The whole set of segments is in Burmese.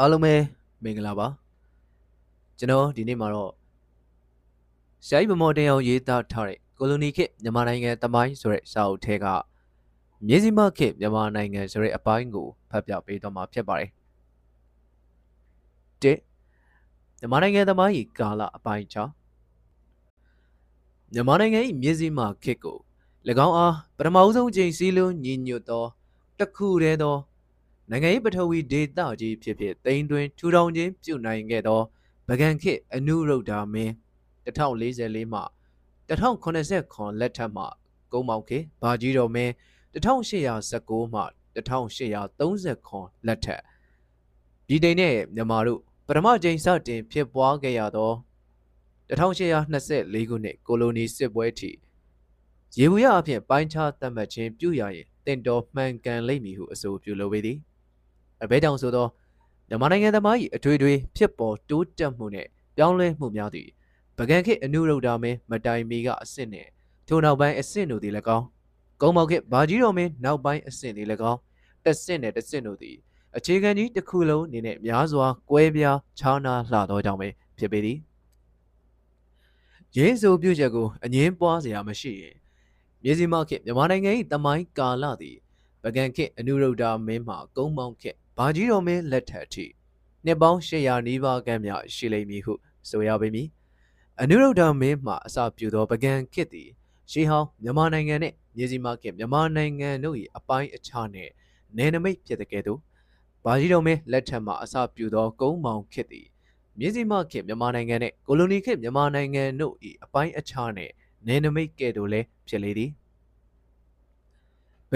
အားလုံးပဲမင်္ဂလာပါကျွန်တော်ဒီနေ့မှာတော့ရှားကြီးမမော်တင်အောင်ရေးသားထားတဲ့ကိုလိုနီခေတ်မြန်မာနိုင်ငံတမိုင်းဆိုတဲ့စာအုပ်ထဲကမြေစီမခေတ်မြန်မာနိုင်ငံဆိုတဲ့အပိုင်းကိုဖတ်ပြပေးတော့မှာဖြစ်ပါတယ်တစ်မြန်မာနိုင်ငံတမိုင်းကာလအပိုင်း6မြန်မာနိုင်ငံ၏မြေစီမခေတ်ကို၎င်းအားပထမဦးဆုံးချိန်စီးလုံးညီညွတ်သောတစ်ခုတည်းသော နိုင်ငံရေးပထဝီဒေသကြီးဖြစ်ဖြစ်တိမ်တွင်ထူထောင်ခြင်းပြုနိုင်ခဲ့သောဗကံခေတ်အနုရုဒ္ဓမင်း1044မှ1089လက်ထက်မှကုန်းမောင်ခေတ်ဘာကြီးတော်မင်း1819မှ1839လက်ထက်ပြည်တိန်နဲ့မြန်မာတို့ပထမကြိမ်စတင်ဖြစ်ပွားခဲ့ရသော1824ခုနှစ်ကိုလိုနီစစ်ပွဲထိရေဘူးရအဖြစ်ပိုင်းခြားသတ်မှတ်ခြင်းပြုရရင်တင်တော်မှန်ကန်လိမ့်မည်ဟုအဆိုပြုလိုပေသည် အဘဲကြောင့်ဆိုသောမြန်မာနိုင်ငံသမား၏အထွေထွေဖြစ်ပေါ်တိုးတက်မှုနှင့်ပြောင်းလဲမှုများသည့်ပကံခေတ်အနုရုဒ္ဓမင်းမတိုင်မီကအဆင့်နှင့်ထိုနောက်ပိုင်းအဆင့်တို့သည်၎င်းကုန်းမောက်ခေတ်ဘာကြီးတော်မင်းနောက်ပိုင်းအဆင့်သည်၎င်းတစ်ဆင့်နဲ့တစ်ဆင့်တို့သည်အခြေခံကြီးတစ်ခုလုံးအနေနဲ့များစွာကွဲပြားခြားနားလှသောကြောင့်ပဲဖြစ်ပေသည်ရင်းဆိုပြုချက်ကိုအငင်းပွားစရာမရှိရင်မြေစီမခေတ်မြန်မာနိုင်ငံ၏တမိုင်းကာလသည်ပကံခေတ်အနုရုဒ္ဓမင်းမှကုန်းမောင်ခေတ် ဘာကြီးတော်မင်းလက်ထက်ထိနှစ်ပေါင်း800နီးပါးခန့်များရှိလိမ့်မည်ဟုဆိုရပေမည်အနုရုဒ္ဓမင်းမှအစပြုသောပကံခေတ်သည်ရှေးဟောင်းမြန်မာနိုင်ငံနှင့်မြေစီမခေတ်မြန်မာနိုင်ငံတို့၏အပိုင်းအခြားနှင့်နယ်နိမိတ်ဖြစ်တဲ့ကဲ့သို့ဘာကြီးတော်မင်းလက်ထက်မှအစပြုသောကုန်းမောင်ခေတ်သည်မြေစီမခေတ်မြန်မာနိုင်ငံနှင့်ကိုလိုနီခေတ်မြန်မာနိုင်ငံတို့၏အပိုင်းအခြားနှင့်နယ်နိမိတ်ကဲ့သို့လည်းဖြစ်လေသည်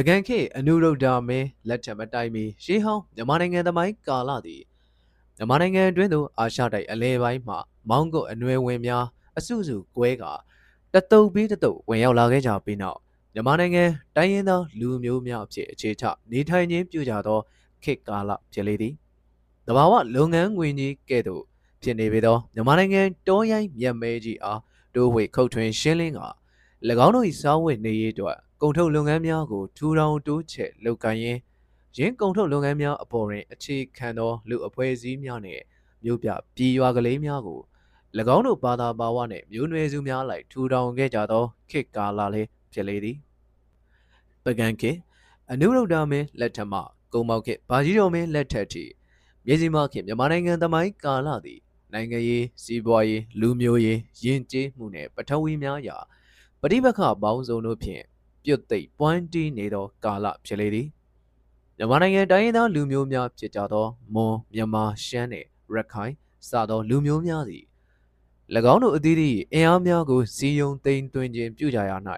ပကံခေအနုရုဒ္ဓမင်းလက်ထက်မတိုင်မီရှေးဟောင်းမြန်မာနိုင်ငံသမိုင်းကာလသည်မြန်မာနိုင်ငံအတွင်းသို့အာရှတိုက်အလဲပိုင်းမှမောင်းကုတ်အနွယ်ဝင်များအစုစုကွဲကတတုပ်ပြီးတတုပ်ဝင်ရောက်လာခဲ့ကြပြီးနောက်မြန်မာနိုင်ငံတိုင်းရင်းသားလူမျိုးများအဖြစ်အခြေချနေထိုင်ခြင်းပြုကြသောခေတ်ကာလဖြစ်လေသည်တဘာဝလုပ်ငန်းငွေကြီးကဲ့သို့ဖြစ်နေပေသောမြန်မာနိုင်ငံတောရိုင်းမြက်မဲကြီးအားတိုးဝေခုတ်ထွင်ရှင်းလင်းက၎င်းတို့၏စားဝတ်နေရေးအတွက် ကုန်ထုတ်လုပ်ငန်းများကိုထူထောင်တိုးချဲ့လုပ်ကိုင်ရင်းရင်းကုန်ထုတ်လုပ်ငန်းများအပေါ်တွင်အခြေခံသောလူအဖွဲ့အစည်းများနှင့်မြို့ပြပြည်ရွာကလေးများကို၎င်းတို့ဘာသာဘာဝနှင့်မျိုးနွယ်စုများလိုက်ထူထောင်ခဲ့ကြသောခေတ်ကာလလေးဖြစ်လေသည်ပကံခေအနုရုဒ္ဓမင်းလက်ထက်မှကုံမောက်ခေဘာကြီးတော်မင်းလက်ထက်ထိမြေစီမခေမြန်မာနိုင်ငံသမိုင်းကာလသည်နိုင်ငံရေးစီးပွားရေးလူမျိုးရေးယဉ်ကျေးမှုနှင့်ပထဝီများရာပဋိပက္ခပေါင်းစုံတို့ဖြင့် ပြုတ်သိပ်ပွိုင်းတီးနေသောကာလဖြစ်လေသည်မြန်မာနိုင်ငံတိုင်းရင်းသားလူမျိုးများဖြစ်ကြသောမွန်မြန်မာရှမ်းနှင့်ရခိုင်စသောလူမျိုးများသည်၎င်းတို့အသီးသီးအင်အားများကိုစီယုံသိမ်းသွင်းခြင်းပြုကြရ၌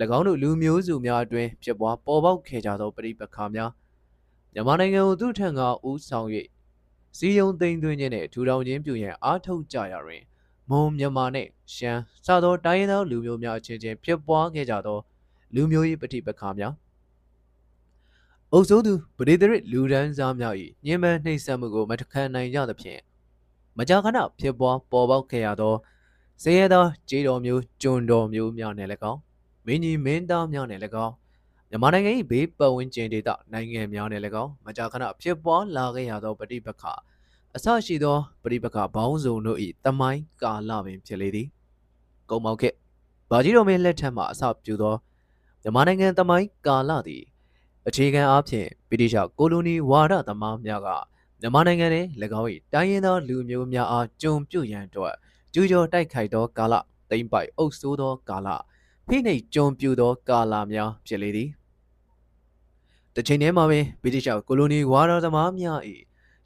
၎င်းတို့လူမျိုးစုများအတွင်ဖြစ်ပွားပေါ်ပေါက်ခဲ့ကြသောပဋိပက္ခများမြန်မာနိုင်ငံကိုသူထံကဦးဆောင်၍စီယုံသိမ်းသွင်းခြင်းနှင့်ထူထောင်ခြင်းပြုရန်အားထုတ်ကြရတွင်မွန်မြန်မာနှင့်ရှမ်းစသောတိုင်းရင်းသားလူမျိုးများအချင်းချင်းဖြစ်ပွားခဲ့ကြသော လူမျိုးရေးပဋိပက္ခများအုပ်စိုးသူပရိသေရလူဒန်းစားများ၏ညှဉ်းပန်းနှိပ်စက်မှုကိုမတခန်နိုင်ကြသဖြင့်မကြာခဏဖြစ်ပွားပေါ်ပေါက်ခဲ့ရသောဇေယသောဂျေတော်မျိုးကျွန်တော်မျိုးများနဲ့၎င်းမင်းကြီးမင်းသားများနဲ့၎င်းမြန်မာနိုင်ငံ၏ဘေးပတ်ဝန်းကျင်ဒေသနိုင်ငံများနဲ့၎င်းမကြာခဏဖြစ်ပွားလာခဲ့ရသောပဋိပက္ခအဆရှိသောပဋိပက္ခဘောင်းစုံတို့၏တမိုင်းကာလပင်ဖြစ်လေသည် ကုံမောက်ခေဘာကြီးတော်မင်းလက်ထက်မှအစပြုသော မြန်မာနိုင်ငံတမိုင်းကာလသည်အခြေခံအားဖြင့်ဗြိတိရှကိုလိုနီဝါဒသမားများကမြန်မာနိုင်ငံတွင်၎င်း၏တိုင်းရင်းသားလူမျိုးများအားကြုံပြုရန်အတွက်ကျူးကျော်တိုက်ခိုက်သောကာလတိမ့်ပိုက်အုပ်ဆိုးသောကာလဖိနှိပ်ကြုံပြူသောကာလများဖြစ်လေသည်တချိန်တည်းမှာပင်ဗြိတိရှကိုလိုနီဝါဒသမားများ၏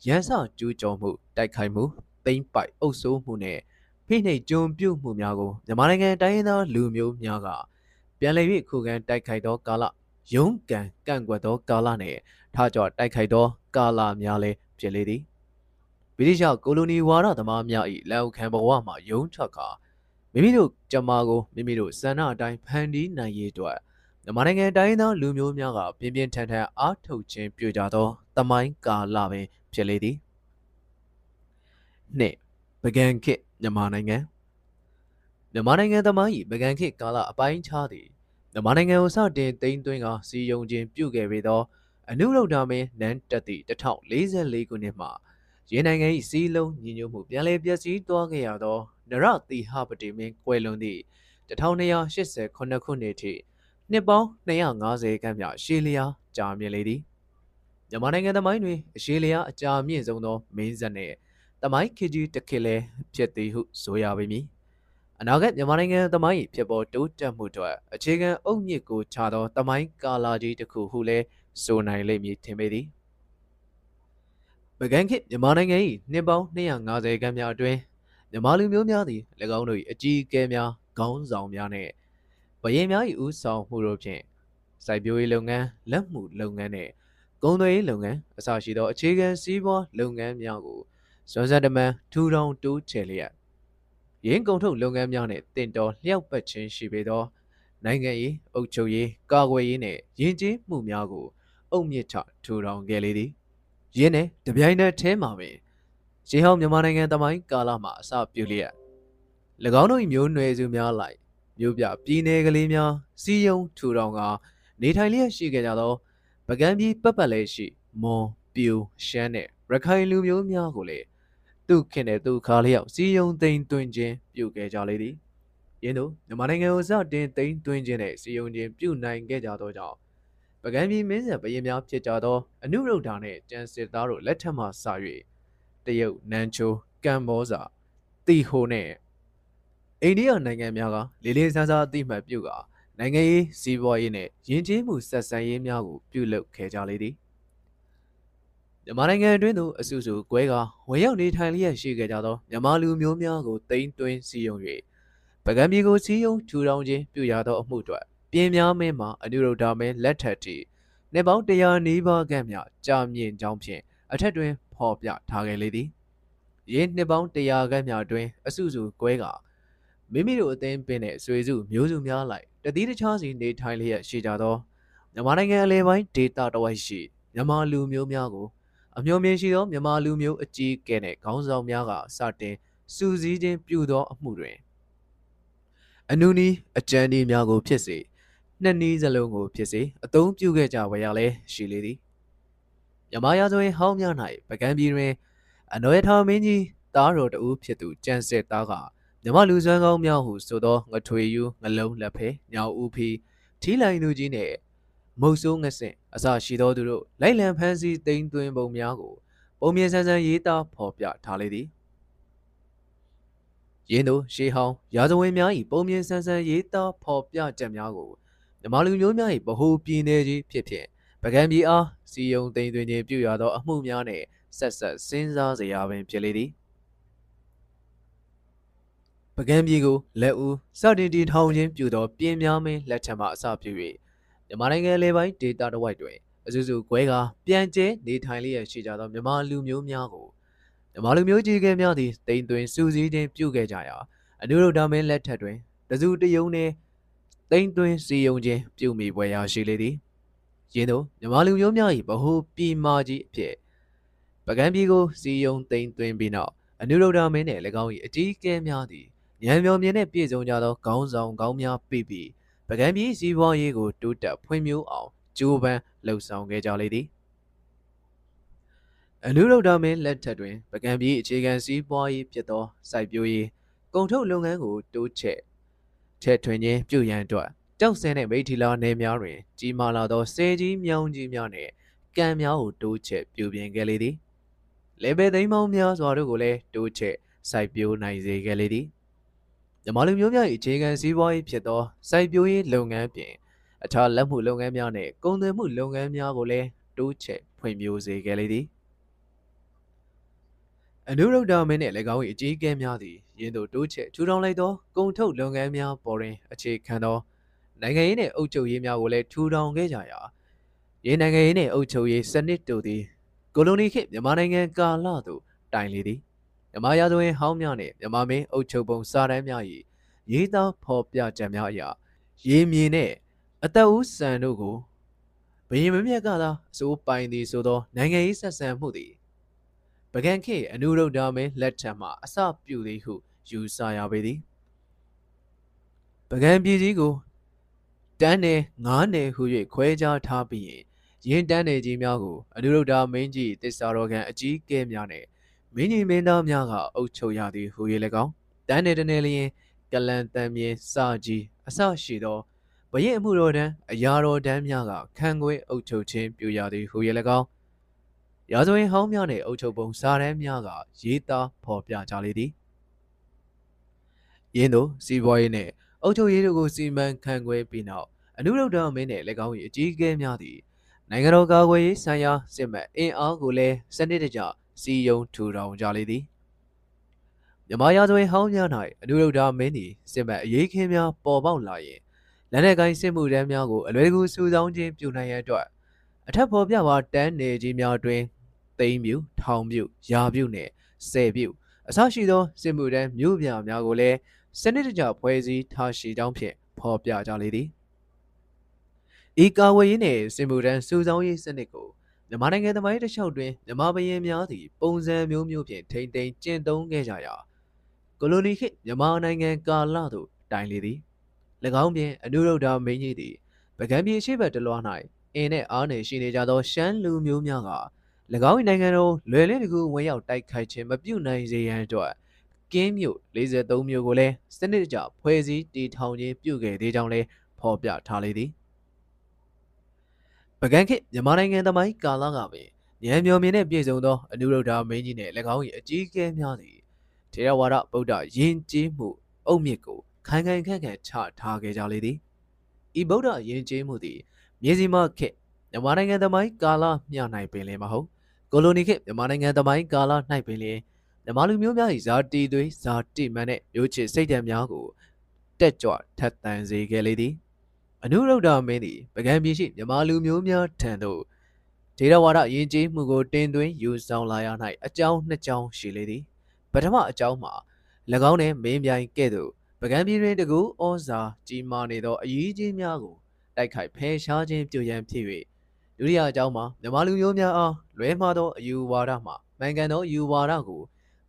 ရန်စကျူးကျော်မှုတိုက်ခိုက်မှုတိမ့်ပိုက်အုပ်ဆိုးမှုနှင့်ဖိနှိပ်ကြုံပြုမှုများကိုမြန်မာနိုင်ငံတိုင်းရင်းသားလူမျိုးများက ပြန်လည်၍ခုခံတိုက်ခိုက်သောကာလရုံးကန်ကန့်ကွက်သောကာလနှင့်ထားကြတိုက်ခိုက်သောကာလများလည်းဖြစ်လေသည်ဗြိတိရှကိုလိုနီဝါဒသမားများ၏လက်အောက်ခံဘဝမှယုံထွက်ကာမိမိတို့ကြမာကိုမိမိတို့စံနာအတိုင်းဖန်တီးနိုင်ရေးအတွက်မြန်မာနိုင်ငံတိုင်းသားလူမျိုးများကပြင်းပြင်းထန်ထန်အားထုတ်ခြင်းပြုကြသောတမိုင်းကာလပင်ဖြစ်လေသည်နှစ်ပကံခေတ်မြန်မာနိုင်ငံ မြန်မာနိုင်ငံသမိုင်း၏ပကံခေတ်ကာလအပိုင်းခြားသည်မြန်မာနိုင်ငံကိုစတင်သိမ်းသွင်းကစီယုံခြင်းပြုခဲ့ပေသောအနုရုဒ္ဓမင်းနန်းတက်သည့်1044ခုနှစ်မှရင်းနိုင်ငံ၏စီးလုံးညီညွတ်မှုပြန်လည်ပျက်စီးသွားခဲ့ရသောနရသီဟပတိမင်းကွယ်လွန်သည့်1289ခုနှစ်ထိနှစ်ပေါင်း250ခန့်မြရှေးလျားကြာမြင့်လေသည်မြန်မာနိုင်ငံသမိုင်းတွင်အရှေးလျားအကြာမြင့်ဆုံးသောမင်းဆက်နှင့်သမိုင်းခေတ်ကြီးတစ်ခေတ်လဲဖြစ်သည်ဟုဆိုရပေမည် အနာဂတ်မြန်မာနိုင်ငံသမိုင်းဖြစ်ပေါ်တိုးတက်မှုတို့အခြေခံအုတ်မြစ်ကိုခြားသောသမိုင်းကာလာကြီးတစ်ခုဟုလည်းဆိုနိုင်လိမ့်မည်ထင်ပေသည်ပကံခေတ်မြန်မာနိုင်ငံ၏နှစ်ပေါင်း250ခန့်များအတွင်းမြန်မာလူမျိုးများသည်၎င်းတို့၏အကြီးအကဲများခေါင်းဆောင်များနှင့်ဗရင်များ၏ဦးဆောင်မှုတို့ဖြင့်စိုက်ပျိုးရေးလုပ်ငန်းလက်မှုလုပ်ငန်းနှင့်ကုန်သွယ်ရေးလုပ်ငန်းအစရှိသောအခြေခံစီးပွားလုပ်ငန်းများကိုစွမ်းစက်တမန်ထူထောင်တိုးချဲ့လျက် ရင်းကုန်ထုတ်လုပ်ငန်းများနှင့်တင်တော်လျှောက်ပတ်ခြင်းရှိပေသောနိုင်ငံရေးအုပ်ချုပ်ရေးကာကွယ်ရေးနှင့်ယဉ်ကျေးမှုများကို အုပ်မြစ်ထထူထောင်ခဲ့လေသည်ယင်းနဲ့တပြိုင်နက်ထဲမှာပင်ရှေးဟောင်းမြန်မာနိုင်ငံတမိုင်းကာလမှာအစပြုလျက်၎င်းတို့၏မျိုးနွယ်စုများလိုက်မြို့ပြပြည်နယ်ကလေးများစီယုံထူထောင်ကနေထိုင်လျက်ရှိခဲ့ကြသောပကံပြည်ပတ်ပတ်လေးရှိမွန်ပြူရှမ်းနဲ့ရခိုင်လူမျိုးများကိုလည်း သူခင်တဲ့သူခါလျောက်စီယုံသိမ်းသွင်းခြင်းပြုခဲ့ကြလေသည်ယင်းတို့မြန်မာနိုင်ငံကိုစတင်သိမ်းသွင်းခြင်းနဲ့စီယုံခြင်းပြုနိုင်ခဲ့ကြသောကြောင့်ပကံပြည်မင်းဆက်ဘရင်များဖြစ်ကြသောအနုရုဒ္ဓာနှင့်ကျန်စစ်သားတို့လက်ထက်မှစ၍တရုတ်နန်ချိုကမ်ဘောဇာတီဟိုနှင့်အိန္ဒိယနိုင်ငံများကလေးလေးစားစားအသိမှတ်ပြုကာနိုင်ငံရေးစီးပွားရေးနဲ့ယဉ်ကျေးမှုဆက်ဆံရေးများကိုပြုလုပ်ခဲ့ကြလေသည် မြန်မာနိုင်ငံအတွင်းသို့အစုစုကွဲကဝင်ရောက်နေထိုင်လျက်ရှိခဲ့ကြသောမြန်မာလူမျိုးများကိုတိမ့်သွင်းစည်းရုံး၍ပကံပြည်ကိုစည်းရုံးထူထောင်ခြင်းပြုရသောအမှုတွေပြင်းများမင်းမှာအနုရုဒ္ဓမင်းလက်ထက်တီနေပေါင်း100နီးပါးခန့်မြကြာမြင့်ကြောင်းဖြင့်အထက်တွင်ဖော်ပြထားခဲ့လေသည်ယင်းနှစ်ပေါင်း100ခန့်မြအတွင်းအစုစုကွဲကမိမိတို့အသင်းပင်တဲ့ဆွေစုမျိုးစုများလိုက်တတိတခြားစီနေထိုင်လျက်ရှိကြသောမြန်မာနိုင်ငံအလဲပိုင်းဒေသတဝိုက်ရှိမြန်မာလူမျိုးများကို အမျိုးမြင်ရှိသောမြန်မာလူမျိုးအကြီးကဲနဲ့ခေါင်းဆောင်များကစတင်စူးစီးခြင်းပြုသောအမှုတွင်အနုနီးအကြံဒီများကိုဖြစ်စေနှစ်နည်းစလုံးကိုဖြစ်စေအသုံးပြုခဲ့ကြဝရလဲရှိလေသည်မြမရာဇဝင်ဟောင်းများ၌ပကံပြည်တွင်အနော်ရထာမင်းကြီးသားတော်တူဖြစ်သူကြံစစ်သားကမြမလူစွမ်းကောင်းများဟုဆိုသောငထွေယူငလုံးလက်ဖဲညောင်ဦးဖီထီလိုင်လူကြီးနှင့် မုတ်ဆိုးငဆင့်အစရှိသောသူတို့လိုက်လံဖမ်းဆီးတိမ်သွင်းပုံများကိုပုံမြင်ဆန်းဆန်းရေးသားဖော်ပြထားလေသည်ရင်းတို့ရှေးဟောင်းရာဇဝင်များ၏ပုံမြင်ဆန်းဆန်းရေးသားဖော်ပြချက်များကိုမြမလူမျိုးများ၏ဗဟိုပြည်နယ်ကြီးဖြစ်ဖြစ်ပကံပြည်အားစီယုံသိမ်းသွင်းခြင်းပြုရသောအမှုများနှင့်ဆက်ဆက်စဉ်းစားစရာပင်ဖြစ်လေသည်ပကံပြည်ကိုလက်ဦးစတင်တည်ထောင်ခြင်းပြုသောပြင်းများမင်းလက်ထက်မှအစပြု၍ မြန်မာနိုင်ငံလေပိုင်းဒေတာတဝိုက်တွင်အစုစုကွဲကပြန်ကျဲနေထိုင်လျက်ရှိကြသောမြန်မာလူမျိုးများကိုမြန်မာလူမျိုးကြီးကဲများသည်တိမ်သွင်းစူးစီးခြင်းပြုခဲ့ကြရာအနုရုဒ္ဓမင်းလက်ထက်တွင်တစုတယုံနှင့်တိမ်သွင်းစီယုံခြင်းပြုမိပွဲရာရှိလေသည်ယင်းတို့မြန်မာလူမျိုးများ၏ဗဟုပြည်မာကြီးအဖြစ်ပကံပြည်ကိုစီယုံတိမ်သွင်းပြီးနောက်အနုရုဒ္ဓမင်းနှင့်၎င်း၏အကြီးကဲများသည်ဉာဏ်မျောမြင်နှင့်ပြည့်စုံကြသောခေါင်းဆောင်ကောင်းများပြီးပြီး ပကံပြည်စီးပွားရေးကိုတိုးတက်ဖွံ့ဖြိုးအောင်ကြိုးပမ်းလှုပ်ဆောင်ခဲ့ကြလေသည်အနုရုဒ္ဓမင်းလက်ထက်တွင်ပကံပြည်အခြေခံစီးပွားရေးဖြစ်သောစိုက်ပျိုးရေးကုန်ထုတ်လုပ်ငန်းကိုတိုးချဲ့ထက်ထွင်ခြင်းပြုရန်အတွက်ကြောက်စဲတဲ့မိထီလာနယ်များတွင် ကြီးမားလာသောဆဲကြီးမြောင်းကြီးများနှင့်ကံများကိုတိုးချဲ့ပြုပြင်ခဲ့လေသည်လေဘယ်သိမ်းပေါင်းများစွာတို့ကိုလည်းတိုးချဲ့စိုက်ပျိုးနိုင်စေခဲ့လေသည် မြန်မာလူမျိုးများ၏အခြေခံစည်းဝါးရေးဖြစ်သောစိုက်ပျိုးရေးလုပ်ငန်းပြင်အခြားလက်မှုလုပ်ငန်းများနှင့်ကုန်သွယ်မှုလုပ်ငန်းများကိုလည်းတိုးချဲ့ဖွံ့ဖြိုးစေခဲ့လေသည်အနုရုဒ္ဓမင်းနှင့်၎င်း၏အကြီးအကဲများသည်ယင်းသို့တိုးချဲ့ထူထောင်လိုက်သောကုန်ထုတ်လုပ်ငန်းများပေါ်တွင်အခြေခံသောနိုင်ငံရေးနှင့်အုပ်ချုပ်ရေးများကိုလည်းထူထောင်ခဲ့ကြရာရင်းနိုင်ငံရေးနှင့်အုပ်ချုပ်ရေးစနစ်တို့သည်ကိုလိုနီခေတ်မြန်မာနိုင်ငံကာလသို့တိုင်လေသည် မြန်မာရာဇဝင်ဟောင်းများနှင့်မြန်မာမင်းအုပ်ချုပ်ပုံစာတမ်းများ၏ရေးသားဖော်ပြချက်များအရရေမြေနှင့်အသက်ဦးစံတို့ကိုဘယင်မမြတ်ကသာအစိုးပိုင်သည်ဆိုသောနိုင်ငံရေးဆက်ဆံမှုသည်ပကံခေအနုရုဒ္ဓမင်းလက်ထက်မှအစပြုသည်ဟုယူဆရပေသည်ပကံပြည်ကြီးကိုတန်းနယ်ငားနယ်ဟု၍ခွဲခြားထားပြီးရင်ရင်းတန်းနယ်ကြီးများကိုအနုရုဒ္ဓမင်းကြီးတစ္ဆာတော်ခံအကြီးကဲများနှင့် မင်းကြီးမင်းသားများကအုပ်ချုပ်ရသည်ဟူ၍၎င်းတန်းနေတနေလျင်ကလန်တန်မြင်စာကြီးအစရှိသောဘရင်အမှုတော်တန်းအရာတော်တန်းများကခံခွေအုပ်ချုပ်ခြင်းပြုရသည်ဟူ၍၎င်းရာဇဝင်ဟောင်းများနှင့်အုပ်ချုပ်ပုံစာတမ်းများကရေးသားဖော်ပြကြလေသည်ယင်းတို့စီးပွားရေးနှင့်အုပ်ချုပ်ရေးတို့ကိုစီမံခန့်ခွဲပြီးနောက်အနုရုဒ္ဓမင်းနှင့်၎င်း၏အကြီးအကဲများသည်နိုင်ငံတော်ကာကွယ်ရေးဆိုင်ရာစစ်မှတ်အင်အားကိုလည်းစနစ်တကျ စီယုံထူထောင်ကြလေသည်မြမရာဇဝင်ဟောင်းများ၌အနုရုဒ္ဓမင်းသည်စစ်မှတ်အရေးခင်းများပေါ်ပေါက်လာရင်လက်နက်ကိုင်းစစ်မှုတမ်းများကိုအလွယ်တကူစုဆောင်းခြင်းပြုနိုင်ရန်အတွက်အထက်ဖော်ပြပါတန်းနေကြီးများတွင်သိမ်းမြူထောင်မြူရာမြူနှင့်ဆယ်မြူအစရှိသောစစ်မှုတမ်းမြို့ပြများကိုလည်းစနစ်တကျဖွဲ့စည်းထားရှိကြောင်းဖြင့်ဖော်ပြကြလေသည်ဤကာဝေးရေးနှင့်စစ်မှုတမ်းစုဆောင်းရေးစနစ်ကို မြန်မာနိုင်ငံသမိုင်းတစ်လျှောက်တွင်မြန်မာဘရင်များသည့်ပုံစံမျိုးမျိုးဖြင့်ထိမ့်သိမ်းကျင့်သုံးခဲ့ကြရာကိုလိုနီခေတ်မြန်မာနိုင်ငံကာလသို့တိုင်လေသည်၎င်းပြင်အနုရုဒ္ဓမင်းကြီးသည်ပကံပြည်ရှိဘက်တလွှာ၌အင်းနဲ့အားနဲ့ရှိနေကြသောရှမ်းလူမျိုးများက၎င်း၏နိုင်ငံတော်လွယ်လင်းတကူဝင်ရောက်တိုက်ခိုက်ခြင်းမပြုနိုင်စေရန်အတွက်ကင်းမြို့43မြို့ကိုလည်းစနစ်တကျဖွဲ့စည်းတည်ထောင်ခြင်းပြုခဲ့သေးကြောင်းလည်းဖော်ပြထားလေသည် ပကံခေတ်မြန်မာနိုင်ငံသမိုင်းကာလကပင်ဉာဏ်မျောမြင်နဲ့ပြည့်စုံသောအနုရုဒ္ဓမင်းကြီးနှင့်၎င်း၏အကြီးအကဲများသည်ထေရဝါဒဗုဒ္ဓယဉ်ကျေးမှုအုတ်မြစ်ကိုခိုင်ခိုင်ခန့်ခန့်ချထားခဲ့ကြလေသည်ဤဗုဒ္ဓယဉ်ကျေးမှုသည်မြေစီမခေတ်မြန်မာနိုင်ငံသမိုင်းကာလမျှနိုင်ပင်လည်းမဟုတ်ကိုလိုနီခေတ်မြန်မာနိုင်ငံသမိုင်းကာလ၌ပင်လည်းမြန်မာလူမျိုးများ၏ဇာတိသွေးဇာတိမှန်တဲ့မျိုးချစ်စိတ်ဓာတ်များကိုတက်ကြွထက်သန်စေခဲ့လေသည် အနုရုဒ္ဓမင်းသည်ပကံပြည်ရှိမြန်မာလူမျိုးများထံသို့ဒေရဝါဒယဉ်ကျေးမှုကိုတင်သွင်းယူဆောင်လာရ၌အကြောင်းနှစ်ကြောင်းရှိလေသည်ပထမအကြောင်းမှာ၎င်းနှင့်မင်းပြိုင်ကဲ့သို့ပကံပြည်တွင်တကူဩဇာကြီးမားနေသောအရေးကြီးများကိုတိုက်ခိုက်ဖယ်ရှားခြင်းပြုရန်ဖြစ်၍ဒုတိယအကြောင်းမှာမြန်မာလူမျိုးများအားလွဲမှားသောအယူဝါဒမှမှန်ကန်သောအယူဝါဒကို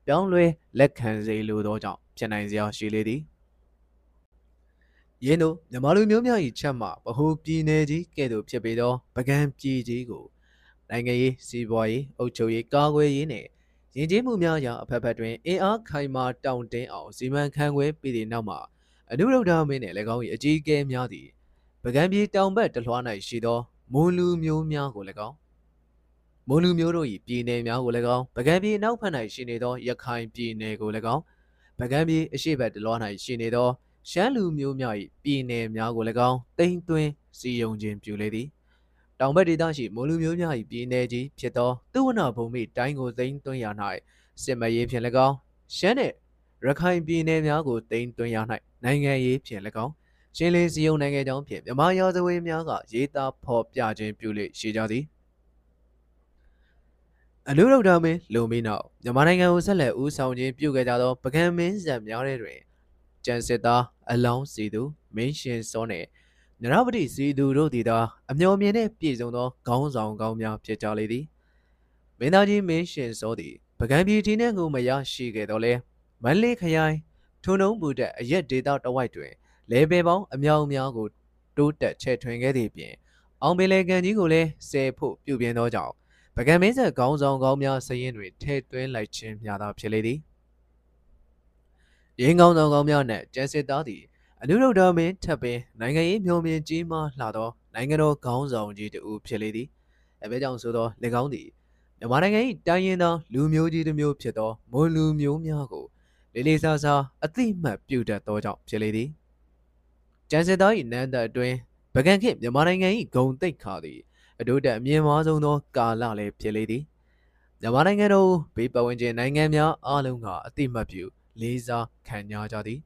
ပြောင်းလဲလက်ခံစေလိုသောကြောင့်ဖြစ်နိုင်စရာရှိလေသည် ယင်းတို့မြန်မာလူမျိုးများ၏ချက်မှဗဟုပြည်နယ်ကြီးကဲ့သို့ဖြစ်ပေသောပကံပြည်ကြီးကိုနိုင်ငံရေးစီးပွားရေးအုပ်ချုပ်ရေးကာကွယ်ရေးနှင့်ယဉ်ကျေးမှုများရာအဖက်ဖက်တွင်အင်အားခိုင်မာတောင့်တင်းအောင်စီမံခန့်ခွဲပြီးသည့်နောက်မှာအနုရုဒ္ဓမင်းနှင့်၎င်း၏အကြီးအကဲများသည့်ပကံပြည်တောင်ဘက်တလွှား၌ရှိသောမွန်လူမျိုးများကို၎င်းမွန်လူမျိုးတို့၏ပြည်နယ်များကို၎င်းပကံပြည်နောက်ဖက်၌ရှိနေသောရခိုင်ပြည်နယ်ကို၎င်းပကံပြည်အရှိဘက်တလွှား၌ရှိနေသော ရှမ်းလူမျိုးများ၏ပြည်နယ်များကို၎င်းတိမ့်သွင်းစီယုံခြင်းပြုလေသည်တောင်ဘက်ဒေသရှိမွန်လူမျိုးများ၏ပြည်နယ်ကြီးဖြစ်သောသုဝနာဘုံမိတိုင်းကိုသိမ်းသွင်းရ၌စစ်မရေးဖြင့်၎င်းရှမ်းနှင့်ရခိုင်ပြည်နယ်များကိုသိမ်းသွင်းရ၌နိုင်ငံရေးဖြင့်၎င်းရှင်းလင်းစည်းရုံးနိုင်ငံကြောင်းဖြင့်မြမရာဇဝေးများကရေးသားဖော်ပြခြင်းပြုလေရှိကြသည်အနုရုဒ္ဓမင်းလုံပြီးနောက်မြန်မာနိုင်ငံကိုဆက်လက်ဦးဆောင်ခြင်းပြုခဲ့ကြသောပကံမင်းဇံများတဲ့တွင် ကျန်စစ်သားအလောင်းစီသူမင်းရှင်စောနှင့်နရပတိစီသူတို့သည်သာအမျော်မြင်နှင့်ပြည့်စုံသောခေါင်းဆောင်ကောင်းများဖြစ်ကြလေသည်မင်းသားကြီးမင်းရှင်စောသည်ပကံပြည်ထင်းနှင့်ကိုမရရှိခဲ့တော့လဲမန္တလေးခရိုင်ထုံနှုံဘူတက်အရက်ဒေသတဝိုက်တွင်လေပယ်ပေါင်းအမြောက်အများကိုတိုးတက်ချဲ့ထွင်ခဲ့သည့်ပြင်အောင်ပင်လေကန်ကြီးကိုလည်းဆယ်ဖို့ပြုပြင်သောကြောင့်ပကံမင်းဆက်ခေါင်းဆောင်ကောင်းများစရင်တွင်ထဲ့သွင်းလိုက်ခြင်းများသာဖြစ်လေသည် ရင်းကောင်းဆောင်ကောင်းများနှင့်ကျန်စစ်သားသည်အနုရုဒ္ဓမင်းထပ်ပင်နိုင်ငံရေးမျှော်မြင်ကြီးမားလှသောနိုင်ငံတော်ခေါင်းဆောင်ကြီးတူဖြစ်လေသည်အဘဲကြောင့်ဆိုသော၎င်းသည်မြန်မာနိုင်ငံ၏တိုင်းရင်းသားလူမျိုးကြီးတစ်မျိုးဖြစ်သောမွန်လူမျိုးများကိုလေးလေးစားစားအသိမှတ်ပြုတတ်သောကြောင့်ဖြစ်လေသည်ကျန်စစ်သား၏နန်းသက်အတွင်းဗကန်ခေတ်မြန်မာနိုင်ငံ၏ဂုံတိတ်ခါသည်အဒုတက်အမြင့်မားဆုံးသောကာလလည်းဖြစ်လေသည်မြန်မာနိုင်ငံတော်ဘေးပတ်ဝန်းကျင်နိုင်ငံများအားလုံးကအသိမှတ်ပြု လေးစားခံကြကြသည်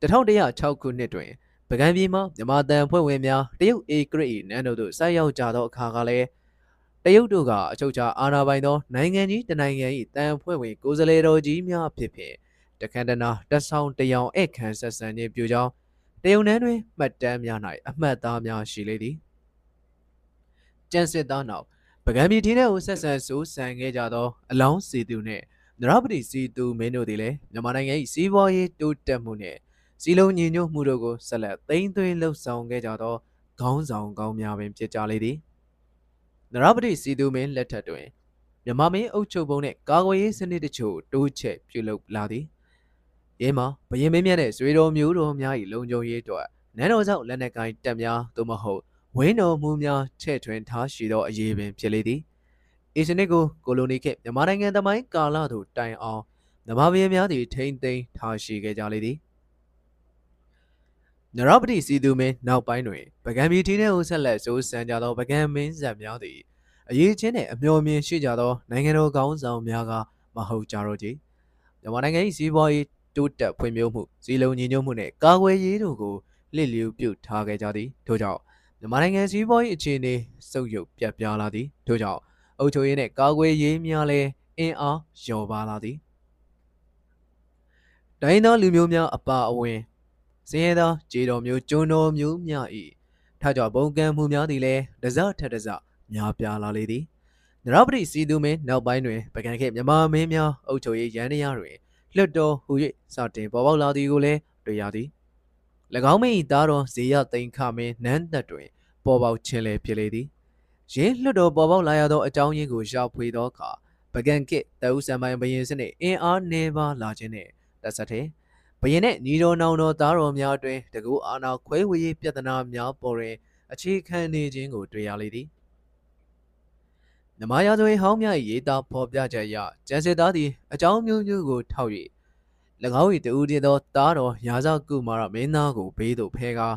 1106ခုနှစ်တွင်ပကံပြည်မှမြန်မာတန်ဖွဲ့ဝင်များတရုတ်အေဂရိနန်းတို့သို့ဆိုက်ရောက်ကြသောအခါကလည်းတရုတ်တို့ကအချုပ်ချာအာဏာပိုင်သောနိုင်ငံကြီးတနိုင်ငံ၏တန်ဖွဲ့ဝင်ကိုယ်စားလှယ်တော်ကြီးများဖြစ်ဖြင့်တခန္ဓနာတဆောင်တရောင်ဧကန်ဆက်ဆံခြင်းပြုကြောင်းတရုတ်နန်းတွင်မှတ်တမ်းများ၌အမှတ်သားများရှိလေသည်ကျန်စစ်သားနောက်ပကံပြည်ထင်းထဲကိုဆက်ဆံစိုးစံခဲ့ကြသောအလောင်းစီသူနှင့် နရပတိစီသူမင်းတို့သည်လည်းမြန်မာနိုင်ငံ၏စီးပွားရေးတိုးတက်မှုနှင့်စီလုံးညီညွတ်မှုတို့ကိုဆက်လက်သိမ်းသွင်းလှုပ်ဆောင်ခဲ့ကြသောခေါင်းဆောင်ကောင်းများပင်ဖြစ်ကြလေသည်နရပတိစီသူမင်းလက်ထက်တွင်မြန်မာမင်းအုပ်ချုပ်ပုံနဲ့ကာကွယ်ရေးစနစ်တချို့တိုးချက်ပြုလုပ်လာသည်။ရဲမှာဘရင်မင်းမြတ်နဲ့ဇွေတော်မျိုးတော်များ၏လုံခြုံရေးအတွက်နန်းတော်ကြောင့်လက်နက်ကိုင်းတပ်များသို့မဟုတ်ဝင်းတော်မှုများချဲ့ထွင်ထားရှိသောအရေးပင်ဖြစ်လေသည်။ အေစနစ်ကိုကိုလိုနီခေတ်မြန်မာနိုင်ငံသမိုင်းကာလသို့တိုင်အောင်မြန်မာပြည်များသည်ထိမ့်သိမ်းထားရှိခဲ့ကြလေသည်နရပတိစီသူမင်းနောက်ပိုင်းတွင်ပကံပြည်ထင်းထဲကိုဆက်လက်စိုးစံကြသောပကံမင်းဆက်များသည်အရေးချင်းနှင့်အမျှော်မြင်ရှိကြသောနိုင်ငံတော်ကောင်းဆောင်များကမဟုတ်ကြတော့ကြမြန်မာနိုင်ငံ၏စီးပွားရေးတိုးတက်ဖွံ့ဖြိုးမှုစီလုံးညီညွတ်မှုနှင့်ကာကွယ်ရေးတို့ကိုလစ်လျူပြုထားခဲ့ကြသည်ထို့ကြောင့်မြန်မာနိုင်ငံစီးပွားရေးအခြေအနေစုပ်ယုပ်ပြတ်ပြားလာသည်ထို့ကြောင့် အုပ်ချုပ်ရေးနှင့်ကာကွယ်ရေးများလည်းအင်အားလျော့ပါလာသည်တိုင်းသားလူမျိုးများအပါအဝင်စင်းရဲသောဂျေတော်မျိုးကျွန်းတော်မျိုးများ၏ထကြဘုံကံမှုများသည်လည်းတစထက်တစများပြားလာလေသည်နရပတိစီသူမင်းနောက်ပိုင်းတွင်ပကံခေမြမမင်းများအုပ်ချုပ်ရေးရန်တရားတွင်လွတ်တော်ဟူ၍စတင်ပေါ်ပေါက်လာသည်ကိုလည်းတွေ့ရသည်၎င်းမင်း၏သားတော်ဇေယသိန်ခမင်းနန်းသက်တွင်ပေါ်ပေါက်ခြင်းလည်းဖြစ်လေသည် ရင်းလွတ်တော်ပေါ်ပေါက်လာရသောအကြောင်းရင်းကိုရှာဖွေသောအခါပကံခေတအုပ်ဆံပိုင်ဘရင်စနစ်အင်အားနှဲပါလာခြင်းနှင့်တဆက်တဲ့ဘရင်နဲ့ညီတော်နောင်တော်သားတော်များအတွင်တကူအာနာခွဲဝေရေးပြဿနာများပေါ်တွင်အခြေခံနေခြင်းကိုတွေ့ရလေသည်နမယာဇွေဟောင်းများ၏ရေးသားဖော်ပြချက်အရကျန်စစ်သားသည်အကြောင်းမျိုးမျိုးကိုထောက်၍၎င်း၏တူတည်သောသားတော်ရာဇကုမာရမင်းသားကိုဘေးသို့ဖဲကား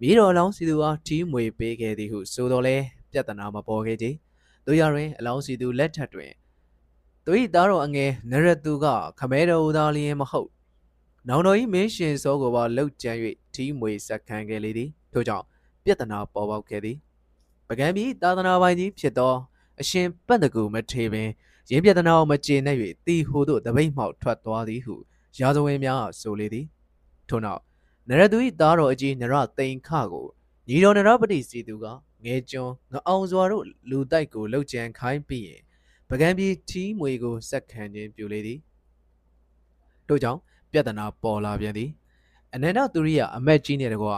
မိတော်လောင်းစီသူအားတီးမွေပေးခဲ့သည်ဟုဆိုတော်လဲ ပြဿနာမပေါ်ခဲ့ကြ။တို့ရတွင်အလောင်းစီသူလက်ထက်တွင်သူ၏သားတော်အငယ်နရတုကခမဲတော်သားလျင်မဟုတ်နောင်တော်၏မင်းရှင်စောကိုပါလှုပ်ကြံ၍ထီးမွေဆက်ခံခဲ့လေသည်ထို့ကြောင့်ပြဿနာပေါ်ပေါက်ခဲ့သည်ပကံပြည်သာသနာပိုင်ကြီးဖြစ်သောအရှင်ပန့်တကူမထေပင်ရင်းပြဿနာကိုမကျေနပ်၍တီဟိုသို့တပိတ်မှောက်ထွက်သွားသည်ဟုရာဇဝင်များဆိုလေသည်ထို့နောက်နရသူ၏သားတော်အကြီးနရသိန်ခကို ညီတော်နရပတိစီသူကငဲကျွန်းငအောင်စွာတို့လူတိုက်ကိုလှုပ်ကြံခိုင်းပြီးရင်ပကံပြည်ထီးမွေကိုစက်ခံခြင်းပြုလေသည်တို့ကြောင့်ပြဿနာပေါ်လာပြန်သည်အနန္တသူရိယအမက်ကြီးနဲ့တကွင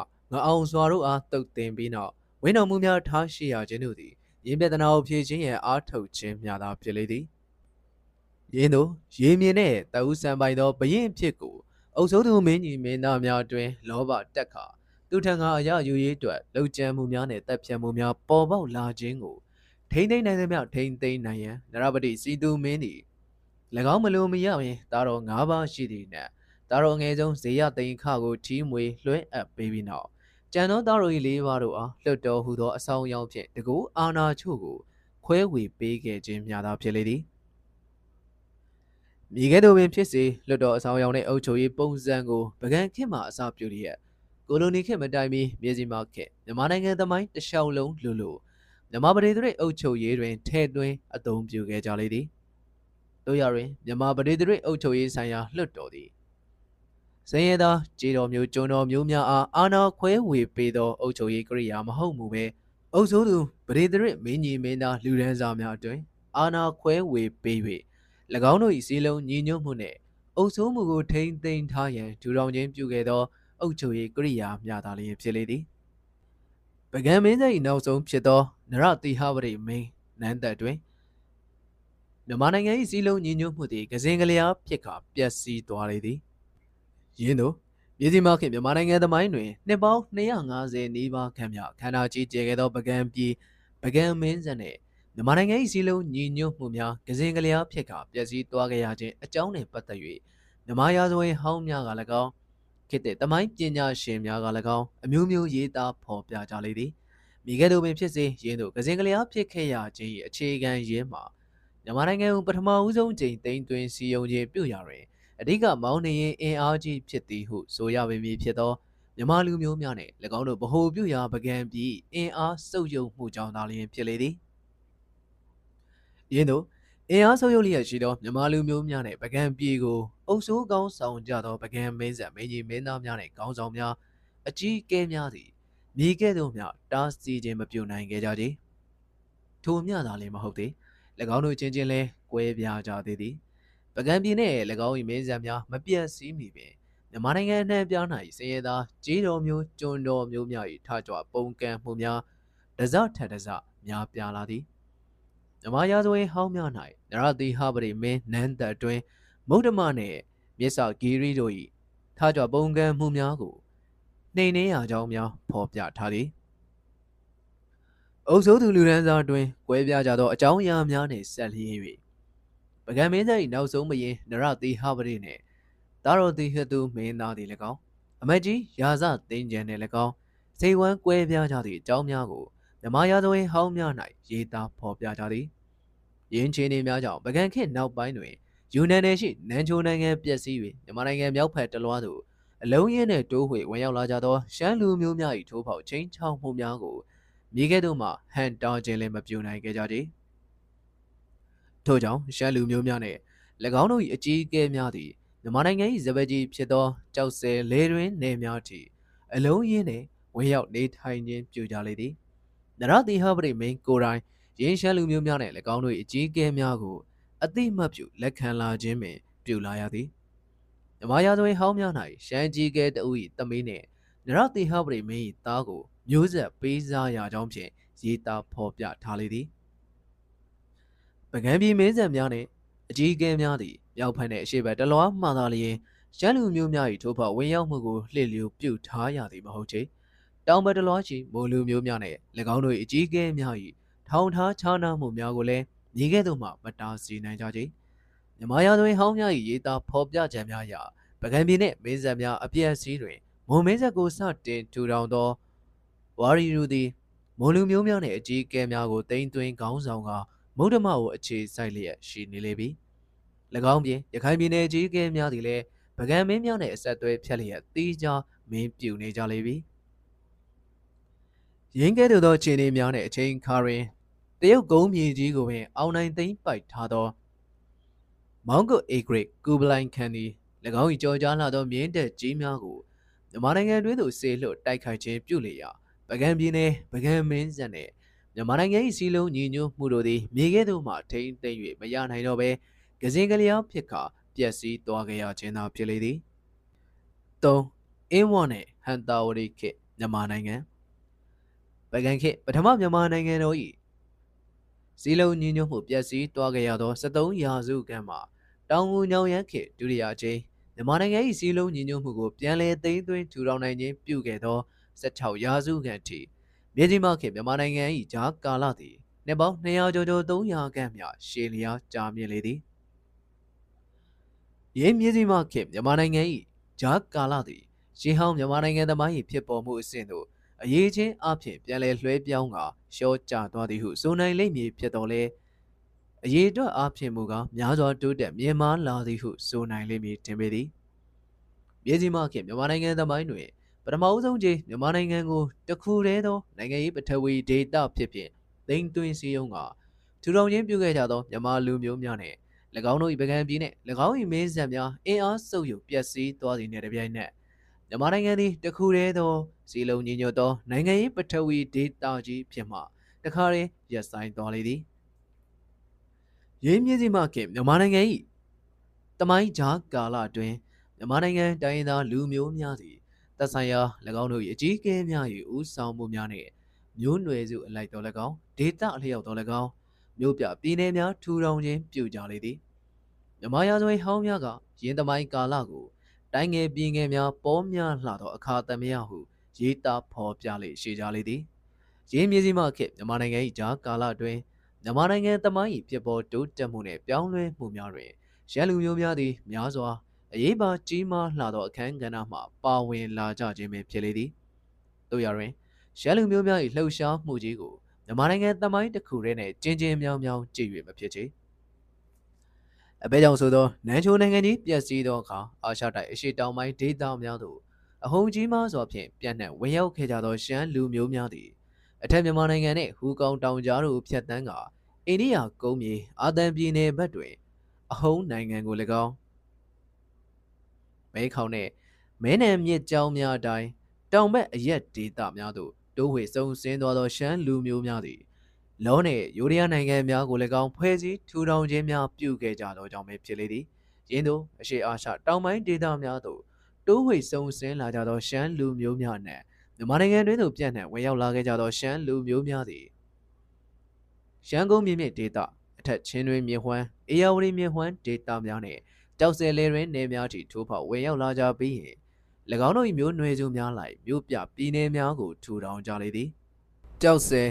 အောင်စွာတို့အားတုတ်တင်ပြီးနောက်ဝင်းတော်မူများထားရှိရခြင်းတို့သည်ရင်းပြဿနာကိုဖြေခြင်းရဲ့အားထုတ်ခြင်းများသာဖြစ်လေသည်ရင်းတို့ရေမြင်တဲ့တအုပ်ဆံပိုင်သောဘရင်ဖြစ်ကိုအုပ်စိုးသူမင်းကြီးမင်းသားများအတွင်လောဘတက်ခါ သူထံကအရာယူရေးအတွက်လှုပ်ကြံမှုများနဲ့တပ်ဖြတ်မှုများပေါ်ပေါက်လာခြင်းကိုထိမ့်သိမ့်နိုင်သမျှထိမ့်သိမ့်နိုင်ရန်နရပတိစီသူမင်းသည်၎င်းမလိုမရရင်သားတော်၅ပါးရှိသည်နှင့်သားတော်ငယ်ဆုံးဇေယသိန်ခကိုထီးမွေလွှဲအပ်ပေးပြီးနောက်ကျန်သောသားတော်၏လေးပါးတို့အားလွတ်တော်ဟူသောအဆောင်အယောင်ဖြင့်တကူအာနာချို့ကိုခွဲဝေပေးခဲ့ခြင်းများသာဖြစ်လေသည်မိခဲ့သူပင်ဖြစ်စေလွတ်တော်အဆောင်အယောင်နှင့်အုပ်ချုပ်ရေးပုံစံကိုပကံခေတ်မှအစပြုလျက် ကိုလိုနီခေတ်မတိုင်မီမြေစီမာခေတ်မြန်မာနိုင်ငံသမိုင်းတစ်လျှောက်လုံးလူလူမြန်မာပြည်သူတွေအုပ်ချုပ်ရေးတွင်ထဲသွင်းအသုံးပြုခဲ့ကြလေသည်တို့ရတွင်မြန်မာပြည်သူတွေအုပ်ချုပ်ရေးဆိုင်ရာလွှတ်တော်သည်စင်ရသာခြေတော်မျိုးကျွန်းတော်မျိုးများအားအာနာခွဲဝေပေးသောအုပ်ချုပ်ရေးကရိယာမဟုတ်မူပဲအုပ်စိုးသူပရိသရမင်းကြီးမင်းသားလူရန်စာများအတွင်အာနာခွဲဝေပေး၍၎င်းတို့၏စီလုံးညီညွတ်မှုနှင့်အုပ်စိုးမှုကိုထိမ့်သိမ်းထားရန်ဒူထောင်ခြင်းပြုခဲ့သော အုပ်ချုပ်ရေးကရိယာများသာလျှင်ဖြစ်လေသည်ပကံမင်းသား၏နောက်ဆုံးဖြစ်သောနရတိဟဝရိမင်းနန်းသက်တွင်မြန်မာနိုင်ငံ၏စီလုံးညီညွတ်မှုသည်ကစင်ကလျားဖြစ်ကာပျက်စီးသွားလေသည်ယင်းတို့ပြည်စီမခင်မြန်မာနိုင်ငံသမိုင်းတွင်နှစ်ပေါင်း250နီးပါးခန့်မြခန္ဓာကြီးကျယ်ခဲ့သောပကံပြည်ပကံမင်းဆက်နှင့်မြန်မာနိုင်ငံ၏စီလုံးညီညွတ်မှုများကစင်ကလျားဖြစ်ကာပျက်စီးသွားခဲ့ရခြင်းအကြောင်းနှင့်ပတ်သက်၍မြမရာဇဝင်ဟောင်းများက၎င်း ခေတ်တဲ့တမိုင်းပညာရှင်များက၎င်းအမျိုးမျိုးရေးသားဖော်ပြကြလေသည်မိခဲ့သူပင်ဖြစ်စေရင်းတို့ကစင်ကလျားဖြစ်ခဲ့ရခြင်း၏အခြေခံရင်းမှာမြန်မာနိုင်ငံကိုပထမဦးဆုံးချိန်တိမ်သွင်းစီယုံခြင်းပြုရာတွင်အဓိကမောင်းနေရင်အင်အားကြီးဖြစ်သည်ဟုဆိုရပေမည်ဖြစ်သောမြန်မာလူမျိုးများနှင့်၎င်းတို့ဗဟိုပြုရာပကံပြီးအင်အားစုပ်ယုပ်မှုကြောင့်သာလျှင်ဖြစ်လေသည်ယင်းတို့ အင်အားဆုပ်ယုပ်လျက်ရှိသောမြန်မာလူမျိုးများနှင့်ပကံပြေကိုအုပ်စိုးကောင်းဆောင်ကြသောပကံမင်းဆက်မင်းကြီးမင်းသားများနှင့်ကောင်းဆောင်များအကြီးအကဲများသည်မြေကဲ့သို့မျှတားဆီးခြင်းမပြုနိုင်ခဲ့ကြကြထိုမျှသာလည်းမဟုတ်သေး၎င်းတို့ချင်းချင်းလဲကွဲပြားကြသေးသည်ပကံပြည်နှင့်၎င်း၏မင်းဆက်များမပြတ်စည်းမီပင်မြန်မာနိုင်ငံအနှံ့ပြား၌စင်ရသားကြေးတော်မျိုးကျွန်းတော်မျိုးများ၏ထကြွပုံကံမှုများတစထက်တစများပြားလာသည် မြမရာဇဝင်ဟောင်းများ၌နရတိဟပရိမင်းနန်းသက်တွင်မုဒ္ဓမနှင့်မြစ္ဆာဂီရီတို့၏ထားကြပုံကံမှုများကိုနှိမ်နှင်းရာကြောင်းများဖော်ပြထားသည်အုပ်စိုးသူလူရန်စာတွင်ကွဲပြားကြသောအကြောင်းအရာများနှင့်ဆက်လျင်း၍ပကံမင်းသား၏နောက်ဆုံးမရင်နရတိဟပရိနှင့်တာရောတိဟတုမင်းသားသည်၎င်းအမတ်ကြီးရာဇသိန်းကျန်နှင့်၎င်းစိတ်ဝမ်းကွဲပြားကြသည့်အကြောင်းများကို မြမရာဇဝင်ဟောင်းများ၌ရေးသားဖော်ပြကြသည်ရင်းချင်းနေများကြောင့်ပကံခေတ်နောက်ပိုင်းတွင်ယူနန်နယ်ရှိနန်ချိုနိုင်ငံပျက်စီး၍မြန်မာနိုင်ငံမြောက်ဖက်တလွားသို့အလုံးရင်းနဲ့တိုးဝှေဝင်ရောက်လာကြသောရှမ်းလူမျိုးများ၏ထိုးဖောက်ချင်းချောင်းမှုများကိုမြေကဲ့သို့မှဟန်တာခြင်းလည်းမပြုနိုင်ခဲ့ကြကြ။ထို့ကြောင့်ရှမ်းလူမျိုးများနှင့်၎င်းတို့၏အကြီးအကဲများသည်မြန်မာနိုင်ငံ၏ဇပကြီးဖြစ်သောကြောက်စဲလေတွင်နေများထိအလုံးရင်းနှင့်ဝင်ရောက်နေထိုင်ခြင်းပြုကြလေသည်။ နရတိဟပရိမင်းကိုရိုင်းရင်းရှမ်းလူမျိုးများနှင့်၎င်းတို့၏အကြီးအကဲများကိုအတိမတ်ပြုလက်ခံလာခြင်းပင်ပြုလာရသည်မြမရာဇဝင်ဟောင်းများ၌ရှမ်းကြီးကဲတအုပ်၏တမင်းနှင့်နရတိဟပရိမင်း၏သားကိုမျိုးဆက်ပေးစားရာကြောင်းဖြင့်ရေးသားဖော်ပြထားလေသည်ပကံပြည်မင်းဆက်များနှင့်အကြီးအကဲများသည်မြောက်ဖက်နှင့်အရှေ့ဘက်တလွားမှသာလျင်ရှမ်းလူမျိုးများ၏ထိုးဖောက်ဝင်ရောက်မှုကိုလှည့်လျူပြုထားရသည်မဟုတ်ချေ တောင်ဘက်တလွားရှိမိုးလူမျိုးများနှင့်၎င်းတို့၏အကြီးအကဲများ၏ထောင်ထားခြားနားမှုများကိုလည်းမြေကဲ့သို့မှမတားဆီးနိုင်ကြကြမြမရာသွင်းဟောင်းများ၏ရေးသားဖော်ပြချက်များအရပကံပြည်နှင့်မင်းဆက်များအပြည့်အစည်းတွင်မွန်မင်းဆက်ကိုစတင်ထူထောင်သောဝါရီရူသည်မွန်လူမျိုးများနှင့်အကြီးအကဲများကိုတိမ့်သွင်းခေါင်းဆောင်ကမုဒ္ဓမကိုအခြေစိုက်လျက်ရှိနေလေပြီ၎င်းပြင်ရခိုင်ပြည်နယ်အကြီးအကဲများသည်လည်းပကံမင်းများနှင့်အဆက်အသွယ်ဖြတ်လျက်တီးခြားမင်းပြူနေကြလေပြီ ရင်းကဲ့သို့သောခြေနေများနှင့်အချိန်ခါတွင်တရုတ်ကုန်းမြေကြီးကိုပင်အောင်နိုင်သိမ့်ပိုက်ထားသောမောင်ကုတ်အေဂရိတ်ကူဘလိုင်ခန်သည်၎င်း၏ကြော်ကြားလာသောမြင်းတက်ကြီးများကိုမြန်မာနိုင်ငံတွင်းသို့ဆေလွတ်တိုက်ခိုက်ခြင်းပြုလေရာပကံပြည်နယ်ပကံမင်းဆက်နှင့်မြန်မာနိုင်ငံ၏စီလုံးညီညွတ်မှုတို့သည်မြေကဲ့သို့မှထိမ့်သိမ့်၍မရနိုင်တော့ဘဲကစင်ကလျားဖြစ်ခါပျက်စီးသွားကြရခြင်းသာဖြစ်လေသည်၃အင်းဝနှင့်ဟန်တာဝရီခေမြန်မာနိုင်ငံ ပကံခေပထမမြန်မာနိုင်ငံတော်၏စီလုံးညီညွတ်မှုပျက်စီးသွားကြရသော73ရာစုခန့်မှာတောင်ငူညောင်ရန်ခေဒုတိယအကြိမ်မြန်မာနိုင်ငံ၏စီလုံးညီညွတ်မှုကိုပြန်လည်သိမ်းသွင်းထူထောင်နိုင်ခြင်းပြုခဲ့သော16ရာစုခန့်ထိမြေကြီးမခေမြန်မာနိုင်ငံ၏ဂျာကာလသည်နှစ်ပေါင်း200ကျော်ကျော်300ခန့်မြရှည်လျားကြာမြင့်လေသည်ရင်းမြေကြီးမခေမြန်မာနိုင်ငံ၏ဂျာကာလသည်ရှေးဟောင်းမြန်မာနိုင်ငံသမိုင်း၏ဖြစ်ပေါ်မှုအဆင့်သို့ အရေးချင်းအဖြစ်ပြန်လည်လွှဲပြောင်းကရှော့ကျသွားသည်ဟုဆိုနိုင်လိမ့်မည်ဖြစ်တော်လဲအရေးအတွက်အဖြစ်မူကများစွာတိုးတက်မြင်မာလာသည်ဟုဆိုနိုင်လိမ့်မည်တင်ပေသည်မြေကြီးမခင်မြန်မာနိုင်ငံသမိုင်းတွင်ပထမအဆုံးကြိမ်မြန်မာနိုင်ငံကိုတခုတည်းသောနိုင်ငံရေးပထဝီဒေတာဖြစ်ဖြင့်သိမ်းသွင်းစည်းရုံးကထူထောင်ခြင်းပြုခဲ့ကြသောမြန်မာလူမျိုးများနှင့်၎င်းတို့၏ပကံပြည်နှင့်၎င်း၏မင်းဆက်များအင်အားစုပ်ယူပျက်စီးသွားသည်နှင့်တပြိုင်နက် မြန်မာနိုင်ငံသည်တခုတည်းသောစီလုံးညီညွတ်သောနိုင်ငံရေးပထဝီဒေတာကြီးဖြစ်မှတခါတည်းရပ်ဆိုင်သွားလေသည်ရင်းမြစ်စီမှခင်မြန်မာနိုင်ငံ၏တမိုင်းကြားကာလအတွင်းမြန်မာနိုင်ငံတိုင်းရင်းသားလူမျိုးများသည်သက်ဆိုင်ရာ၎င်းတို့၏အကြီးအကဲများ၏ဦးဆောင်မှုများနှင့်မျိုးနွယ်စုအလိုက်တော်၎င်းဒေတာအလျောက်တော်၎င်းမြို့ပြပြည်နယ်များထူထောင်ခြင်းပြုကြလေသည်မြန်မာရာဇဝင်ဟောင်းများကရင်းသမိုင်းကာလကို တိုင်းငယ်ပြည်ငယ်များပေါ်များလှသောအခါသမယဟုရေးသားဖော်ပြလေရှိကြလေသည်ရင်းမြေစီမခေမြန်မာနိုင်ငံ၏ဂျာကာလအတွင်းမြန်မာနိုင်ငံတမိုင်း၏ဖြစ်ပေါ်တိုးတက်မှုနှင့်ပြောင်းလဲမှုများတွင်ရန်လူမျိုးများသည်များစွာအရေးပါကြီးမားလှသောအခမ်းကဏ္ဍမှပါဝင်လာကြခြင်းပင်ဖြစ်လေသည်တို့ရတွင်ရန်လူမျိုးများ၏လှုပ်ရှားမှုကြီးကိုမြန်မာနိုင်ငံတမိုင်းတစ်ခုတည်းနဲ့ကျင်းချင်းမြောင်းမြောင်းကြည့်၍မဖြစ်ချေ အဘဲကြောင့်ဆိုသောနန်းချိုနိုင်ငံကြီးပြည့်စည်သောအခါအာရှတိုက်အရှေ့တောင်ပိုင်းဒေသများသို့အဟုန်ကြီးမားစွာဖြင့်ပြန့်နှံ့ဝင်ရောက်ခဲ့ကြသောရှမ်းလူမျိုးများသည်အထက်မြန်မာနိုင်ငံနှင့်ဟူကောင်တောင်ကြားတို့ဖြတ်တန်းကအိန္ဒိယကုန်းမြေအာသံပြည်နယ်ဘက်တွင် အဟုန်နိုင်ငံကို၎င်းမဲခေါင်နှင့်မဲနံမြစ်ကြောင်းများအတိုင်းတောင်ဘက်အရက်ဒေသများသို့တိုးဝှေစုံစင်းသွားသောရှမ်းလူမျိုးများသည် လောနှင့်ယူရီးယားနိုင်ငံများကိုလည်းကောင်းဖွဲ့စည်းထူထောင်ခြင်းများပြုခဲ့ကြသောကြောင့်ပဲဖြစ်လေသည်။ယင်းတို့အရှိအာရှတောင်ပိုင်းဒေသများသို့တိုးဝှေစုံစင်းလာကြသောရှမ်းလူမျိုးများနှင့်မြန်မာနိုင်ငံတွင်သို့ပြန့်နှံ့ဝင်ရောက်လာခဲ့ကြသောရှမ်းလူမျိုးများသည်ရန်ကုန်မြင့်မြင့်ဒေသအထက်ချင်းတွင်မြေဟွမ်းအေယာဝတီမြေဟွမ်းဒေသများနှင့်ကြောက်စဲလေတွင်နေများထိထိုးဖောက်ဝင်ရောက်လာကြပြီးရင်၎င်းတို့၏မျိုးနွယ်စုများလိုက်မြို့ပြပြည်နယ်များကိုထူထောင်ကြလေသည်ကြောက်စဲ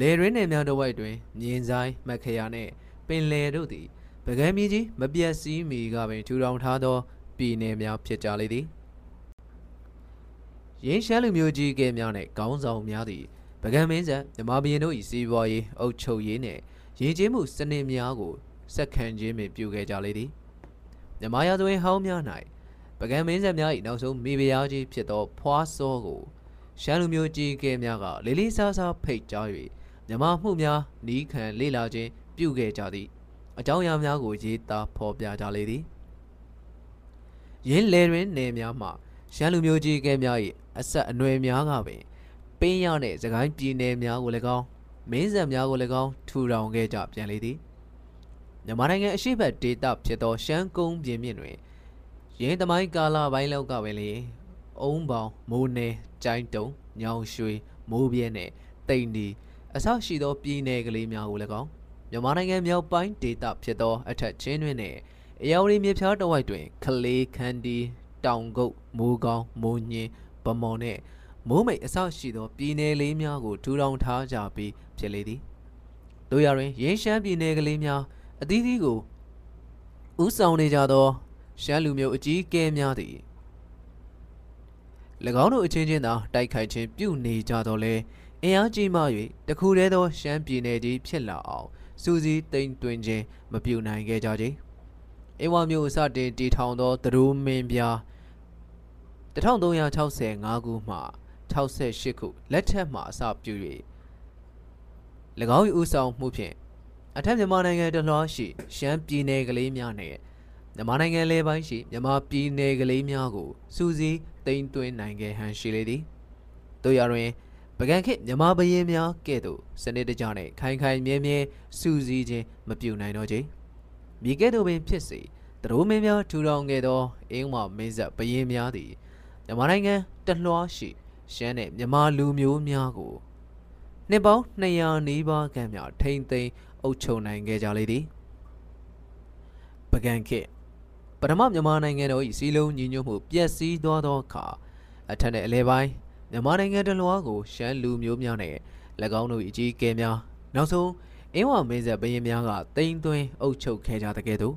လေတွင်နေများတို့ဝိုက်တွင်မြင်းဆိုင်မက်ခရာနှင့်ပင်လယ်တို့သည်ပကံမီကြီးမပြတ်စည်းမီကပင်ထူထောင်ထားသောပြည်နယ်များဖြစ်ကြလေသည်ရင်းရှမ်းလူမျိုးကြီးကဲများနှင့်ခေါင်းဆောင်များသည်ပကံမင်းဆက်မြမဘီရင်တို့၏စီးပွားရေးအုပ်ချုပ်ရေးနှင့်ရင်းချင်းမှုစနစ်များကိုစက်ခံခြင်းပင်ပြုခဲ့ကြလေသည်မြမရာဇဝင်ဟောင်းများ၌ပကံမင်းဆက်များ၏နောက်ဆုံးမိဖုရားကြီးဖြစ်သောဖွားစောကိုရှမ်းလူမျိုးကြီးကဲများကလေးလေးစားစားဖိတ်ကြား၍ မြမမှုများနီးခံလေ့လာခြင်းပြုခဲ့ကြသည်အကြောင်းအရာများကိုရေးသားဖော်ပြကြလေသည်ရင်းလေတွင်နေများမှရှမ်းလူမျိုးကြီးကဲများ၏အဆက်အနွယ်များကပင်ပင်းရနှင့်စကိုင်းပြည်နယ်များကိုလည်းကောင်းမင်းဆက်များကိုလည်းကောင်းထူထောင်ခဲ့ကြပြန်လေသည်မြန်မာနိုင်ငံအရှိတ်ဒေသဖြစ်သောရှမ်းကုန်းပြင်မြင့်တွင်ရင်းသမိုင်းကာလပိုင်းလောက်ကပဲလေအုံးပေါင်မိုးနေကြိုင်းတုံညောင်ရွှေမိုးပြဲနှင့်တိန်ဒီ အဆောက်ရှိသောပြည်နယ်ကလေးများကိုလည်းကောင်းမြန်မာနိုင်ငံမြောက်ပိုင်းဒေသဖြစ်သောအထက်ချင်းတွင်နှင့်အယော်ရီမြေဖြားတဝိုက်တွင်ခလေးခန်းဒီတောင်ကုတ်မိုးကောင်းမိုးညင်းဗမော်နှင့်မိုးမိတ်အဆောက်ရှိသောပြည်နယ်လေးများကိုထူထောင်ထားကြပြီးဖြစ်လေသည်တို့ရတွင်ရင်းရှမ်းပြည်နယ်ကလေးများအသီးသီးကိုဥဆောင်နေကြသောရှမ်းလူမျိုးအကြီးအကဲများသည်၎င်းတို့အချင်းချင်းသာတိုက်ခိုက်ခြင်းပြုနေကြတော့လဲ အင်အားကြီးမှ၍တခုတည်းသောရှမ်းပြည်နယ်ကြီးဖြစ်လာအောင်စူးစီးတိမ်တွင်ခြင်းမပြုနိုင်ခဲ့ကြကြ။အေဝါမျိုးစတင်တည်ထောင်သောသရိုးမင်းပြား1365ခုမှ68ခုလက်ထက်မှအစပြု၍၎င်း၏ဦးဆောင်မှုဖြင့်အထက်မြန်မာနိုင်ငံတလွှားရှိရှမ်းပြည်နယ်ကလေးများနှင့်မြန်မာနိုင်ငံလေပိုင်းရှိမြန်မာပြည်နယ်ကလေးများကိုစူးစီးတိမ်သွင်းနိုင်ခဲ့ဟန်ရှိလေသည်တို့ရတွင် ပကံခေတ်မြန်မာဘရင်များကဲ့သို့စနစ်တကျနှင့်ခိုင်ခိုင်မြဲမြဲစူးစီးခြင်းမပြုနိုင်တော့ကြမြေကဲ့သို့ပင်ဖြစ်စေတရိုးမင်းများထူထောင်ခဲ့သောအင်းဝမင်းဆက်ဘရင်များသည်မြန်မာနိုင်ငံတလွှားရှိရှမ်းနှင့်မြန်မာလူမျိုးများကိုနှစ်ပေါင်း200နီးပါးခန့်များထိမ့်သိမ်းအုပ်ချုပ်နိုင်ခဲ့ကြလေသည်ပကံခေတ်ပထမမြန်မာနိုင်ငံတော်၏စီလုံးညီညွတ်မှုပျက်စီးသွားသောအခါအထက်နှင့်အလဲပိုင်း မြန်မာနိုင်ငံတလွှားကိုရှမ်းလူမျိုးများနဲ့၎င်းတို့၏အကြီးအကဲများနောက်ဆုံးအင်းဝမင်းဆက်ဘရင်များကတိမ့်သွင်းအုပ်ချုပ်ခဲ့ကြတဲ့ကဲ့သို့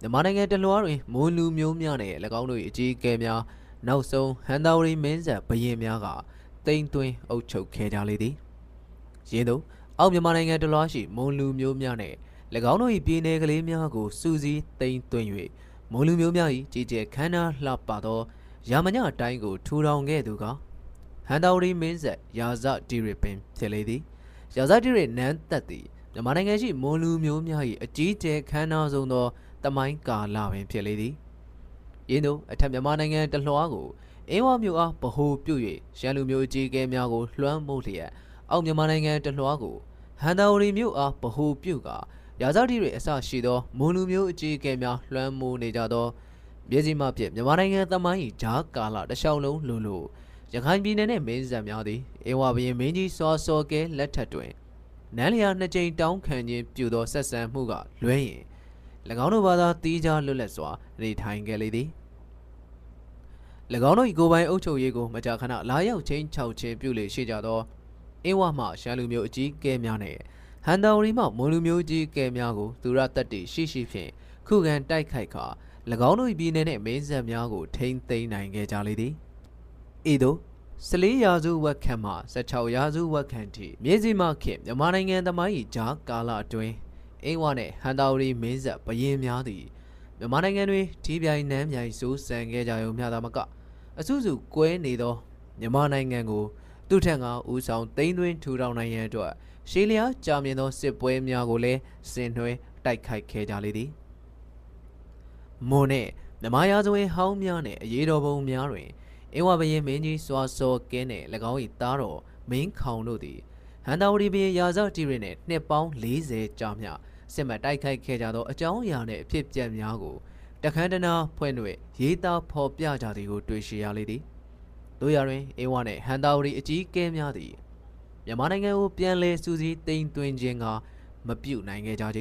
မြန်မာနိုင်ငံတလွှားတွင်မွန်လူမျိုးများနဲ့၎င်းတို့၏အကြီးအကဲများနောက်ဆုံးဟန်တာဝရီမင်းဆက်ဘရင်များကတိမ့်သွင်းအုပ်ချုပ်ခဲ့ကြလေသည်ရင်းတို့အောက်မြန်မာနိုင်ငံတလွှားရှိမွန်လူမျိုးများနဲ့၎င်းတို့၏ပြည်နယ်ကလေးများကိုစူးစီးတိမ့်သွင်း၍မွန်လူမျိုးများ၏ကြီးကျယ်ခမ်းနားလှပသောရာမညတိုင်းကိုထူထောင်ခဲ့သူက ဟန်တာဝရီမင်းဆက်ရာဇဒီရပင်ဖြစ်လေသည်ရာဇဒီရနန်းသက်သည်မြန်မာနိုင်ငံရှိမွန်လူမျိုးများ၏အကြီးကျယ်ခမ်းနားဆုံးသောတမိုင်းကာလပင်ဖြစ်လေသည်ရင်းတို့အထက်မြန်မာနိုင်ငံတလွှားကိုအင်းဝမျိုးအားဗဟိုပြု၍ရန်လူမျိုးအကြီးအကဲများကိုလွှမ်းမိုးလျက်အောက်မြန်မာနိုင်ငံတလွှားကိုဟန်တာဝရီမျိုးအားဗဟိုပြုကာရာဇတိတွေအစရှိသောမွန်လူမျိုးအကြီးအကဲများလွှမ်းမိုးနေကြသောမြေကြီးမှဖြင့်မြန်မာနိုင်ငံသမိုင်း၏ဂျားကာလတစ်လျှောက်လုံးလူလူ ရခိုင်ပြည်နယ်နှင့်မင်းဆက်များသည်အေဝါဘရင်မင်းကြီးစောစောကဲလက်ထက်တွင်နန်းလျာနှစ်ကြိမ်တောင်းခံခြင်းပြုသောဆက်ဆံမှုကလွဲရင်၎င်းတို့ဘာသာတီးခြားလွတ်လပ်စွာနေထိုင်ခဲ့လေသည်၎င်းတို့၏ကိုယ်ပိုင်အုပ်ချုပ်ရေးကိုမကြာခဏလာရောက်ချင်းချောက်ချင်းပြုလေရှိကြသောအင်းဝမှရှမ်းလူမျိုးအကြီးကဲများနဲ့ဟန်တာဝရီမှမွန်လူမျိုးကြီးကဲများကိုသူရတက်တီရှိရှိဖြင့်ခုခံတိုက်ခိုက်ခါ၎င်းတို့၏ပြည်နယ်နှင့်မင်းဆက်များကိုထိမ့်သိမ်းနိုင်ခဲ့ကြလေသည် ဤသို့14ရာစုဝက်ခန့်မှ16ရာစုဝက်ခန့်ထိမြေစီမခေမြန်မာနိုင်ငံသမိုင်း၏ဂျားကာလအတွင်းအင်းဝနှင့်ဟန်တာဝရီမင်းဆက်ဘရင်များသည်မြန်မာနိုင်ငံတွင်ဒီပြိုင်နှမ်းမြိုင်စိုးစံခဲ့ကြရုံမျှသာမကအစုစုကွဲနေသောမြန်မာနိုင်ငံကိုသူထံကဦးဆောင်သိန်းသွင်းထူထောင်နိုင်ရန်အတွက်ရှေးလျားကြာမြင့်သောစစ်ပွဲများကိုလည်းဆင်နွှဲတိုက်ခိုက်ခဲ့ကြလေသည်မွန်နှင့်မြမရာဇဝင်ဟောင်းများနှင့်အရေးတော်ပုံများတွင် အင်းဝဘရင်မင်းကြီးစွာစောကင်းနှင့်၎င်း၏သားတော်မင်းခေါင်တို့သည်ဟန်တာဝတီဘရင်ရာဇတီရနှင့်နှစ်ပေါင်း40ကြာမြစစ်မှတ်တိုက်ခိုက်ခဲ့ကြသောအကြောင်းအရာနှင့်အဖြစ်ပြက်များကိုတခန်းတနာဖွဲ့နှင့်ရေးသားဖော်ပြကြသည်ကိုတွေ့ရှိရလေသည်တို့ရတွင်အေဝါနှင့်ဟန်တာဝရီအကြီးကဲများသည်မြန်မာနိုင်ငံကိုပြန်လည်စူးစီးတိမ်သွင်းခြင်းကမပြုတ်နိုင်ခဲ့ကြကြ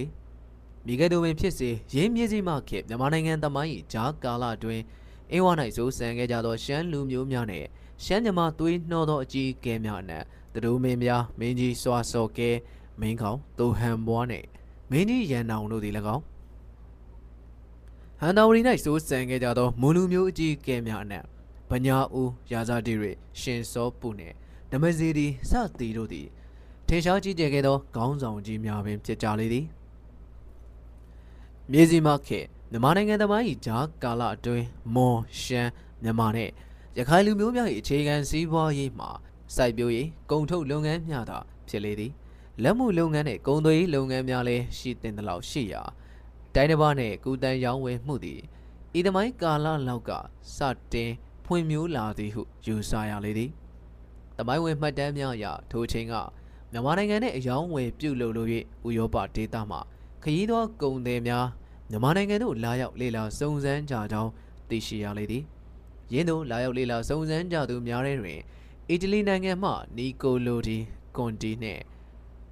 မိခဲ့သူပင်ဖြစ်စေရင်းမြေကြီးမှခေတ်မြန်မာနိုင်ငံသမိုင်း၏ဂျားကာလအတွင်း အင်းဝ၌စိုးစံခဲ့ကြသောရှမ်းလူမျိုးများနှင့်ရှမ်းမြမသွေးနှောသောအကြီးအကဲများအနက်တဒိုးမင်းများမင်းကြီးစွာစော်ကဲမင်းခေါင်တူဟန်ဘွားနှင့်မင်းကြီးရန်နောင်တို့သည်၎င်းဟန်တာဝရီ၌စိုးစံခဲ့ကြသောမွန်လူမျိုးအကြီးအကဲများအနက်ဗညာဦးရာဇာတိရရှင်စောပုနှင့်နမစီဒီစသည်တို့သည်ထင်ရှားကြီးကျယ်ခဲ့သောခေါင်းဆောင်ကြီးများပင်ဖြစ်ကြလေသည်မြေစီမခေ မြန်မာနိုင်ငံသမိုင်း၏ဂျားကာလအတွင်းမွန်ရှမ်းမြန်မာနှင့်ရခိုင်လူမျိုးများ၏အခြေခံစည်းပွားရေးမှာစိုက်ပျိုးရေးကုန်ထုတ်လုပ်ငန်းများသာဖြစ်လေသည်လက်မှုလုပ်ငန်းနှင့်ကုန်သွယ်ရေးလုပ်ငန်းများလည်းရှိတင်သလောက်ရှိရာတိုင်းတစ်ပါးနှင့်ကုတန်ရောင်းဝယ်မှုသည်ဤသမိုင်းကာလလောက်ကစတင်ဖွံ့မျိုးလာသည်ဟုယူဆရလေသည်။တမိုင်းဝင်မှတ်တမ်းများအရထိုချိန်ကမြန်မာနိုင်ငံနဲ့အယောင်းဝယ်ပြုလုပ်လို့၍ဥရောပဒေသမှခရီးသောကုန်သည်များ မြန်မာနိုင်ငံသို့လာရောက်လေ့လာစုံစမ်းကြကြောင်းသိရှိရလေသည်။ယင်းသို့လာရောက်လေ့လာစုံစမ်းကြသူများတွင်အီတလီနိုင်ငံမှနီကိုလိုဒီကွန်တီနှင့်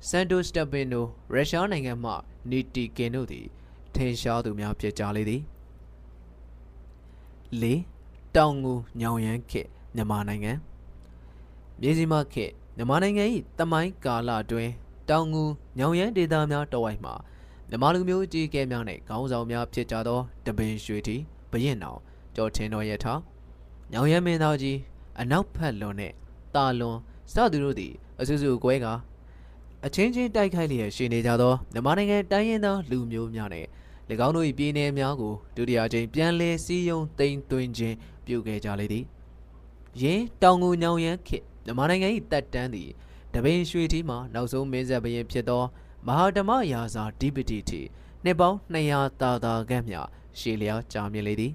ဆန်တိုစတပင်နိုရုရှားနိုင်ငံမှနီတီကင်တို့သည်ထင်ရှားသူများဖြစ်ကြလေသည်၄တောင်ငူညောင်ရမ်းခေမြန်မာနိုင်ငံမြေစီမခေမြန်မာနိုင်ငံ၏တမိုင်းကာလအတွင်းတောင်ငူညောင်ရမ်းဒေသများတဝိုက်မှာ မြန်မာလူမျိုးကြီးကဲများနှင့်ခေါင်းဆောင်များဖြစ်ကြသောတပင်ရွှေတီဘရင်တော်ကျော်ထင်းတော်ရထားညောင်ရမ်းမင်းသားကြီးအနောက်ဖက်လွန်နှင့်တာလွန်စသူတို့သည်အဆူဆူကွဲကအချင်းချင်းတိုက်ခိုက်လျက်ရှိနေကြသောမြန်မာနိုင်ငံတိုင်းရင်းသားလူမျိုးများနဲ့၎င်းတို့၏ပြည်နယ်များကိုဒုတိယကြိမ်ပြန်လည်စည်းရုံးသိမ်းသွင်းခြင်းပြုခဲ့ကြလေသည်ယင်းတောင်ငူညောင်ရမ်းခေတ်မြန်မာနိုင်ငံ၏တပ်တန်းသည်တပင်ရွှေထီးမှနောက်ဆုံးမင်းဆက်ဘရင်ဖြစ်သော မဟာဓမ္မရာဇာဓိပတိတီနှစ်ပေါင်း200တာတာခန့်မြရှေလျားကြာမြင့်လေသည်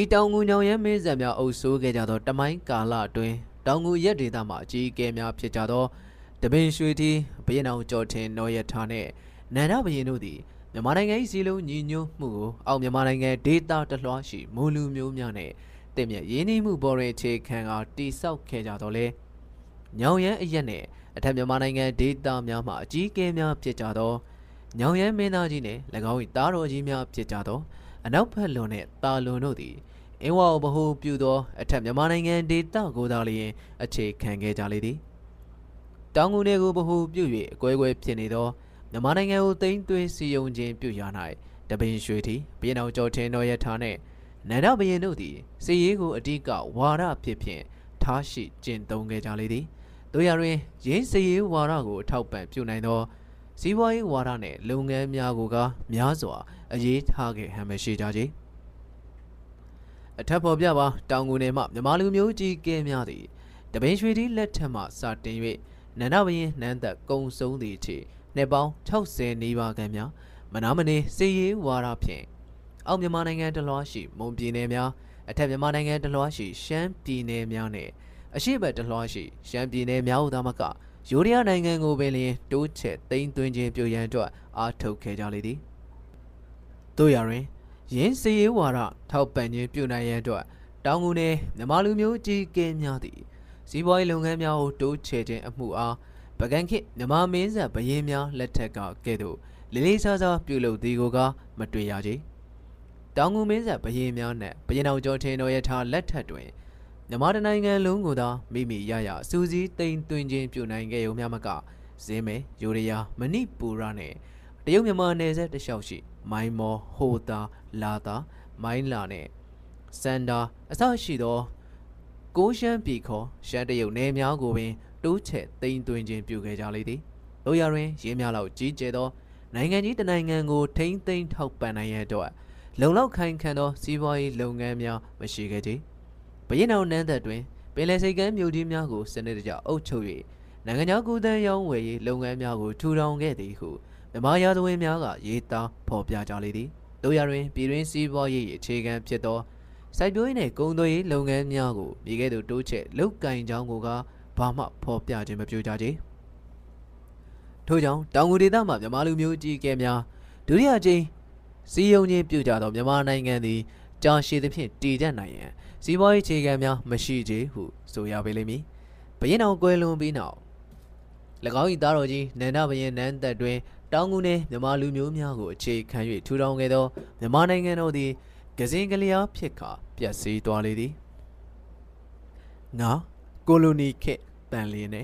ဤတောင်ငူညောင်ရမ်းမင်းဆက်များအုပ်စိုးခဲ့ကြသောတမိုင်းကာလအတွင်းတောင်ငူရက်ဒေသမှအကြီးအကဲများဖြစ်ကြသောတပင်ရွှေထီးဘရင်အောင်ကျော်ထင်နော်ရထားနှင့်နန္ဒဘရင်တို့သည်မြန်မာနိုင်ငံ၏စီလုံးညီညွတ်မှုကိုအောက်မြန်မာနိုင်ငံဒေသတလွှားရှိမူလူမျိုးများနဲ့တင့်မြတ်ရင်းနှီးမှုပေါ်တွင်အခြေခံကတိဆောက်ခဲ့ကြတော့လေညောင်ရမ်းအရက်နဲ့ အထက်မြန်မာနိုင်ငံဒေသများမှအကြီးအကဲများဖြစ်ကြသောညောင်ရမ်းမင်းသားကြီးနှင့်၎င်း၏တားတော်ကြီးများဖြစ်ကြသောအနောက်ဘက်လွန်နှင့်တာလွန်တို့သည်အင်းဝါဘဟုပြုသောအထက်မြန်မာနိုင်ငံဒေသကိုသာလျှင်အခြေခံခဲ့ကြလေသည်တောင်ငူနယ်ကိုဘဟုပြု၍အကွဲကွဲဖြစ်နေသောမြန်မာနိုင်ငံကိုသိမ်းသွင်းစီယုံခြင်းပြုရာ၌တပင်ရွှေတီဘရင်တော်ကျော်ထင်းတော်ရထားနှင့်နန္ဒဘရင်တို့သည်စီရေးကိုအတိကဝါရဖြစ်ဖြင့်ထားရှိကျင့်သုံးခဲ့ကြလေသည် တို့ရတွင်ရင်းစီရေးဝါရကိုအထောက်ပံ့ပြုနိုင်သောစီးပွားရေးဝါဒနှင့်လုပ်ငန်းများကိုကများစွာအရေးထားခဲ့ဟန်မရှိကြကြအထက်ပေါ်ပြပါတောင်ငူနယ်မှမြမလူမျိုးကြီးကဲများသည်တပင်ရွှေတီလက်ထက်မှစတင်၍နန္ဒဘရင်နန်းသက်ကုံဆုံးသည့်အထိနှစ်ပေါင်း60နီးပါးခန့်များမနာမနေစီရေးဝါဒဖြင့်အောက်မြန်မာနိုင်ငံတလွှားရှိမွန်ပြည်နယ်များအထက်မြန်မာနိုင်ငံတလွှားရှိရှမ်းပြည်နယ်များနဲ့ အရှိတ်ဘက်တလွှားရှိရှမ်းပြည်နယ်များဟူသာမကယူရီးယားနိုင်ငံကိုပင်လျင်တိုးချဲ့သိမ်းသွင်းခြင်းပြုရန်အတွက်အားထုတ်ခဲ့ကြလေသည်တို့ရတွင်ယင်းစီရေးဝါဒထောက်ပံ့ခြင်းပြုနိုင်ရန်အတွက်တောင်ငူနယ်မြန်မာလူမျိုးကြီးကဲများသည်စီးပွားရေးလုပ်ငန်းများကိုတိုးချဲ့ခြင်းအမှုအားပကံခေတ်မြမမင်းဆက်ဘရင်များလက်ထက်ကကဲ့သို့လေးလေးစားစားပြုလုပ်သည်ကိုကမတွေ့ရကြ။တောင်ငူမင်းဆက်ဘရင်များနဲ့ဘရင်တော်ကျော်ထင်းတော်ရထားလက်ထက်တွင် မြမတနိုင်ငံလုံးကိုသာမိမိရရစူးစီးတိမ်သွင်းခြင်းပြုနိုင်ခဲ့ရုံများမကဇင်းမဲယူရီးယားမဏိပူရနဲ့တရုတ်မြန်မာနယ်စပ်တလျှောက်ရှိ မိုင်းမော်ဟိုတာလာတာမိုင်းလာနဲ့စန်ဒါအစရှိသောကိုရှမ်းပြည်ခေါ်ရှမ်းတရုတ်နယ်များကိုပင်တိုးချဲ့သိမ်းသွင်းခြင်းပြုခဲ့ကြလေသည်။တို့ရတွင်ရင်းများလောက်ကြီးကျယ်သောနိုင်ငံကြီးတနိုင်ငံကိုထိမ့်သိမ်းထောက်ပံ့နိုင်ရန်အတွက်လုံလောက်ခိုင်ခံသောစီးပွားရေးလုပ်ငန်းများမရှိခဲ့ကြ။ ဘရင်အောင်နန်းသက်တွင်ပင်လယ်စိတ်ကမ်းမြို့ကြီးများကိုစနစ်တကျအုပ်ချုပ်၍နိုင်ငံခြားကူးသန်းရောင်းဝယ်ရေးလုပ်ငန်းများကိုထူထောင်ခဲ့သည်ဟုမြန်မာရာဇဝင်များကရေးသားဖော်ပြကြလေသည်။တို့ရတွင်ပြည်တွင်းစီးပွားရေးအခြေခံဖြစ်သောစိုက်ပျိုးရေးနှင့်ကုန်သွယ်ရေးလုပ်ငန်းများကိုမိခဲ့သူတိုးချဲ့လုပ်ကင်ကြောင်းကိုကဘာမှဖော်ပြခြင်းမပြုကြကြထို့ကြောင့်တောင်ငူဒေသမှာမြန်မာလူမျိုးကြီးကဲများဒုတိယကြိမ်စီယုံချင်းပြုကြသောမြန်မာနိုင်ငံသည်ကြာရှည်သဖြင့်တည်တတ်နိုင်ရန် စီးပွားရေးခြေခံများမရှိသေးဟုဆိုရပေလိမ့်မည်ဘရင်အောင်ကွယ်လွန်ပြီးနောက်၎င်း၏သားတော်ကြီးနန္ဒဘရင်နန်းသက်တွင်တောင်ငူနှင့်မြန်မာလူမျိုးများကိုအခြေခံ၍ထူထောင်ခဲ့သောမြန်မာနိုင်ငံတော်သည်ကစင်ကလျားဖြစ်ခါပျက်စီးသွားလေသည်ငါကိုလိုနီခေတ်တန်လျင်နေ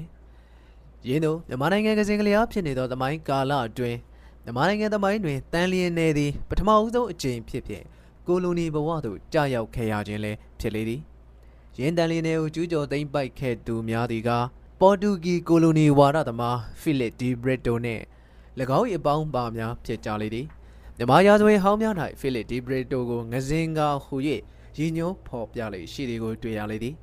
ရင်းတို့မြန်မာနိုင်ငံကစင်ကလျားဖြစ်နေသောသမိုင်းကာလအတွင်းမြန်မာနိုင်ငံသမိုင်းတွင်တန်လျင်နေသည်ပထမဦးဆုံးအကြိမ်ဖြစ်ဖြင့် ကိုလိုနီဘဝသို့ကြာရောက်ခဲ့ရခြင်းလည်းဖြစ်လေသည်ရင်းတန်လျင်နေကိုကျူးကျော်သိမ်းပိုက်ခဲ့သူများသည်ကပေါ်တူဂီကိုလိုနီဝါဒသမားဖိလစ်ဒီဘရစ်တိုနှင့်၎င်း၏အပေါင်းပါများဖြစ်ကြလေသည်မြန်မာရာဇဝင်ဟောင်းများ၌ဖိလစ်ဒီဘရစ်တိုကိုငစင်ကာဟူ၍ရည်ညွှန်းဖော်ပြလေရှိသည်ကိုတွေ့ရလေသည်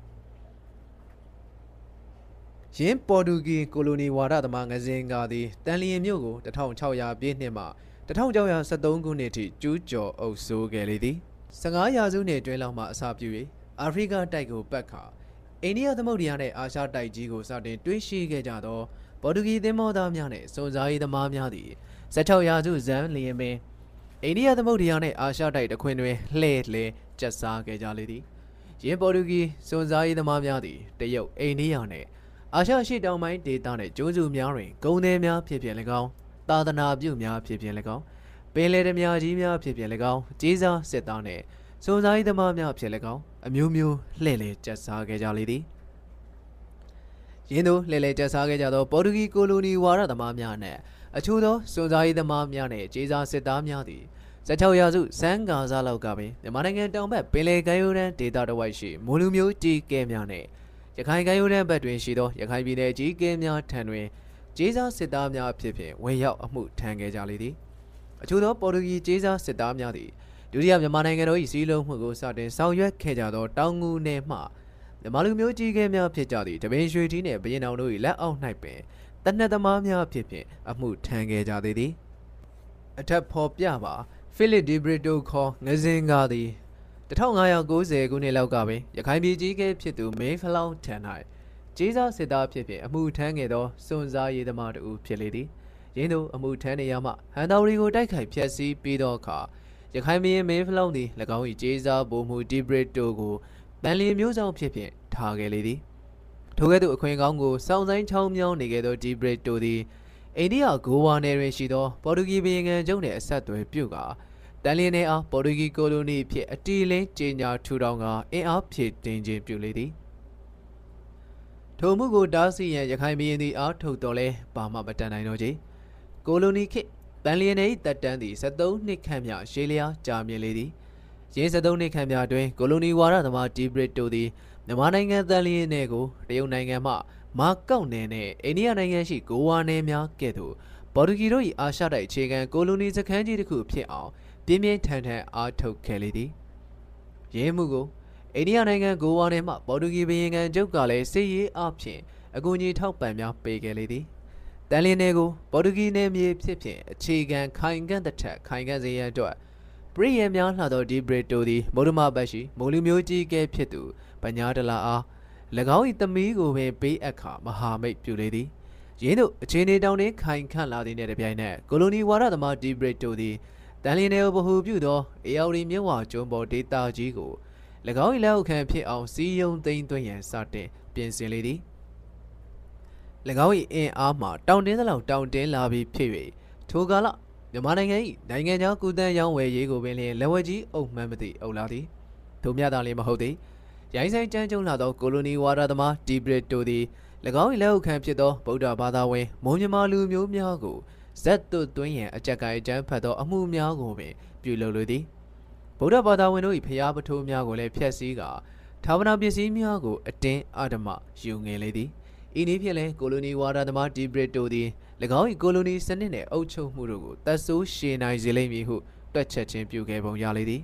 ယင်းပေါ်တူဂီကိုလိုနီဝါဒသမားငစင်ကာသည်တန်လျင်မြို့ကို1600ပြည့်နှစ်မှ 1673ခုနှစ်ထိကျူးကျော်အုပ်စိုးခဲ့လေသည်15ရာစုနှစ်အတွင်းလောက်မှအစပြု၍အာဖရိကတိုက်ကိုပတ်ခါအိန္ဒိယသမုဒ္ဒရာနှင့်အာရှတိုက်ကြီးကိုစတင်တွေးရှိခဲ့ကြသောပေါ်တူဂီသင်္ဘောသားများနှင့်စွန်စားရေးသမားများသည်16ရာစုဇန်လျင်ပင်အိန္ဒိယသမုဒ္ဒရာနှင့်အာရှတိုက်တခွင်တွင်လှဲ့လှဲကျက်စားခဲ့ကြလေသည်ယင်းပေါ်တူဂီစွန်စားရေးသမားများသည်တရုတ်အိန္ဒိယနှင့်အာရှရှိတောင်ပိုင်းဒေသနှင့်ကျိုးစုများတွင်ဂုံသည်များဖြစ်ဖြစ်၎င်း သာသနာပြုများဖြစ်ဖြစ်၎င်းပင်လယ်ဓမြကြီးများဖြစ်ဖြစ်၎င်းကြီးစားစစ်သားနှင့်စွန်စားရေးသမားများဖြစ်၎င်းအမျိုးမျိုးလှည့်လည်ကျက်စားခဲ့ကြလေသည်ယင်းတို့လှည့်လည်ကျက်စားခဲ့ကြသောပေါ်တူဂီကိုလိုနီဝါဒသမားများနှင့်အချို့သောစွန်စားရေးသမားများနှင့်ကြီးစားစစ်သားများသည်16ရာစုစန်းကာစားလောက်ကပင်မြန်မာနိုင်ငံတောင်ဘက်ပင်လယ်ကမ်းရိုးတန်းဒေသတစ်ဝိုက်ရှိမူလူမျိုးကြီးကဲများနှင့်ရခိုင်ကမ်းရိုးတန်းဘက်တွင်ရှိသောရခိုင်ပြည်နယ်ကြီးကဲများထံတွင် ကျေးစားစစ်သားများဖြစ်ဖြင့်ဝင်ရောက်အမှုထမ်းခဲ့ကြလေသည်အချို့သောပေါ်တူဂီကျေးစားစစ်သားများသည်ဒုတိယမြန်မာနိုင်ငံတော်၏စီးလုံးမှုကိုစတင်ဆောင်ရွက်ခဲ့ကြသောတောင်ငူနယ်မှမြန်မာလူမျိုးကြီးကဲများဖြစ်ကြသည့်တပင်ရွှေထီးနှင့်ဘရင်တော်တို့၏လက်အောက်၌ပင်တနက်သမားများဖြစ်ဖြင့်အမှုထမ်းခဲ့ကြသေးသည်အထက်ဖော်ပြပါဖိလစ်ဒီဘရစ်တိုခေါ်ငဇင်ကားသည်1590ခုနှစ်လောက်ကပင်ရခိုင်ပြည်ကြီးကဲဖြစ်သူမေဖလောင်းထံ၌ ကျေးစားစစ်သားဖြစ်ဖြင့်အမှုထမ်းခဲ့သောစွန်စားရေးသမားတို့ဖြစ်လေသည်ရင်းတို့အမှုထမ်းနေရမှဟန်တော်ရီကိုတိုက်ခိုက်ဖျက်ဆီးပြီးသောအခါရခိုင်ပြည်မေဖလောင်းသည်၎င်း၏ကျေးစားဗိုလ်မှူးဒီဘရစ်တိုကိုတန်လီမျိုးဆောင်ဖြစ်ဖြင့်ထားခဲ့လေသည်ထိုကဲ့သို့အခွင့်ကောင်းကိုစောင့်ဆိုင်ချောင်းမြောင်းနေခဲ့သောဒီဘရစ်တိုသည်အိန္ဒိယဂိုဝါနယ်တွင်ရှိသောပေါ်တူဂီဘီယင်ငံကျုံနှင့်အဆက်အသွယ်ပြုကာတန်လင်းနယ်အားပေါ်တူဂီကိုလိုနီဖြစ်အတီလင်းကြေညာထူထောင်ကအင်အားဖြည့်တင်ခြင်းပြုလေသည် ထိုမှုကိုတားဆီးရန်ရခိုင်ဘီရင်သည်အားထုတ်တော်လဲဘာမှမတန်နိုင်တော့ချေကိုလိုနီခေတ်တန်လျင်နယ်၏တက်တန်းသည်73နှစ်ခန့်မြရှေးလျားကြာမြင့်လေသည်ရင်း73နှစ်ခန့်မြအတွင်းကိုလိုနီဝါဒသမားဒီဘရစ်တိုသည်မြန်မာနိုင်ငံတန်လျင်နယ်ကိုတရုတ်နိုင်ငံမှမာကောက်နယ်နဲ့အိန္ဒိယနိုင်ငံရှိဂိုဝါနယ်များကဲ့သို့ပေါ်တူဂီတို့၏အာရှတိုက်အခြေခံကိုလိုနီစခန်းကြီးတစ်ခုဖြစ်အောင်ပြင်းပြင်းထန်ထန်အားထုတ်ခဲ့လေသည်ရင်းမှုကို အိန္ဒိယနိုင်ငံဂိုဝါနယ်မှပေါ်တူဂီဘီယင်ကန်ကျုပ်ကလည်းစစ်ရေးအဖြစ်အကူအညီထောက်ပံ့များပေးခဲ့လေသည်တန်လင်းနယ်ကိုပေါ်တူဂီနယ်မြေဖြစ်ဖြင့်အခြေခံခိုင်ခံ့တဲ့ထက်ခိုင်ခံ့စေရန်အတွက်ပရိယံများလှသောဒီဘရစ်တိုသည်မုဒ္ဓမဘတ်ရှိမိုးလူမျိုးကြီးကဲဖြစ်သူပညာတလာအား၎င်း၏သမီးကိုပင်ပေးအပ်ခါမဟာမိတ်ပြုလေသည်ရင်းတို့အခြေအနေတောင်တွင်ခိုင်ခန့်လာသည်နှင့်တပြိုင်နက်ကိုလိုနီဝါဒသမားဒီဘရစ်တိုသည်တန်လင်းနယ်ကိုဗဟုပြုသောအေယော်ရီမြဝကျွန်းပေါ်ဒေတာကြီးကို၎ င်း၏လက်အောက်ခံဖြစ်အောင်စီယုံသိမ်းသွင်းရန်စတင်ပြင်ဆင်လေသည်၎င်း၏အင်အားမှတောင်တင်းသလောက်တောင်တင်းလာပြီးဖြစ်၍ထိုကာလမြန်မာနိုင်ငံ၏နိုင်ငံခြားကုသန်းရောင်းဝယ်ရေးကိုပင်လျင်လက်ဝဲကြီးအုပ်မှန်းမသိအုပ်လာသည်ထို့မြသာလည်းမဟုတ်သည်ရိုင်းဆိုင်တန်းကျုံလာသောကိုလိုနီဝါဒသမားဒီဘရစ်တိုသည်၎င်း၏လက်အောက်ခံဖြစ်သောဗုဒ္ဓဘာသာဝင်မွန်မြမာလူမျိုးများကိုဇက်သွတ်သွင်းရန်အကြက်ကင်အကြမ်းဖတ်သောအမှုများကိုပင်ပြုလုပ်လိုသည် ဗုဒ္ဓဘာသာဝင်တို့၏ဖျားပထိုးများကိုလည်းဖျက်ဆီးကာဌာပနာပစ္စည်းများကိုအတင်းအဓမ္မယူငယ်လေသည်ဤနည်းဖြင့်လည်းကိုလိုနီဝါဒသမားဒီဘရစ်တိုသည်၎င်း၏ကိုလိုနီစနစ်နှင့်အုပ်ချုပ်မှုတို့ကိုတပ်ဆိုးရှည်နိုင်စေလိမ့်မည်ဟုတွက်ချက်ခြင်းပြုခဲ့ပုံရလေသည်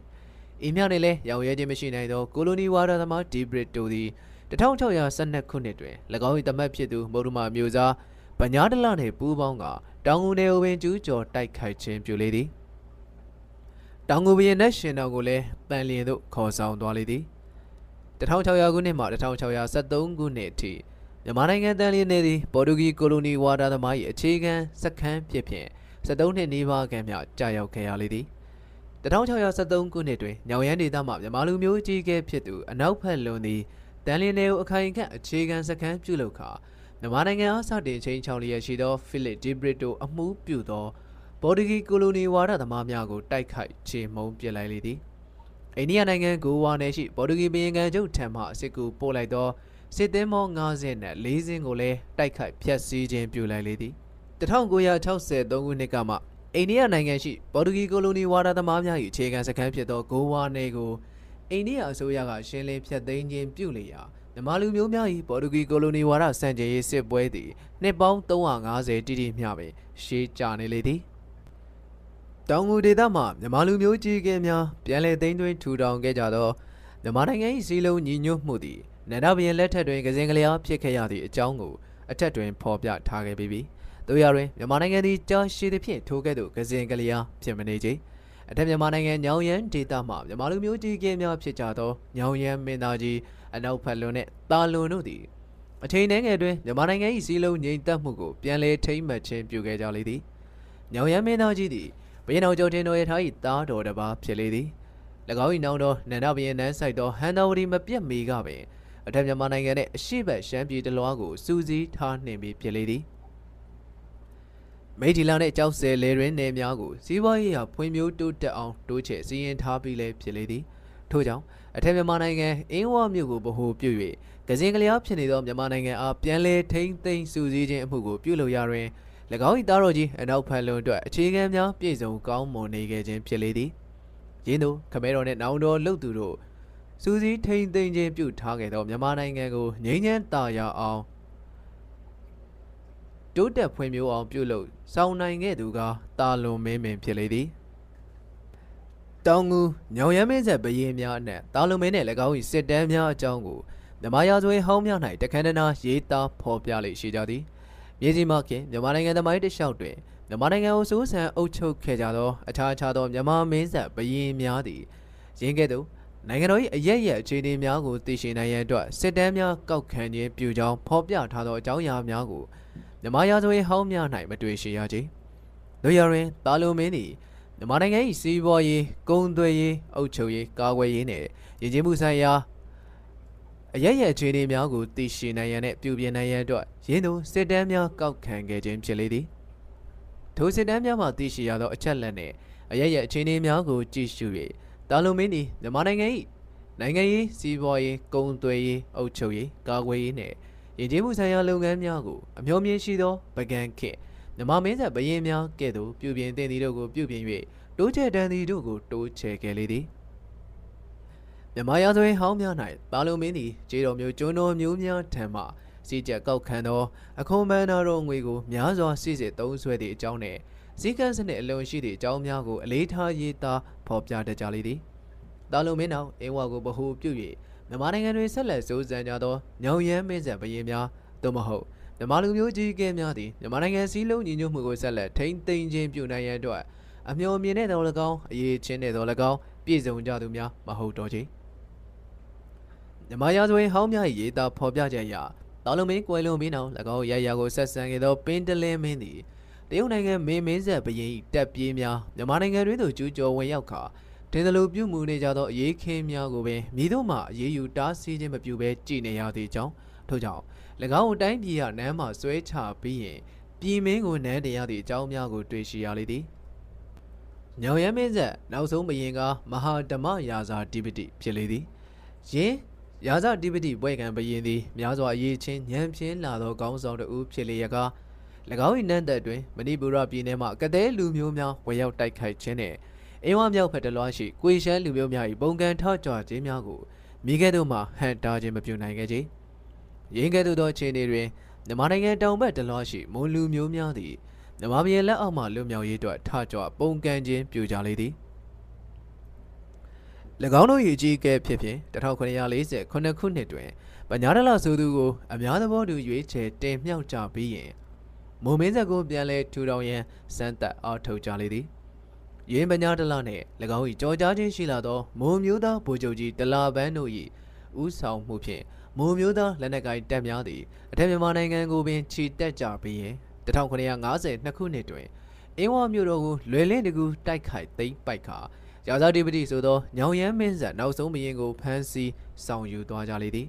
ဤမြောက်နှင့်လည်းရောင်ရဲခြင်းမရှိနိုင်သောကိုလိုနီဝါဒသမားဒီဘရစ်တိုသည်1612ခုနှစ်တွင်၎င်း၏တမတ်ဖြစ်သူမုဒ္ဓမာမျိုးစားဗညာတလနှင့်ပူးပေါင်းကတောင်ငူနယ်ကိုပင်ကျူးကျော်တိုက်ခိုက်ခြင်းပြုလေသည် တောင်ငူဘရင်နတ်ရှင်တော်ကိုလည်းတန်လျင်သို့ခေါ်ဆောင်သွားလေသည်1600ခုနှစ်မှ1673ခုနှစ်အထိမြန်မာနိုင်ငံတန်လျင်နယ်သည်ပေါ်တူဂီကိုလိုနီဝါဒသမား၏အခြေခံစခန်းဖြစ်ဖြင့်73နှစ်နီးပါးခန့်မြကြာရောက်ခဲ့ရလေသည်1673ခုနှစ်တွင်ညောင်ရမ်းဒေသမှမြန်မာလူမျိုးကြီးကဲဖြစ်သူအနောက်ဘက်လွန်သည်တန်လင်းတွေကိုအခိုင်အခံ့အခြေခံစခန်းပြုလုပ်ခါမြန်မာနိုင်ငံအားစတင်ချင်းချောင်းလျက်ရှိသောဖိလစ်ဒီဘရစ်တိုအမှုပြုသော ပေါ်တူဂီကိုလိုနီဝါဒသမားများကိုတိုက်ခိုက်ချေမှုန်းပစ်လိုက်လေသည်အိန္ဒိယနိုင်ငံဂိုဝါနယ်ရှိပေါ်တူဂီဘီယံကန်ချုပ်ထံမှစစ်ကူပို့လိုက်သောစစ်သင်းမော90နဲ့4စင်းကိုလည်းတိုက်ခိုက်ဖျက်ဆီးခြင်းပြုလိုက်လေသည်1963ခုနှစ်ကမှအိန္ဒိယနိုင်ငံရှိပေါ်တူဂီကိုလိုနီဝါဒသမားများ၏အခြေခံစခန်းဖြစ်သောဂိုဝါနယ်ကိုအိန္ဒိယအစိုးရကရှင်းလင်းဖျက်သိမ်းခြင်းပြုလေရာမြန်မာလူမျိုးများ၏ပေါ်တူဂီကိုလိုနီဝါဒစံကြယ်ရေးစစ်ပွဲသည်နှစ်ပေါင်း350တိတိမျှပင်ရှေးကြနေလေသည် တောင်ငူဒေသမှမြန်မာလူမျိုးကြီးကဲများပြန်လည်သိမ်းသွင်းထူထောင်ခဲ့ကြသောမြန်မာနိုင်ငံ၏စီးလုံးညီညွတ်မှုသည်နန္ဒဘရင်လက်ထက်တွင်ကစင်ကလျားဖြစ်ခဲ့ရသည့်အကြောင်းကိုအထက်တွင်ဖော်ပြထားခဲ့ပြီးပြီ။တို့ရတွင်မြန်မာနိုင်ငံသည်ကြာရှည်သဖြင့်ထိုကဲ့သို့ကစင်ကလျားဖြစ်မနေကြ။အထက်မြန်မာနိုင်ငံညောင်ရမ်းဒေသမှမြန်မာလူမျိုးကြီးကဲများဖြစ်ကြသောညောင်ရမ်းမင်းသားကြီးအနောက်ဖက်လွန်နှင့်တာလွန်တို့သည်အချိန်နှဲငယ်တွင်မြန်မာနိုင်ငံ၏စီးလုံးငြိမ်သက်မှုကိုပြန်လည်ထိမ့်မှတ်ခြင်းပြုခဲ့ကြလေသည်။ညောင်ရမ်းမင်းသားကြီးသည်ဘ ရင်တော်ကျော်တင်တော်ရထား၏တားတော်တစ်ပါးဖြစ်လေသည်။၎င်း၏နောင်တော်နန္ဒဘရင်နန်းဆိုင်သောဟန်တော်ဝတီမပြတ်မီကပင်အထက်မြန်မာနိုင်ငံနှင့်အရှိတ်ရှမ်းပြည်တလွားကိုစူးစီးထားနှင်ပြီးဖြစ်လေသည်မိထီလာနှင့်ကြောက်စဲလေရင်းနယ်များကိုစီးပွားရေးဟာဖွံ့ဖြိုးတိုးတက်အောင်တိုးချဲ့စီရင်ထားပြီးလည်းဖြစ်လေသည်ထို့ကြောင့်အထက်မြန်မာနိုင်ငံအင်းဝမြို့ကိုဗဟိုပြု၍ကစင်ကလျားဖြစ်နေသောမြန်မာနိုင်ငံအားပြန်လည်ထိမ့်သိမ်းစူးစီးခြင်းအမှုကိုပြုလုပ်ရတွင်၎ င်း၏သားတော်ကြီးအနောက်ဖက်လွန်အတွက်အခြေခံများပြည့်စုံကောင်းမွန်နေခဲ့ခြင်းဖြစ်လေသည်ရင်းတို့ခမဲတော်နှင့်နောင်တော်လှုပ်သူတို့စူးစီးထိန်သိမ်းခြင်းပြုထားခဲ့သောမြန်မာနိုင်ငံကိုငြိမ်းချမ်းသာယာအောင်တိုးတက်ဖွံ့ဖြိုးအောင်ပြုလုပ်ဆောင်နိုင်ခဲ့သူကတာလွန်မင်းမင်ဖြစ်လေသည်တောင်ငူညောင်ရမ်းမင်းဆက်ဘရင်များအနက်တာလွန်မင်းနှင့်၎င်း၏စစ်တမ်းများအကြောင်းကိုမြန်မာရာဇဝင်ဟောင်းများ၌တခန္ဓနာရေးသားဖော်ပြလေရှိကြသည် မြေကြီးမခင်မြန်မာနိုင်ငံသမိုင်းတစ်လျှောက်တွင်မြန်မာနိုင်ငံကိုစိုးစံအုပ်ချုပ်ခဲ့ကြသောအခြားခြားသောမြန်မာမင်းဆက်ဘရင်များသည်ရင်းကဲ့သို့နိုင်ငံတော်၏အရက်ရက်အခြေအနေများကိုသိရှိနိုင်ရန်အတွက်စစ်တမ်းများကောက်ခံခြင်းပြုကြောင်းဖော်ပြထားသောအကြောင်းအရာများကိုမြန်မာရာဇဝင်ဟောင်းများ၌မတွေ့ရှိရကြ။လူရရင်တာလိုမင်းသည်မြန်မာနိုင်ငံ၏စီးပွားရေး၊ကုန်သွယ်ရေး၊အုပ်ချုပ်ရေး၊ကာကွယ်ရေးနှင့်ရည်ကြည်မှုဆိုင်ရာ အရက်ရက်အခြေအနေများကိုသိရှိနိုင်ရန်နှင့်ပြုပြင်နိုင်ရန်အတွက်ရင်းသူစစ်တမ်းများကောက်ခံခဲ့ခြင်းဖြစ်လေသည်။ထိုစစ်တမ်းများမှသိရှိရသောအချက်လက်နှင့်အရက်ရက်အခြေအနေများကိုကြည့်ရှု၍တာလုံမင်းသည်မြန်မာနိုင်ငံ၏နိုင်ငံရေးစီးပွားရေးကုန်သွယ်ရေးအုပ်ချုပ်ရေးကာကွယ်ရေးနှင့်ယဉ်ကျေးမှုဆိုင်ရာလုပ်ငန်းများကိုအမျှော်မြင်ရှိသောပကံခေတ်မြန်မာမင်းဆက်ဘရင်များကဲ့သို့ပြုပြင်တင်သည်တို့ကိုပြုပြင်၍တိုးချဲ့တန်သည်တို့ကိုတိုးချဲ့ခဲ့လေသည် မြန်မာရာဇဝင်ဟောင်းများ၌ပါလုံမင်းသည်ခြေတော်မျိုးကျွန်းတော်မျိုးများထံမှစီးကြက်ကောက်ခံသောအခွန်ဘန်နာတော်ငွေကိုများစွာစစ်စစ်သုံးဆွဲသည့်အကြောင်းနှင့်စည်းကမ်းစနစ်အလုံးရှိသည့်အကြောင်းများကိုအလေးထားရေးသားဖော်ပြတတ်ကြလေသည်။တာလုံမင်းနောက်အင်းဝါကိုဗဟုပြု၍မြန်မာနိုင်ငံတွင်ဆက်လက်စိုးစံကြသောညောင်ရမ်းမင်းဆက်ဘရင်များသို့မဟုတ်မြန်မာလူမျိုးကြီးကဲများသည်မြန်မာနိုင်ငံစည်းလုံးညီညွတ်မှုကိုဆက်လက်ထိန်းသိမ်းခြင်းပြုနိုင်ရန်အတွက်အမျှော်မြင်တဲ့တော်၎င်းအရေးချင်းတဲ့တော်၎င်းပြည့်စုံကြသူများမဟုတ်တော့ချေ မြန်မာရာဇဝင်ဟောင်းများ၏ရေးသားဖော်ပြချက်အရတာလုံမင်းကွယ်လွန်ပြီးနောက်၎င်းရရကိုဆက်ဆံခဲ့သောပင်တလင်းမင်းသည်တရုတ်နိုင်ငံမင်းမင်းဆက်ဘရင်၏တပ်ပြေးများမြန်မာနိုင်ငံတွင်သို့ကျူးကျော်ဝင်ရောက်ခါတင်တယ်လို့ပြုမှုနေကြသောအရေးခင်းများကိုပင်မိတို့မှအရေးယူတားဆီးခြင်းမပြုဘဲကြည်နေရသေးကြောင်းထို့ကြောင့်၎င်းအတိုင်းပြည်ရနန်းမှဆွဲချပြီးရင်ပြည်မင်းကိုနန်းတင်ရသည့်အကြောင်းများကိုတွေ့ရှိရလေသည်ညောင်ရမ်းမင်းဆက်နောက်ဆုံးဘရင်ကမဟာဓမ္မရာဇာတိပတိဖြစ်လေသည်ယင်း ရာဇတိပတိပွဲကံဘရင်သည်များစွာအရေးချင်းညံပြင်းလာသောကောင်းဆောင်တဦးဖြစ်လျက်ကား၎င်း၏နန်းသက်တွင်မဏိပူရပြည်နယ်မှကတဲ့လူမျိုးများဝယ်ရောက်တိုက်ခိုက်ခြင်းနှင့်အင်းဝမြောက်ဖက်တလွားရှိကွေရှမ်းလူမျိုးများ၏ပုံကန်ထကြွခြင်းများကိုမိခဲ့သို့မှဟန်တာခြင်းမပြုနိုင်ခဲ့ကြ။ရင်းကဲ့သို့သောအခြေအနေတွင်မြန်မာနိုင်ငံတောင်ဘက်တလွားရှိမွန်လူမျိုးများသည်မြန်မာပြည်လက်အောက်မှလွတ်မြောက်ရေးအတွက်ထကြွပုံကန်ခြင်းပြုကြလေသည်။၎ င်းတို့၏အကြီးအကဲဖြစ်ဖြင့်1948ခုနှစ်တွင်ပညာဒလဆိုသူကိုအများသဘောတူရွေးချယ်တင်မြှောက်ကြပြီးရင်မုံမင်းဆက်ကိုပြန်လဲထူထောင်ရန်စမ်းသပ်အားထုတ်ကြလေသည်ရင်းပညာတလနှင့်၎င်း၏ကြော်ကြားခြင်းရှိလာသောမုံမျိုးသားဗိုလ်ချုပ်ကြီးတလာပန်းတို့၏ဥဆောင်မှုဖြင့်မုံမျိုးသားလက်နက်ကိုင်တပ်များသည်အထက်မြန်မာနိုင်ငံကိုပင်ခြိတက်ကြပြီးရင်1952ခုနှစ်တွင်အင်းဝမြို့တော်ကိုလွယ်လင်းတကူတိုက်ခိုက်သိမ်းပိုက်ခါ ရာဇာတိပတိဆိုသောညောင်ရမ်းမင်းဆက်နောက်ဆုံးမင်းကိုဖမ်းဆီးဆောင်ယူသွားကြလေသည်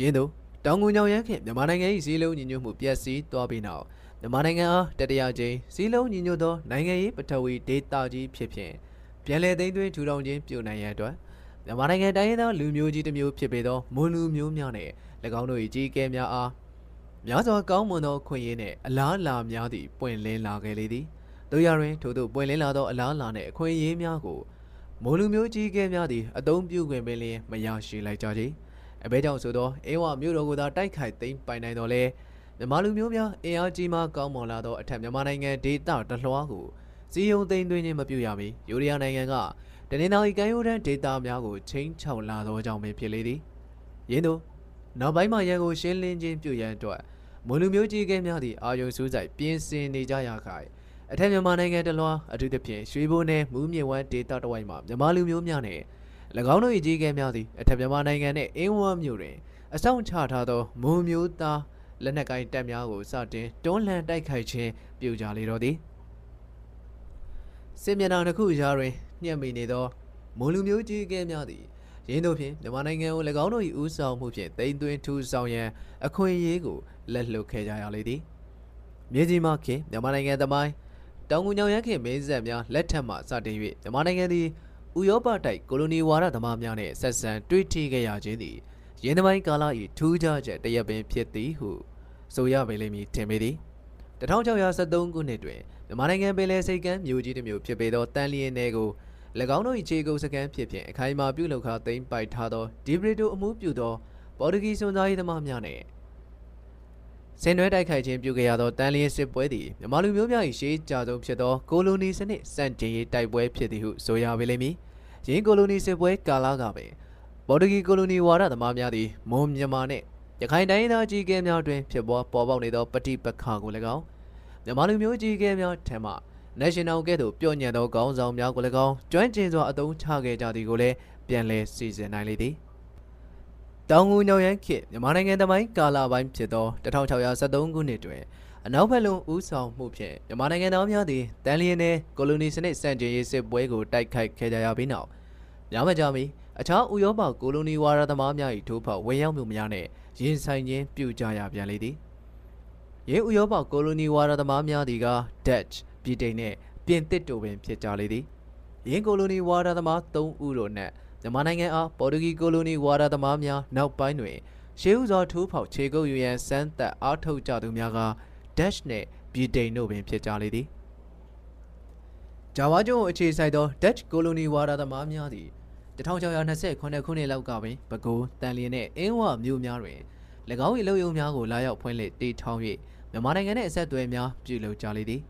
ရင်းတို့တောင်ငူညောင်ရမ်းခင်မြန်မာနိုင်ငံ၏စည်းလုံးညီညွတ်မှုပျက်စီးသွားပြီးနောက်မြန်မာနိုင်ငံအားတတိယကြိမ်စည်းလုံးညီညွတ်သောနိုင်ငံရေးပထဝီဒေသကြီးဖြစ်ဖြင့်ပြန်လည်သိမ်းသွင်းထူထောင်ခြင်းပြုနိုင်ရန်အတွက်မြန်မာနိုင်ငံတိုင်းရင်းသားလူမျိုးကြီးတစ်မျိုးဖြစ်ပေသောမွန်လူမျိုးများနှင့်၎င်းတို့၏ကြီးကဲများအားများစွာကောင်းမွန်သောခွင့်ရင်းနှင့်အလားအလာများသည့်ပွင့်လင်းလာခဲ့လေသည် တို့ရတွင်ထို့သို့ပွင့်လင်းလာသောအလားအလာနှင့်အခွင့်အရေးများကိုမွန်လူမျိုးကြီးကဲများသည်အသုံးပြုခွင့်ပင်လျင်မရရှိလိုက်ကြကြအဘဲကြောင့်ဆိုသောအင်းဝမြို့တော်ကိုသာတိုက်ခိုက်သိမ်းပိုင်နိုင်တော်လဲမြန်မာလူမျိုးများအင်အားကြီးမှကောင်းမွန်လာသောအထက်မြန်မာနိုင်ငံဒေသတလွှားကိုစီယုံသိမ်းသွင်းခြင်းမပြုရမီယူရီးယားနိုင်ငံကတနင်္လာရီကန်ယိုဒန်ဒေသများကိုချင်းချောက်လာသောကြောင့်ပင်ဖြစ်လေသည်ယင်းသို့နောက်ပိုင်းမှာရန်ကိုရှင်းလင်းခြင်းပြုရန်အတွက်မွန်လူမျိုးကြီးကဲများသည့်အာယုံစူးစိုက်ပြင်ဆင်နေကြရခိုင် အထက်မြန်မာနိုင်ငံတလွှားအထူးသဖြင့်ရွှေဘိုနယ်မူးမြင့်ဝမ်းဒေသတဝိုက်မှာမြန်မာလူမျိုးများနဲ့၎င်းတို့၏ကြီးကဲများသည်အထက်မြန်မာနိုင်ငံနှင့်အင်းဝမ်းမြို့တွင်အဆောင်ချထားသောမွန်မျိုးသားလက်နက်ကိုင်တပ်များကိုစတင်တွန်းလှန်တိုက်ခိုက်ခြင်းပြုကြလေတော့သည်စစ်မျက်နှာတစ်ခုကြားတွင်ညှက်မိနေသောမွန်လူမျိုးကြီးကဲများသည်ရင်းတို့ဖြင့်မြန်မာနိုင်ငံကို၎င်းတို့၏ဦးဆောင်မှုဖြင့်တိမ်သွင်းထူဆောင်ရန်အခွင့်အရေးကိုလက်လွတ်ခဲ့ကြရလေသည်မြေကြီးမခင်မြန်မာနိုင်ငံသမိုင်း တောင်ငူညောင်ရမ်းခင်မင်းဆက်များလက်ထက်မှစတင်၍မြန်မာနိုင်ငံသည်ဥရောပတိုက်ကိုလိုနီဝါဒသမားများနှင့်ဆက်ဆံတွေ့ထိခဲ့ရခြင်းသည်ရင်းသမိုင်းကာလ၏ထူးခြားချက်တရက်ပင်ဖြစ်သည်ဟုဆိုရပေလိမ့်မည်ထင်ပေသည်1673ခုနှစ်တွင်မြန်မာနိုင်ငံပင်လယ်စိတ်ကမ်းမြို့ကြီးတစ်မြို့ဖြစ်ပေသောတန်လျင်နယ်ကို၎င်းတို့၏ခြေကုပ်စကန်ဖြစ်ဖြင့်အခိုင်အမာပြုလုပ်ခါသိမ်းပိုက်ထားသောဒီဘရီတိုအမှုပြုသောပေါ်တူဂီစွန်သားရေးသမားများနှင့် ဆင်နွှဲတိုက်ခိုက်ခြင်းပြုခဲ့ရသောတန်လျင်စစ်ပွဲသည်မြန်မာလူမျိုးများ၏ရှေးကြဆုံးဖြစ်သောကိုလိုနီစနစ်စန့်ကျင်ရေးတိုက်ပွဲဖြစ်သည်ဟုဆိုရပေလိမ့်မည်။ယင်းကိုလိုနီစစ်ပွဲကာလကပင်ပေါ်တူဂီကိုလိုနီဝါဒသမားများသည်မွန်မြန်မာနှင့်ရခိုင်တိုင်းသားကြီးကဲများတွင်ဖြစ်ပေါ်ပေါ်ပေါက်နေသောပဋိပက္ခကို၎င်းမြန်မာလူမျိုးကြီးကဲများထံမှ National ကဲ့သို့ပြော့ညံ့သောခေါင်းဆောင်များကို၎င်းကျွမ်းကျင်စွာအသုံးချခဲ့ကြသည်ကိုလည်းပြန်လည်စီစဉ်နိုင်လေသည် တောင်ငူညောင်ရမ်းခေတ်မြန်မာနိုင်ငံတမိုင်းကာလပိုင်းဖြစ်သော1673ခုနှစ်တွင်အနောက်ဘက်လုံးဦးဆောင်မှုဖြင့်မြန်မာနိုင်ငံသားများသည်တန်လျင်နယ်ကိုလိုနီစနစ်စန့်ကျင်ရေးစစ်ပွဲကိုတိုက်ခိုက်ခဲ့ကြရပြီးနောက်များမကြမီအခြားဥရောပကိုလိုနီဝါဒသမားများ၏ထိုးဖောက်ဝင်ရောက်မှုများနှင့်ရင်ဆိုင်ခြင်းပြုကြရပြန်လေသည်။ရင်းဥရောပကိုလိုနီဝါဒသမားများသည်က Dutch ပြည်တိန်နှင့်ပြင်သစ်တို့ပင်ဖြစ်ကြလေသည်။ရင်းကိုလိုနီဝါဒသမား၃ဦးတို့နှင့် မြန်မာနိုင်ငံအားပေါ်တူဂီကိုလိုနီဝါဒသမားများနောက်ပိုင်းတွင်ရှေးဥစွာထိုးဖောက်ခြေကုပ်ယူရန်စမ်းသပ်အားထုတ်ကြသူများက Dutch နှင့်ပြည်တိန်တို့ပင်ဖြစ်ကြလေသည်။ဂျာဝါကျွန်းအခြေစိုက်သော Dutch ကိုလိုနီဝါဒသမားများသည်1629ခုနှစ်လောက်ကပင်ပဲခူးတန်လျင်နှင့်အင်းဝမြို့များတွင်၎င်း၏လုံယုံများကိုလာရောက်ဖွင့်လှစ်တည်ထောင်၍မြန်မာနိုင်ငံနှင့်အဆက်အသွယ်များပြုလုပ်ကြလေသည်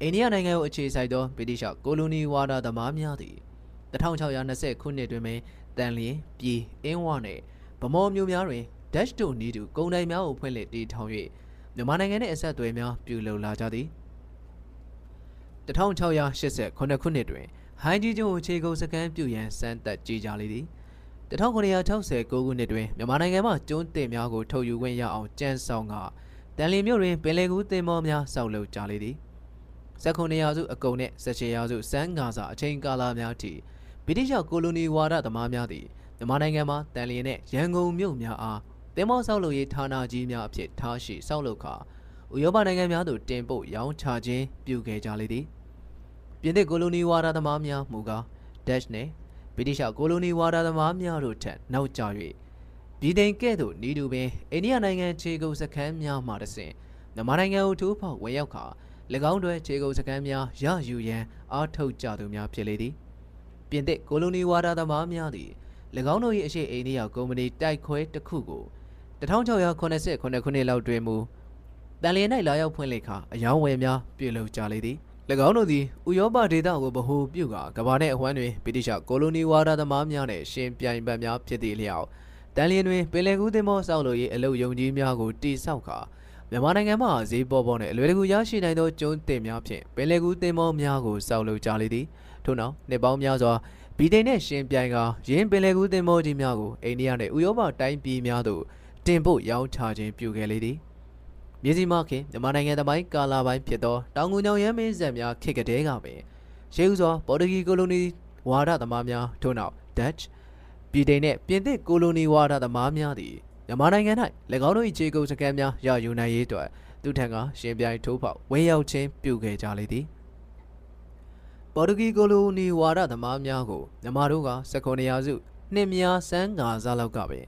အိန္ဒိယနိုင်ငံကိုအခြေစိုက်သောဗြိတိရှကိုလိုနီဝါဒသမားများသည် 1620ခုနှစ်တွင်ပင်တန်လျင်ပြည်အင်းဝနှင့်ဗမော်မြို့များတွင် Dash တို့နီးတူကုန်တိုင်များကိုဖွင့်လှစ်တည်ထောင်၍မြန်မာနိုင်ငံနှင့်အဆက်အသွယ်များပြုလုပ်လာကြသည်1689ခုနှစ်တွင်ဟိုင်းကြီးကျွန်းကိုခြေကုပ်စကန်ပြုရန်စမ်းသပ်ကြည်ကြလေသည်1969ခုနှစ်တွင်မြန်မာနိုင်ငံမှကျွန်းတင်များကိုထုတ်ယူခွင့်ရအောင်ကြံဆောင်ကတန်လီမြို့တွင်ပင်လယ်ကူးသင်္ဘောများစောက်လုပ်ကြလေသည်19ရာစုအကုံနှင့်18ရာစုစန်းကာစာအချိန်ကာလများထိ ဗြိတိရှကိုလိုနီဝါဒသမားများသည်မြန်မာနိုင်ငံမှာတန်လီနှင့်ရန်ကုန်မြို့များအားသင်္ဘောဆောက်လုပ်ရေးဌာနကြီးများအဖြစ်ထားရှိဆောက်လုပ်ခါဥရောပနိုင်ငံများသို့တင်ပို့ရောင်းချခြင်းပြုခဲ့ကြလေသည်ပြင်သစ်ကိုလိုနီဝါဒသမားများမူကား Dutch နှင့်ဗြိတိရှကိုလိုနီဝါဒသမားများတို့ထက်နောက်ကျ၍ပြည်သိန်ကဲ့သို့နီးတူပင်အိန္ဒိယနိုင်ငံခြေကုပ်စခန်းများမှတဆင့်မြန်မာနိုင်ငံကိုထိုးဖောက်ဝင်ရောက်ခါ၎င်းတွေခြေကုပ်စခန်းများရယူရန်အားထုတ်ကြသူများဖြစ်လေသည် ပြင်သစ်ကိုလိုနီဝါဒသမားများသည်၎င်းတို့၏အရှိအိန္ဒိယကုမ္ပဏီတိုက်ခွဲတစ်ခုကို1689ခုနှစ်လောက်တွင်မူတန်လျင်၌လာရောက်ဖွင့်လှစ်ခါအယောင်းဝယ်များပြုလုပ်ကြလေသည်၎င်းတို့သည်ဥရောပဒေသကိုဗဟိုပြုကာကမ္ဘာနှင့်အဝှမ်းတွင်ဗြိတိရှကိုလိုနီဝါဒသမားများနှင့်ရှင်ပြိုင်ဘက်များဖြစ်သည့်လျောက်တန်လျင်တွင်ပင်လယ်ကူးသင်္ဘောဆောက်လုပ်ရေးအလုပ်ယုံကြီးများကိုတိစောက်ကာမြန်မာနိုင်ငံမှဈေးပေါ်ပေါ်နှင့်အလွယ်တကူရရှိနိုင်သောကျွန်းတင်များဖြင့်ပင်လယ်ကူးသင်္ဘောများကိုဆောက်လုပ်ကြလေသည် ထို့နောက်နှစ်ပေါင်းများစွာဗီဒိန်နှင့်ရှင်ပြိုင်ကာရင်းပင်လယ်ကူးသင်္ဘောကြီးများကိုအိန္ဒိယနှင့်ဥရောပတိုင်းပြည်များသို့တင်ပို့ရောင်းချခြင်းပြုခဲ့လေသည်မြေစီမခင်မြန်မာနိုင်ငံတမိုင်းကာလာပိုင်းဖြစ်သောတောင်ငူညောင်ရမ်းမင်းဆက်များခေတ်ကတည်းကပင်ရှေးဥစွာပေါ်တူဂီကိုလိုနီဝါဒသမားများထို့နောက် Dutch ပြည်တိန်နှင့်ပြင်သစ်ကိုလိုနီဝါဒသမားများသည်မြမြန်မာနိုင်ငံ၌၎င်းတို့၏ခြေကုပ်စခန်းများရယူနိုင်ရေးအတွက်သူထံကရှင်ပြိုင်ထိုးဖောက်ဝင်းရောက်ခြင်းပြုခဲ့ကြလေသည် ပေါ်တူဂီကိုလိုနီဝါဒသမားများကိုမြန်မာတို့က19ရာစုနှစ်များစန်းကာစားလောက်ကပင်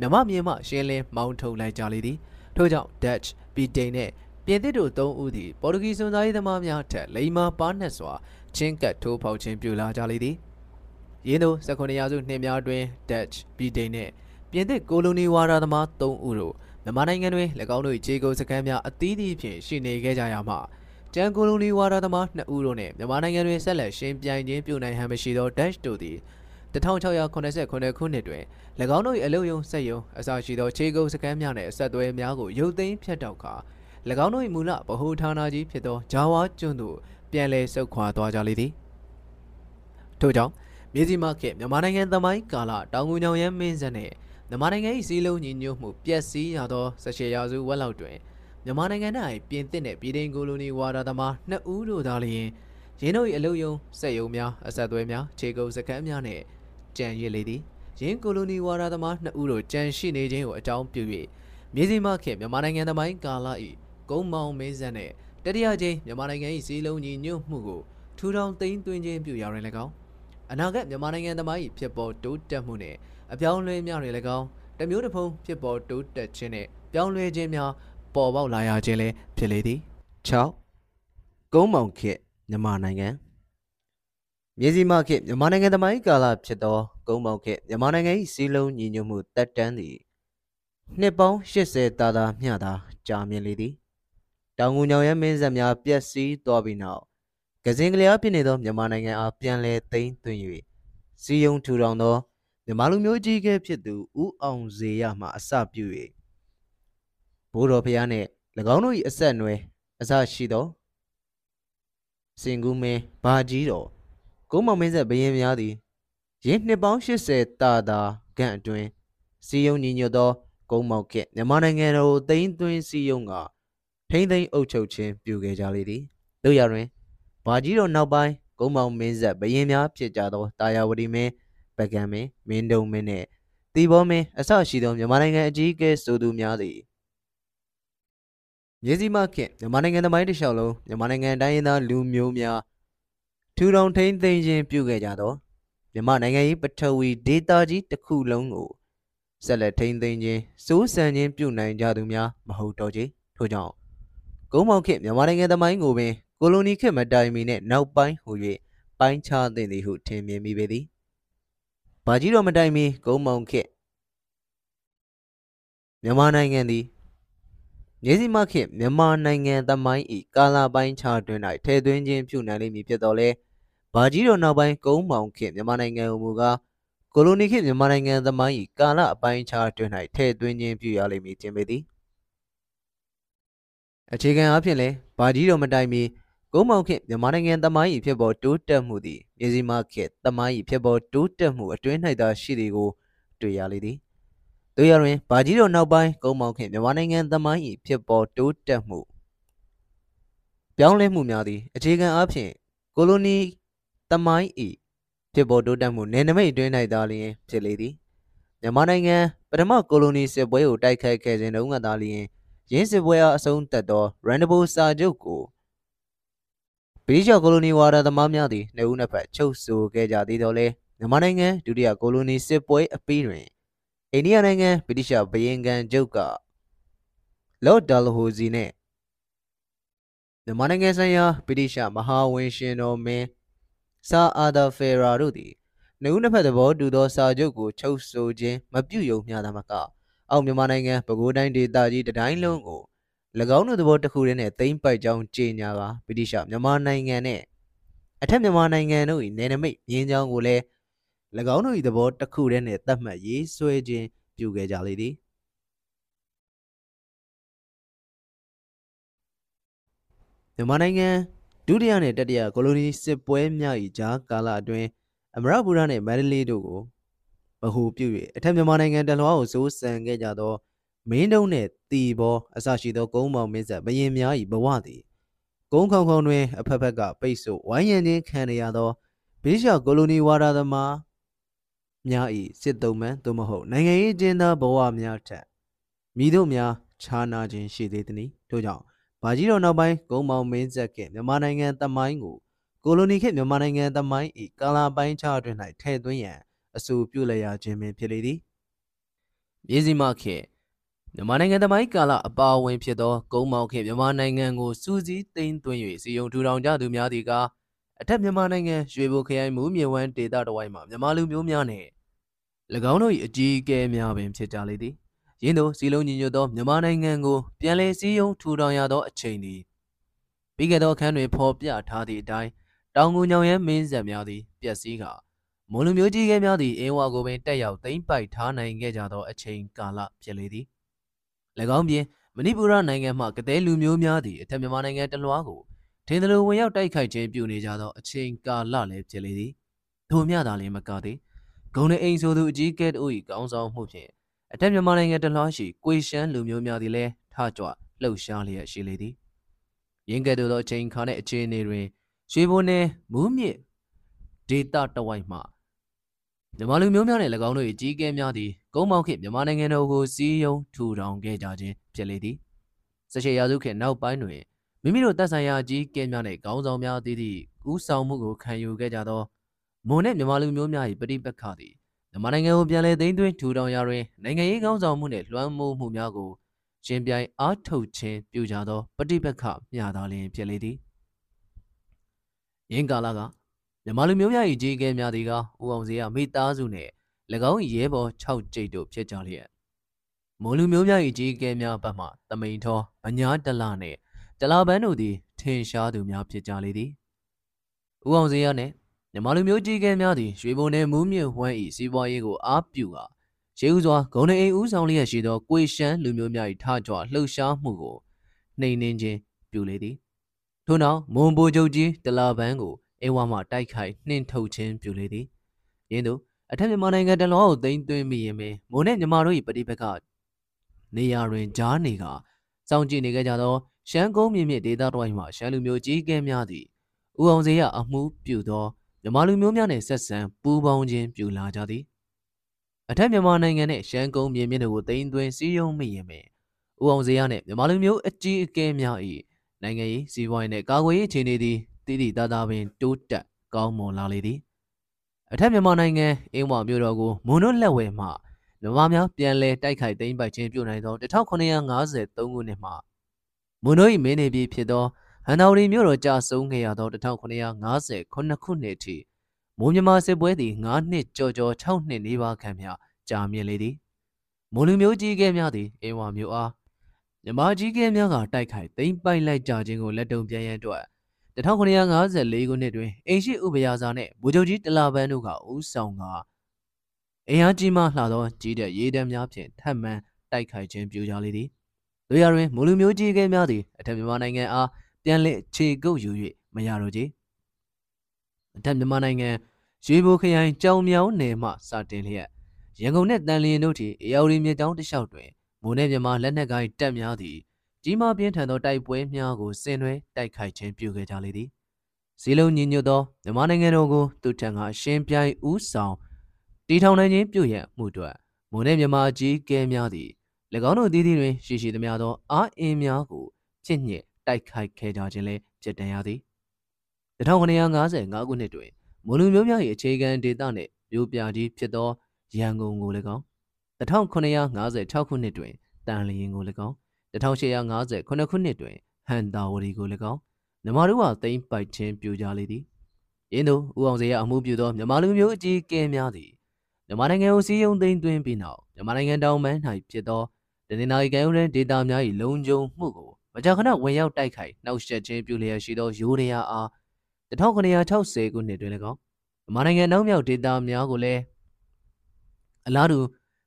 မြန်မာမြေမှရှင်းလင်းမောင်းထုတ်လိုက်ကြလေသည်ထို့ကြောင့် Dutch ဗီတိန်နှင့်ပြင်သစ်တို့သုံးဦးသည်ပေါ်တူဂီစွန်သားရေးသမားများထက်လိမ္မာပါနှက်စွာချင်းကပ်ထိုးဖောက်ခြင်းပြုလာကြလေသည်ရင်းတို့19ရာစုနှစ်များတွင် Dutch ဗီတိန်နှင့်ပြင်သစ်ကိုလိုနီဝါဒသမား၃ဦးတို့မြန်မာနိုင်ငံတွင်၎င်းတို့၏ခြေကုပ်စခန်းများအသီးသီးဖြင့်ရှိနေခဲ့ကြရမှ ကျန်ကိုလိုနီဝါဒသမား2ဦးတို့နှင့်မြန်မာနိုင်ငံတွင်ဆက်လက်ရှင်ပြိုင်ခြင်းပြုနိုင်ဟန်မရှိသော Dutch တို့သည်1689ခုနှစ်တွင်၎င်းတို့၏အလုယုံဆက်ယုံအစရှိသောခြေကုပ်စခန်းများနှင့်အဆက်အသွယ်များကိုရုပ်သိမ်းဖျက်တောက်ကာ၎င်းတို့၏မူလဗဟိုဌာနကြီးဖြစ်သောဂျာဝါကျွန်းသို့ပြန်လည်ဆုတ်ခွာသွားကြလေသည်ထို့ကြောင့်မြေစီမခေတ်မြန်မာနိုင်ငံသမိုင်းကာလတောင်ငူညောင်ရမ်းမင်းဆက်နှင့်မြန်မာနိုင်ငံ၏စီးလုံးညီညွတ်မှုပျက်စီးရသော18ရာစုဝက်လောက်တွင် မြန်မာနိုင်ငံ၌ပြင်သစ်နှင့်ပြည်ထောင်ကိုလိုနီဝါဒသမားနှစ်ဦးတို့သာလျှင်ရင်းတို့၏အလုယုံစက်ယုံများအဆက်အသွယ်များခြေကုပ်စခန်းများနှင့်ကြံရစ်လေသည်ရင်းကိုလိုနီဝါဒသမားနှစ်ဦးတို့ကြံရှိနေခြင်းကိုအကြောင်းပြု၍မြေစီမခေတ်မြန်မာနိုင်ငံသမိုင်းကာလ၏ကုန်းမောင်မင်းဆက်နှင့်တတိယကြိမ်မြန်မာနိုင်ငံ၏စီးလုံးညီညွတ်မှုကိုထူထောင်သိမ်းသွင်းခြင်းပြုရာတွင်၎င်းအနာဂတ်မြန်မာနိုင်ငံသမိုင်း၏ဖြစ်ပေါ်တိုးတက်မှုနှင့်အပြောင်းလဲများတွင်၎င်းတမျိုးတစ်ဖုံဖြစ်ပေါ်တိုးတက်ခြင်းနှင့်ပြောင်းလဲခြင်းများ ပေါ်ပေါက်လာရခြင်းလည်းဖြစ်လေသည်6ကုန်းမောင်ခေတ်မြန်မာနိုင်ငံမြေစီမခေတ်မြန်မာနိုင်ငံသမိုင်းကာလဖြစ်သောကုန်းမောင်ခေတ်မြန်မာနိုင်ငံ၏စီးလုံးညီညွတ်မှုတက်တန်းသည်နှစ်ပေါင်း80တာတာမျှသာကြာမြင့်လေသည်တောင်ငူညောင်ရဲမင်းဆက်များပျက်စီးသွားပြီးနောက်ကစင်ကလေးအားဖြစ်နေသောမြန်မာနိုင်ငံအားပြန်လည်သိမ်းသွင်း၍စီယုံထူထောင်သောမြန်မာလူမျိုးကြီးကဲဖြစ်သူဦးအောင်ဇေယမှအစပြု၍ ဘိုးတော်ဖျားနှင့်၎င်းတို့၏အဆက်အနွယ်အစရှိသောစင်ကူးမင်းဘာကြီးတော်ကုန်းမောင်မင်းဆက်ဘရင်များသည်ရင်းနှစ်ပေါင်း80တာတာခန့်အတွင်းစီယုံညီညွတ်သောကုန်းမောင်ခေတ်မြန်မာနိုင်ငံတော်သိမ်းသွင်းစီယုံကထိမ့်သိမ်းအုပ်ချုပ်ခြင်းပြုခဲ့ကြလေသည်တို့ရတွင်ဘာကြီးတော်နောက်ပိုင်းကုန်းမောင်မင်းဆက်ဘရင်များဖြစ်ကြသောတာယာဝတီမင်းပကံမင်းမင်းတုံမင်းနှင့်တီဘောမင်းအစရှိသောမြန်မာနိုင်ငံအကြီးအကဲဆိုသူများသည် မြေစီမခေတ်မြန်မာနိုင်ငံသမိုင်းတစ်လျှောက်လုံးမြန်မာနိုင်ငံတိုင်းရင်းသားလူမျိုးများထူထောင်ထိန်းသိမ်းခြင်းပြုခဲ့ကြသောမြန်မာနိုင်ငံ၏ပထဝီဒေတာကြီးတစ်ခုလုံးကိုဆက်လက်ထိန်းသိမ်းခြင်းစိုးစံခြင်းပြုနိုင်ကြသူများမဟုတ်တော့ချေထို့ကြောင့်ကုန်းမောင်ခေတ်မြန်မာနိုင်ငံသမိုင်းကိုပင်ကိုလိုနီခေတ်မတိုင်မီနှင့်နောက်ပိုင်းဟူ၍ပိုင်းခြားသင့်သည်ဟုထင်မြင်မိပေသည်။ဘာကြီးတော်မတိုင်မီကုန်းမောင်ခေတ်မြန်မာနိုင်ငံသည် မြေစီမခေတ်မြန်မာနိုင်ငံသမိုင်း၏ကာလာပိုင်းခြားတွင်၌ထဲသွင်းခြင်းပြုနိုင်လိမ့်မည်ဖြစ်တော်လဲဘာကြီးတော်နောက်ပိုင်းကုန်းမောင်ခေတ်မြန်မာနိုင်ငံဟူမူကားကိုလိုနီခေတ်မြန်မာနိုင်ငံသမိုင်း၏ကာလအပိုင်းခြားတွင်၌ထဲသွင်းခြင်းပြုရလိမ့်မည်ခြင်းပေသည်အခြေခံအဖြစ်လဲဘာကြီးတော်မတိုင်မီကုန်းမောင်ခေတ်မြန်မာနိုင်ငံသမိုင်း၏ဖြစ်ပေါ်တိုးတက်မှုသည်မြေစီမခေတ်သမိုင်း၏ဖြစ်ပေါ်တိုးတက်မှုအတွင်း၌သာရှိသည်ကိုတွေ့ရလေသည် တို့ရတွင်ဘာကြီးတော်နောက်ပိုင်းကုန်းမောင်ခေတ်မြန်မာနိုင်ငံသမိုင်း၏ဖြစ်ပေါ်တိုးတက်မှုပြောင်းလဲမှုများသည်အခြေခံအဖြစ်ကိုလိုနီသမိုင်း၏ဖြစ်ပေါ်တိုးတက်မှုနယ်နိမိတ်အတွင်း၌သာလျှင်ဖြစ်လေသည်မြန်မာနိုင်ငံပထမကိုလိုနီစစ်ပွဲကိုတိုက်ခိုက်ခဲ့ခြင်းတုန်းကသာလျှင်ရင်းစစ်ပွဲအားအဆုံးသတ်သော Rendezvous စာချုပ်ကိုဗြိတိရှကိုလိုနီဝါဒသမားများသည်နှစ်ဦးနှစ်ဖက်ချုပ်ဆိုခဲ့ကြသေးတော်လဲမြန်မာနိုင်ငံဒုတိယကိုလိုနီစစ်ပွဲအပြီးတွင် အိန္ဒိယနိုင်ငံဗြိတိရှဘယင်ကန်ချုပ်ကလော့ဒါလဟိုဇီနှင့်မြန်မာနိုင်ငံဆိုင်ရာဗြိတိရှမဟာဝန်ရှင်တော်မင်းဆာအာဒါဖယ်ရာတို့သည်နှစ်ဦးနှစ်ဖက်သဘောတူသောစာချုပ်ကိုချုပ်ဆိုခြင်းမပြုယုံမျှသာမကအောက်မြန်မာနိုင်ငံပဲခူးတိုင်းဒေသကြီးတတိုင်းလုံးကို၎င်းတို့သဘောတစ်ခုတည်းနဲ့သိမ့်ပိုက်ကြောင်းကြေညာကဗြိတိရှမြန်မာနိုင်ငံနဲ့အထက်မြန်မာနိုင်ငံတို့၏နယ်နိမိတ်မြင်းချောင်းကိုလည်း၎ င်းတို့၏သဘောတစ်ခုတည်းနဲ့သတ်မှတ်ရေးဆွဲခြင်းပြုခဲ့ကြလေသည်မြန်မာနိုင်ငံဒုတိယနဲ့တတိယကိုလိုနီစစ်ပွဲများ၏ဂျာကာလအတွင်းအမရပူရနှင့်မန္တလေးတို့ကိုဗဟုပြု၍အထက်မြန်မာနိုင်ငံတလွှားကိုစိုးစံခဲ့ကြသောမင်းတုံးနှင့်တီဘောအစရှိသောကုန်းပေါင်းမင်းဆက်ဘရင်များ၏ဘဝသည်ကုန်းခေါင်ခေါင်တွင်အဖက်ဖက်ကပိတ်ဆို့ဝိုင်းရံခြင်းခံရသောဗိရှကိုလိုနီဝါဒသမား များ၏စစ်သုံးမှန်သို့မဟုတ်နိုင်ငံရေးအကျဉ်းသားဘဝများထက်မိတို့များခြားနာခြင်းရှိသေးသည်။ထို့ကြောင့်ဘာကြီးတော်နောက်ပိုင်းဂုံမောင်မင်းဆက်ကမြန်မာနိုင်ငံတမိုင်းကိုကိုလိုနီခေတ်မြန်မာနိုင်ငံတမိုင်း၏ကာလာပိုင်းခြားအတွင်း၌ထည့်သွင်းရန်အဆိုပြုလိုက်ရခြင်းပင်ဖြစ်လေသည်မြေစီမခေတ်မြန်မာနိုင်ငံသမိုင်းကာလအပါအဝင်ဖြစ်သောကုန်းမောင်ခေတ်မြန်မာနိုင်ငံကိုစူးစီးသိမ်းသွင်း၍စီယုံထူထောင်ကြသူများသည်က အထက်မြန်မာနိုင်ငံရွှေဘိုခရိုင်မူမြေဝမ်းဒေသတစ်ဝိုက်မှမြန်မာလူမျိုးများနှင့်၎င်းတို့၏အကြီးအကဲများပင်ဖြစ်ကြလေသည်။ယင်းသို့စီလုံးညီညွတ်သောမြန်မာနိုင်ငံကိုပြန်လည်စည်းရုံးထူထောင်ရသောအချိန်သည်ပြီးခဲ့သောအခန်းတွင်ဖော်ပြထားသည့်အတိုင်းတောင်ငူညောင်ရဲမင်းဆက်များသည်ပျက်စီးကာမွန်လူမျိုးကြီးကဲများသည့်အင်းဝါကိုပင်တက်ရောက်သိမ်းပိုက်ထားနိုင်ခဲ့ကြသောအချိန်ကာလဖြစ်လေသည်၎င်းပြင်မဏိပူရနိုင်ငံမှကတဲ့လူမျိုးများသည့်အထက်မြန်မာနိုင်ငံတလွားကို ထင်သလိုဝင်ရောက်တိုက်ခိုက်ခြင်းပြုနေကြသောအချိန်ကာလလည်းဖြစ်လေသည်ထိုမျှသာလျှင်မကသည်ဂုံနေအိမ်ဆိုသူအကြီးကဲတို့၏ကောင်းဆောင်မှုဖြင့်အထက်မြန်မာနိုင်ငံတလွားရှိကွေရှမ်းလူမျိုးများသည်လည်းထကြွလှုပ်ရှားလျက်ရှိလေသည်ရင်းကဲ့သို့သောအချိန်ခါနှင့်အခြေအနေတွင်ရွှေဘုံနယ်မူးမြစ်ဒေတာတဝိုက်မှမြန်မာလူမျိုးများနဲ့၎င်းတို့၏ကြီးကဲများသည်ကုန်းမောင်ခေတ်မြန်မာနိုင်ငံတော်ကိုစီးယုံထူထောင်ခဲ့ကြခြင်းဖြစ်လေသည်။ဆက်ရှိရာစုခေတ်နောက်ပိုင်းတွင် မိမိတို့တပ်ဆိုင်ရာကြီးကဲများနဲ့ခေါင်းဆောင်များသည်သည့်ဥဆောင်မှုကိုခံယူခဲ့ကြသောမွန်နှင့်မြန်မာလူမျိုးများ၏ပဋိပက္ခသည်မြန်မာနိုင်ငံကိုပြန်လည်သိမ်းသွင်းထူထောင်ရာတွင်နိုင်ငံရေးခေါင်းဆောင်မှုနှင့်လွှမ်းမိုးမှုများကိုရှင်ပြိုင်အားထုတ်ခြင်းပြုကြသောပဋိပက္ခမျှသာလျှင်ဖြစ်လေသည်။ယင်းကာလကမြန်မာလူမျိုးများ၏ကြီးကဲများသည်ကဦးအောင်စရာမိသားစုနှင့်၎င်း၏ရဲဘော်6ကျိတ်တို့ဖြစ်ကြလျက်မွန်လူမျိုးများ၏ကြီးကဲများဘက်မှတမိန်ထောဗညာတလနှင့် တလာပန်းတို့သည်ထင်ရှားသူများဖြစ်ကြလေသည်ဦးအောင်စရာနှင့်မြန်မာလူမျိုးကြီးကဲများသည်ရွှေဘုံနယ်မူးမြင့်ဝမ်း၏စီးပွားရေးကိုအားပြုကာရှေးဦးစွာဂုံနေအိမ်ဦးဆောင်လျက်ရှိသောကိုရှမ်းလူမျိုးများ၏ထကြွလှုပ်ရှားမှုကိုနှိမ်နင်းခြင်းပြုလေသည်ထို့နောက်မွန်ဘိုချုပ်ကြီးတလာပန်းကိုအေဝါမှတိုက်ခိုက်နှင်ထုတ်ခြင်းပြုလေသည်ယင်းတို့အထက်မြန်မာနိုင်ငံတလောကိုသိမ်းသွင်းမိရင်ပင်မိုးနဲ့မြန်မာတို့၏ပဋိပက္ခနေရာတွင်ကြားနေကစောင့်ကြည့်နေကြကြသော ရှမ်းကုန်းမြင့်မြင့်ဒေသတော်မှရှမ်းလူမျိုးကြီးကဲများသည့်ဦးအောင်စေရအမှုပြုသောမြန်မာလူမျိုးများနှင့်ဆက်ဆံပူးပေါင်းခြင်းပြုလာကြသည်အထက်မြန်မာနိုင်ငံနှင့်ရှမ်းကုန်းမြင့်မြင့်တို့ကိုသိမ်းသွင်းစည်းရုံးမိရင်ပင်ဦးအောင်စေရနှင့်မြန်မာလူမျိုးအကြီးအကဲများ၏နိုင်ငံရေးစီးပွားရေးနှင့်ကာကွယ်ရေးအခြေအနေသည်တည်တည်သားသားပင်တိုးတက်ကောင်းမွန်လာလေသည်အထက်မြန်မာနိုင်ငံအင်းဝမြို့တော်ကိုမွန်တို့လက်ဝဲမှမြန်မာများပြန်လည်တိုက်ခိုက်သိမ်းပိုက်ခြင်းပြုနိုင်သော1953ခုနှစ်မှ မွန်တို့၏မင်းနေပြည်ဖြစ်သောဟန်တော်ရီမြို့တော်ကြာဆုံးခဲ့ရသော1958ခုနှစ်အထိမိုးမြမစစ်ပွဲသည်9နှစ်ကြော်ကြော်6နှစ်နေပါခန့်မျှကြာမြင့်လေသည်မွန်လူမျိုးကြီးကဲများသည်အင်းဝမြို့အားမြမကြီးကဲများကတိုက်ခိုက်သိမ်းပိုက်လိုက်ကြခြင်းကိုလက်တုံပြန်ရန်အတွက်1954ခုနှစ်တွင်အိမ်ရှိဥပယာစာနှင့်ဗိုလ်ချုပ်ကြီးတလာပန်းတို့ကဦးဆောင်ကအင်အားကြီးမှလှသောကြီးတဲ့ရေးတမ်းများဖြင့်ထပ်မံတိုက်ခိုက်ခြင်းပြုကြလေသည်။ တို့ရတွင်မူလူမျိုးကြီးကဲများသည်အထက်မြန်မာနိုင်ငံအားပြန်လည်ခြေကုပ်ယူ၍မရတော့ကြ။အထက်မြန်မာနိုင်ငံရွေဘိုခရိုင်ကြောင်မြောင်းနယ်မှစတင်လျက်ရန်ကုန်နှင့်တန်လျင်တို့ထိအေရီမြေတောင်းတစ်လျှောက်တွင်မိုးနှင့်မြန်မာလက်နက်ကိုင်းတပ်များသည်ကြီးမားပြင်းထန်သောတိုက်ပွဲများကိုဆင်နွှဲတိုက်ခိုက်ခြင်းပြုခဲ့ကြလေသည်။စီလုံးညီညွတ်သောမြန်မာနိုင်ငံတော်ကိုသူထံကအရှင်ပြိုင်ဦးဆောင်တီထောင်နိုင်ခြင်းပြုရန်မှုအတွက်မွန်နဲ့မြန်မာကြီးကဲများသည်၎ င်းတို့အသီးသီးတွင်ရှိရှိသမျှသောအားအင်များကိုဖြစ်ညစ်တိုက်ခိုက်ခဲ့ကြခြင်းလည်းဖြစ်တန်ရသည်။1955ခုနှစ်တွင်မွန်လူမျိုးများ၏အခြေခံဒေသနှင့်မျိုးပြကြီးဖြစ်သောရန်ကုန်ကို၎င်း1956ခုနှစ်တွင်တန်လျင်ကို၎င်း1850ခုနှစ်တွင်ဟန်တာဝရီကို၎င်းမြန်မာတို့ဟာသိမ့်ပိုက်ခြင်းပြူကြလေသည်။ယင်းတို့ဦးအောင်စေရအမှုပြုသောမြန်မာလူမျိုးအကြီးကဲများသည်မြန်မာနိုင်ငံကိုစီးရုံသိမ်းသွင်းပြီးနောက်မြန်မာနိုင်ငံတောင်ပိုင်း၌ဖြစ်သော တနင်္လာရီကံဦးတဲ့ဒေတာများ၏လုံခြုံမှုကိုမကြာခဏဝင်ရောက်တိုက်ခိုက်နှောက်ယှက်ခြင်းပြုလျက်ရှိသောရိုးရရာအား1960ခုနှစ်တွင်၎င်းမြန်မာနိုင်ငံနောက်မြောက်ဒေတာများကိုလည်းအလားတူ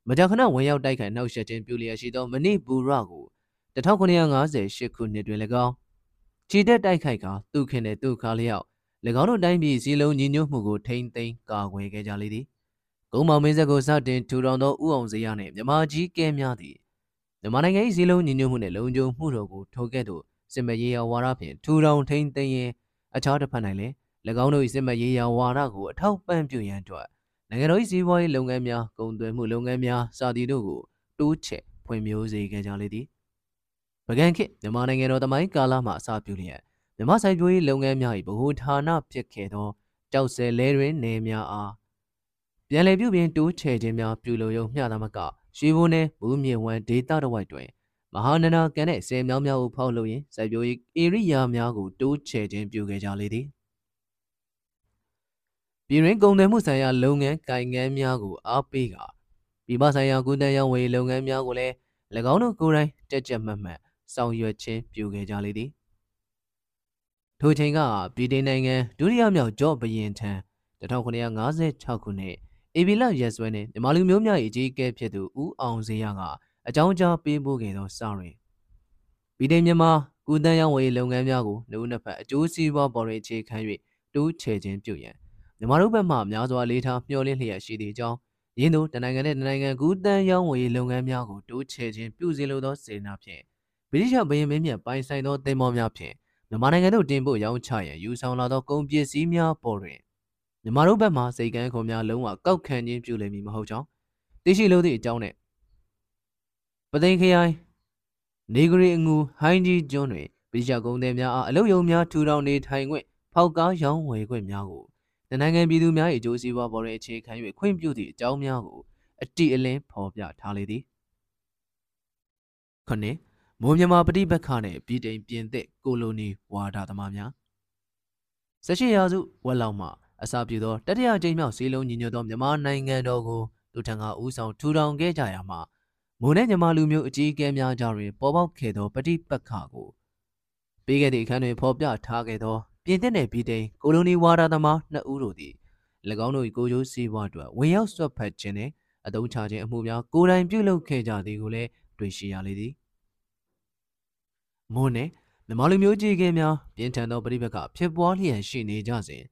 မကြာခဏဝင်ရောက်တိုက်ခိုက်နှောက်ယှက်ခြင်းပြုလျက်ရှိသောမဏိပူရကို1958ခုနှစ်တွင်၎င်းခြေတက်တိုက်ခိုက်ကသူခင်တဲ့သူခါလျောက်၎င်းတို့တိုင်းပြည်စည်းလုံးညီညွတ်မှုကိုထိမ့်သိမ်းကာကွယ်ခဲ့ကြလေသည်ဂုံမောင်မင်းဆက်ကိုစတင်ထူထောင်သောဥအောင်စရနှင့်မြမကြီးကဲများသည် မြန်မာနိုင်ငံ၏စည်းလုံးညီညွတ်မှုနှင့်လုံခြုံမှုတော်ကိုထိုကဲ့သို့စစ်မရေးရာဝါဒဖြင့်ထူထောင်ထိမ့်သိမ်းရန်အခြားတစ်ဖက်၌လည်း၎င်းတို့၏စစ်မရေးရာဝါဒကိုအထောက်ပံ့ပြုရန်အတွက်နိုင်ငံတော်၏စီးပွားရေးလုပ်ငန်းများကုန်သွယ်မှုလုပ်ငန်းများစသည်တို့ကိုတိုးချဲ့ဖွံ့ဖြိုးစေခဲ့ကြလေသည်ပကံခေတ်မြန်မာနိုင်ငံတော်တမိုင်းကာလမှအစပြုလျက်မြန်မာစိုက်ပျိုးရေးလုပ်ငန်းများ၏ဗဟိုဌာနဖြစ်ခဲ့သောကြောက်စဲလဲတွင်နေများအားပြန်လည်ပြုပြင်တိုးချဲ့ခြင်းများပြုလုပ်ရုံမျှသာမက ရွှေဘုံနယ်မူးမြေဝမ်းဒေသတစ်ဝိုက်တွင်မဟာနနာကန်တဲ့ဆယ်မြောင်းများကိုဖောက်လုပ်ရင်းစိုက်ပျိုးရေးဧရိယာများကိုတိုးချဲ့ခြင်းပြုခဲ့ကြလေသည်ပြည်ရင်းကုန်သွယ်မှုဆိုင်ရာလုပ်ငန်းကိုင်ငန်းများကိုအားပေးကပြည်ပဆိုင်ရာကုသရေးဝယ်လုပ်ငန်းများကိုလည်း၎င်းတို့ကိုယ်တိုင်တက်ကြက်မှတ်မှတ်ဆောင်ရွက်ခြင်းပြုခဲ့ကြလေသည်ထိုချိန်ကပြည်တိုင်နိုင်ငံဒုတိယမြောက်ဂျော့ဘရင်ထံ1956ခုနှစ် အေဗီလရက်စွဲနှင့်မြန်မာလူမျိုးများ၏အကြီးအကဲဖြစ်သူဦးအောင်စေရကအကြောင်းကြားပေးပို့ခဲ့သောစာတွင်ပြည်တိုင်မြန်မာကုသရေးဝယ်လုပ်ငန်းများကိုနှုတ်နှစ်ဖက်အကျိုးစီးပွားပေါ်တွင်အခြေခံ၍တိုးချဲ့ခြင်းပြုရန်မြန်မာတို့ဘက်မှများစွာလေးထားမျှော်လင့်လျက်ရှိသည့်အကြောင်းရင်းတို့တနိုင်ငံနဲ့တနိုင်ငံကူးတန်းရောင်းဝယ်လုပ်ငန်းများကိုတိုးချဲ့ခြင်းပြုစီလိုသောစေနာဖြင့်ဗြိတိရှဘရင်မင်းမြတ်ပိုင်ဆိုင်သောသင်္ဘောများဖြင့်မြန်မာနိုင်ငံသို့တင်ပို့ရောင်းချရန်ယူဆောင်လာသောကုန်ပစ္စည်းများပေါ်တွင် မြန်မာတို့ဘက်မှစိတ်ကန်းခွန်များလုံးဝကောက်ခံခြင်းပြုလိမ့်မည်မဟုတ်ကြောင်းသိရှိလို့သည့်အကြောင်းနဲ့ပသိမ်ခရိုင်နေဂရီအငူဟိုင်းကြီးကျွန်းတွင်ဗြိတိရှကုန်သည်များအားအလုပ်ရုံများထူထောင်နေထိုင်ခွင့်ဖောက်ကားရောင်းဝယ်ခွင့်များကိုနိုင်ငံပြည်သူများ၏အကျိုးစီးပွားပေါ်တွင်အခြေခံ၍ခွင့်ပြုသည့်အကြောင်းများကိုအတိအလင်းဖော်ပြထားလေသည်ခုနှစ်မိုးမြမာပဋိပက္ခနှင့်ပြည်တိန်ပြင်သစ်ကိုလိုနီဝါဒသမားများ၁၈ရာစုဝက်လောက်မှ အစပြုသောတတိယကြိမ်မြောက်စီလုံးညီညွတ်သောမြန်မာနိုင်ငံတော်ကိုလူထံကဦးဆောင်ထူထောင်ခဲ့ကြရမှာမိုးနဲ့မြန်မာလူမျိုးအကြီးအကဲများကြားတွင်ပေါ်ပေါက်ခဲ့သောပဋိပက္ခကိုပြီးခဲ့သည့်အခန်းတွင်ဖော်ပြထားခဲ့သောပြင်သစ်နယ်ပြည်တိန်ကိုလိုနီဝါဒသမားနှစ်ဦးတို့သည်၎င်းတို့၏ကိုကျိုးစီးပွားအတွက်ဝင်ရောက်ဆွတ်ဖက်ခြင်းနှင့်အသုံးချခြင်းအမှုများကိုယ်တိုင်ပြုလုပ်ခဲ့ကြသည်ကိုလည်းတွေ့ရှိရလေသည်မွန်းနှင့်မြန်မာလူမျိုးကြီးကင်းများပြင်းထန်သောပြိပက္ခဖြစ်ပွားလျက်ရှိနေကြစဉ်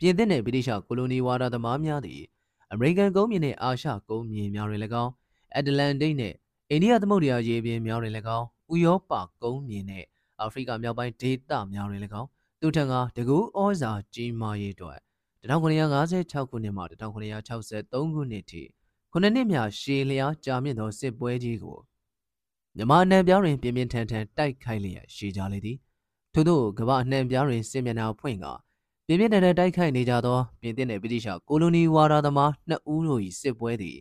ပြင်သစ်နှင့်ဗြိတိရှကိုလိုနီဝါဒသမားများသည်အမေရိကန်ကုန်းမြင့်နှင့်အာရှကုန်းမြင့်များတွင်၎င်းအက်တလန်တိတ်နှင့်အိန္ဒိယသမုဒ္ဒရာရေပြင်များတွင်၎င်းဥရောပကုန်းမြင့်နှင့်အာဖရိကမြောက်ပိုင်းဒေသများတွင်၎င်းသူထံကတကူဩဇာကြီးမားရေးအတွက်1956ခုနှစ်မှ1963ခုနှစ်ထိခုနှစ်နှစ်များရှည်လျားကြာမြင့်သောစစ်ပွဲကြီးကိုမြမအနှံပြားတွင်ပြင်းပြင်းထန်ထန်တိုက်ခိုက်လျက်ရှိကြလေသည်ထို့သောကမ္ဘာအနှံပြားတွင်စစ်မျက်နှာဖွင့်က ပြင်းပြင်းထန်ထန်တိုက်ခိုက်နေကြသောပြင်သစ်နှင့်ဗြိတိရှကိုလိုနီဝါဒသမားနှစ်ဦးတို့၏စစ်ပွဲသည်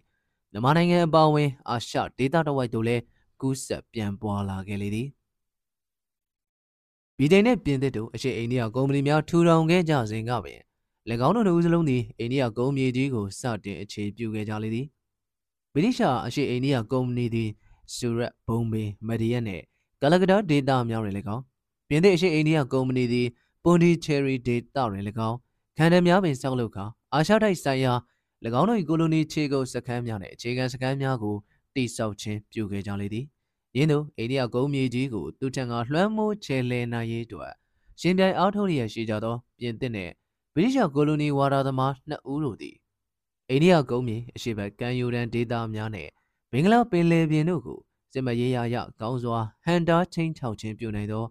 မြန်မာနိုင်ငံအပါအဝင် အာရှဒေသတစ်ဝိုက်သို့လည်းကူးဆက်ပြန်ပွားလာခဲ့လေသည်ဗြိတိန်နှင့်ပြင်သစ်တို့အရှိအိန္ဒိယကုမ္ပဏီများထူထောင်ခဲ့ကြစဉ်ကပင်၎င်းတို့နှစ်ဦးစလုံးသည်အိန္ဒိယကုမ္ပဏီကြီးကိုစတင်အခြေပြုခဲ့ကြလေသည်ဗြိတိရှအရှိအိန္ဒိယကုမ္ပဏီသည်ဆူရက်ဘုံဘေမဒီယက်နှင့်ကလကဒါဒေတာများတွင်၎င်းပြင်သစ်အရှိအိန္ဒိယကုမ္ပဏီသည် ပွန်ဒီချယ်ရီဒေတာတွင်၎င်းခန္ဓာများပင်ဆောက်လုပ်ကာအာရှတိုက်ဆိုင်ရာ၎င်းတို့၏ကိုလိုနီခြေကုပ်စခန်းများနှင့်အခြေခံစခန်းများကိုတိစောက်ခြင်းပြုခဲ့ကြလေသည်ရင်းတို့အိန္ဒိယကုန်းမြေကြီးကိုသူထံကလွှမ်းမိုးချဲလဲနိုင်ရေးအတွက်ရှင်ပြိုင်အားထုတ်ရရှိကြသောပြင်သစ်နှင့်ဗြိတိရှကိုလိုနီဝါဒသမားနှစ်ဦးတို့သည်အိန္ဒိယကုန်းမြေအရှိဘက်ကမ်းရိုးတန်းဒေသများနှင့်မင်္ဂလာပင်လယ်ပြင်တို့ကိုစစ်မရေးရာရကောင်းစွာဟန်တာချင်းချောက်ခြင်းပြုနိုင်သော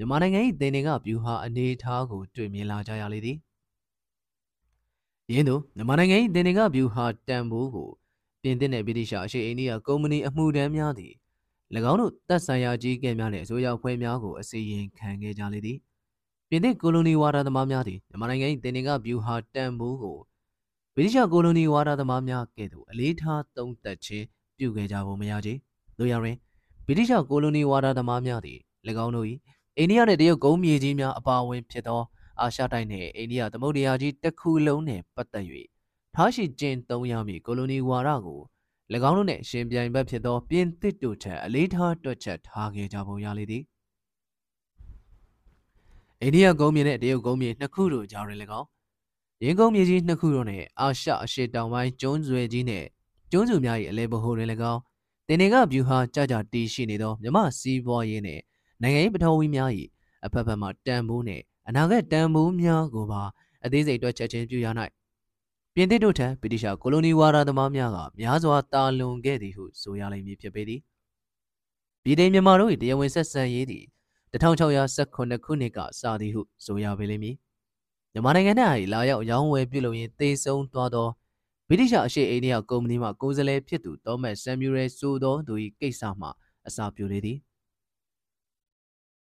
မြန်မာနိုင်ငံ၏တင်နေကဗျူဟာအနေအထားကိုတွေ့မြင်လာကြရလေသည်ယင်းတို့မြန်မာနိုင်ငံ၏တင်နေကဗျူဟာတန်ဖိုးကိုပြင်သစ်နှင့်ဗြိတိရှအရှိအိန္ဒိယကုမ္ပဏီအမှုတန်းများသည်၎င်းတို့တပ်ဆိုင်ရာကြီးကဲများနှင့်အစိုးရဖွဲ့များကိုအစီရင်ခံခဲ့ကြလေသည်ပြင်သစ်ကိုလိုနီဝါဒသမားများသည်မြန်မာနိုင်ငံ၏တင်နေကဗျူဟာတန်ဖိုးကိုဗြိတိရှကိုလိုနီဝါဒသမားများကဲ့သို့အလေးထားသုံးသပ်ခြင်းပြုခဲ့ကြဖို့မရချေတို့ရရင်ဗြိတိရှကိုလိုနီဝါဒသမားများသည်၎င်းတို့၏ အိန္ဒိယနှင့်တရုတ်ကုန်းမြေကြီးများအပါအဝင်ဖြစ်သောအာရှတိုက်နှင့်အိန္ဒိယသမုဒ္ဒရာကြီးတစ်ခုလုံးနှင့်ပတ်သက်၍ထားရှိကျင့်သုံးရမည့်ကိုလိုနီဝါဒကို၎င်းတို့နှင့်ရှင်ပြိုင်ဘက်ဖြစ်သောပြင်သစ်တို့ထက်အလေးထားတွက်ချက်ထားခဲ့ကြပုံရလေသည်အိန္ဒိယကုန်းမြေနှင့်တရုတ်ကုန်းမြေနှစ်ခုတို့ကြားတွင်၎င်းရင်းကုန်းမြေကြီးနှစ်ခုတို့နှင့်အာရှအရှေ့တောင်ပိုင်းကျွန်းဆွယ်ကြီးနှင့်ကျွန်းစုများ၏အလဲဘဟုတွင်၎င်းတင်နေကဗျူဟာကြကြတီးရှိနေသောမြမစီးပွားရေးနှင့် နိုင်ငံရေးပထဝီများ၏အဖက်ဖက်မှတန်ဖိုးနှင့်အနာဂတ်တန်ဖိုးများကိုပါအသေးစိတ်တွက်ချက်ခြင်းပြုရ၌ပြင်သစ်တို့ထံဗြိတိရှကိုလိုနီဝါဒသမားများကများစွာတာလွန်ခဲ့သည်ဟုဆိုရလိမ့်မည်ဖြစ်ပေသည်ပြည်ထိုင်မြန်မာတို့၏တရားဝင်ဆက်ဆံရေးသည်1618ခုနှစ်ကစသည်ဟုဆိုရပေလိမ့်မည်မြန်မာနိုင်ငံ၌လာရောက်ရောင်းဝယ်ပြုလုပ်ရင်းတေဆုံးသွားသောဗဗြိတိရှအရှိအိန္ဒိယကုမ္ပဏီမှကိုယ်စားလှယ်ဖြစ်သူသောမတ်ဆမ်မြူရဲဆိုသောသူ၏ကိစ္စမှအစာပြိုလေသည်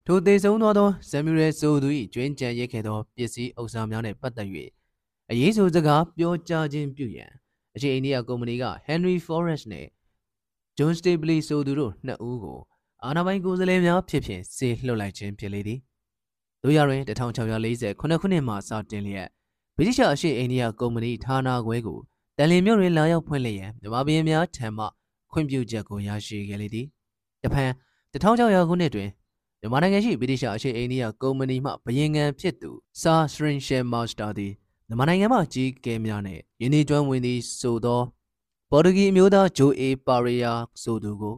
ထိုသေဆုံးသောသောဆမ်မြူရဲဆိုသူ၏ကျွင်းကြံရိတ်ခဲ့သောပစ္စည်းဥစ္စာများနှင့်ပတ်သက်၍အရေးဆိုစကားပြောကြားခြင်းပြုရန်အရှိအိန္ဒိယကုမ္ပဏီက Henry Forrest နှင့် John Stabley ဆိုသူတို့နှစ်ဦးကိုအာဏာပိုင်ကိုယ်စားလှယ်များဖြစ်ဖြင့်စေလွှတ်လိုက်ခြင်းဖြစ်လေသည်တို့ရတွင်1640ခုနှစ်မှစတင်လျက်ဗြိတိရှအရှိအိန္ဒိယကုမ္ပဏီဌာနခွဲကိုတန်လင်မြို့တွင်လာရောက်ဖွင့်လှစ်ရန်မြန်မာပြည်များထံမှခွင့်ပြုချက်ကိုရရှိခဲ့လေသည်တဖန်1600ခုနှစ်တွင် မြန်မာနိုင်ငံရှိဗြိတိရှအရှိအိန္ဒိယကုမ္ပဏီမှဘယင်ငံဖြစ်သူစာစရင်ရှယ်မာစတာသည်မြန်မာနိုင်ငံမှကြီးကဲများနှင့်ယင်းဒီကျွမ်းဝင်သည်ဆိုသောပေါ်တူဂီအမျိုးသားဂျိုအေပါရီယာဆိုသူကို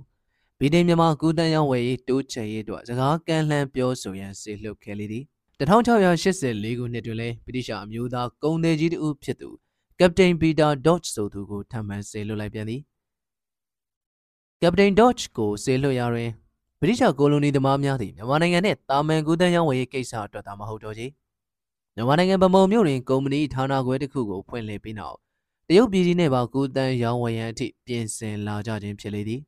ဗီဒင်မြန်မာကူတန်ရောင်းဝယ်ရေးတိုးချဲ့ရေးအတွက်စကားကမ်းလှမ်းပြောဆိုရန်စေလွှတ်ခဲ့လေသည်1684ခုနှစ်တွင်လည်းဗြိတိရှအမျိုးသားကုန်သည်ကြီးတဦးဖြစ်သူကပတိန်ပီတာဒေါ့ချ်ဆိုသူကိုထပ်မံစေလွှတ်လိုက်ပြန်သည်ကပတိန်ဒေါ့ချ်ကိုစေလွှတ်ရာတွင် ဗြိတိရှကိုလိုနီသမားများသည်မြန်မာနိုင်ငံနှင့်တာမန်ကူတန်ရောင်းဝယ်ရေးကိစ္စအတွက်သာမဟုတ်တော့ချေမြန်မာနိုင်ငံဗမာမြို့တွင်ကုမ္ပဏီဌာနခွဲတစ်ခုကိုဖွင့်လှစ်ပြီးနောက်တရုတ်ပြည်ကြီးနှင့်ပါကူတန်ရောင်းဝယ်ရန်အထိပြင်ဆင်လာကြခြင်းဖြစ်လေသည်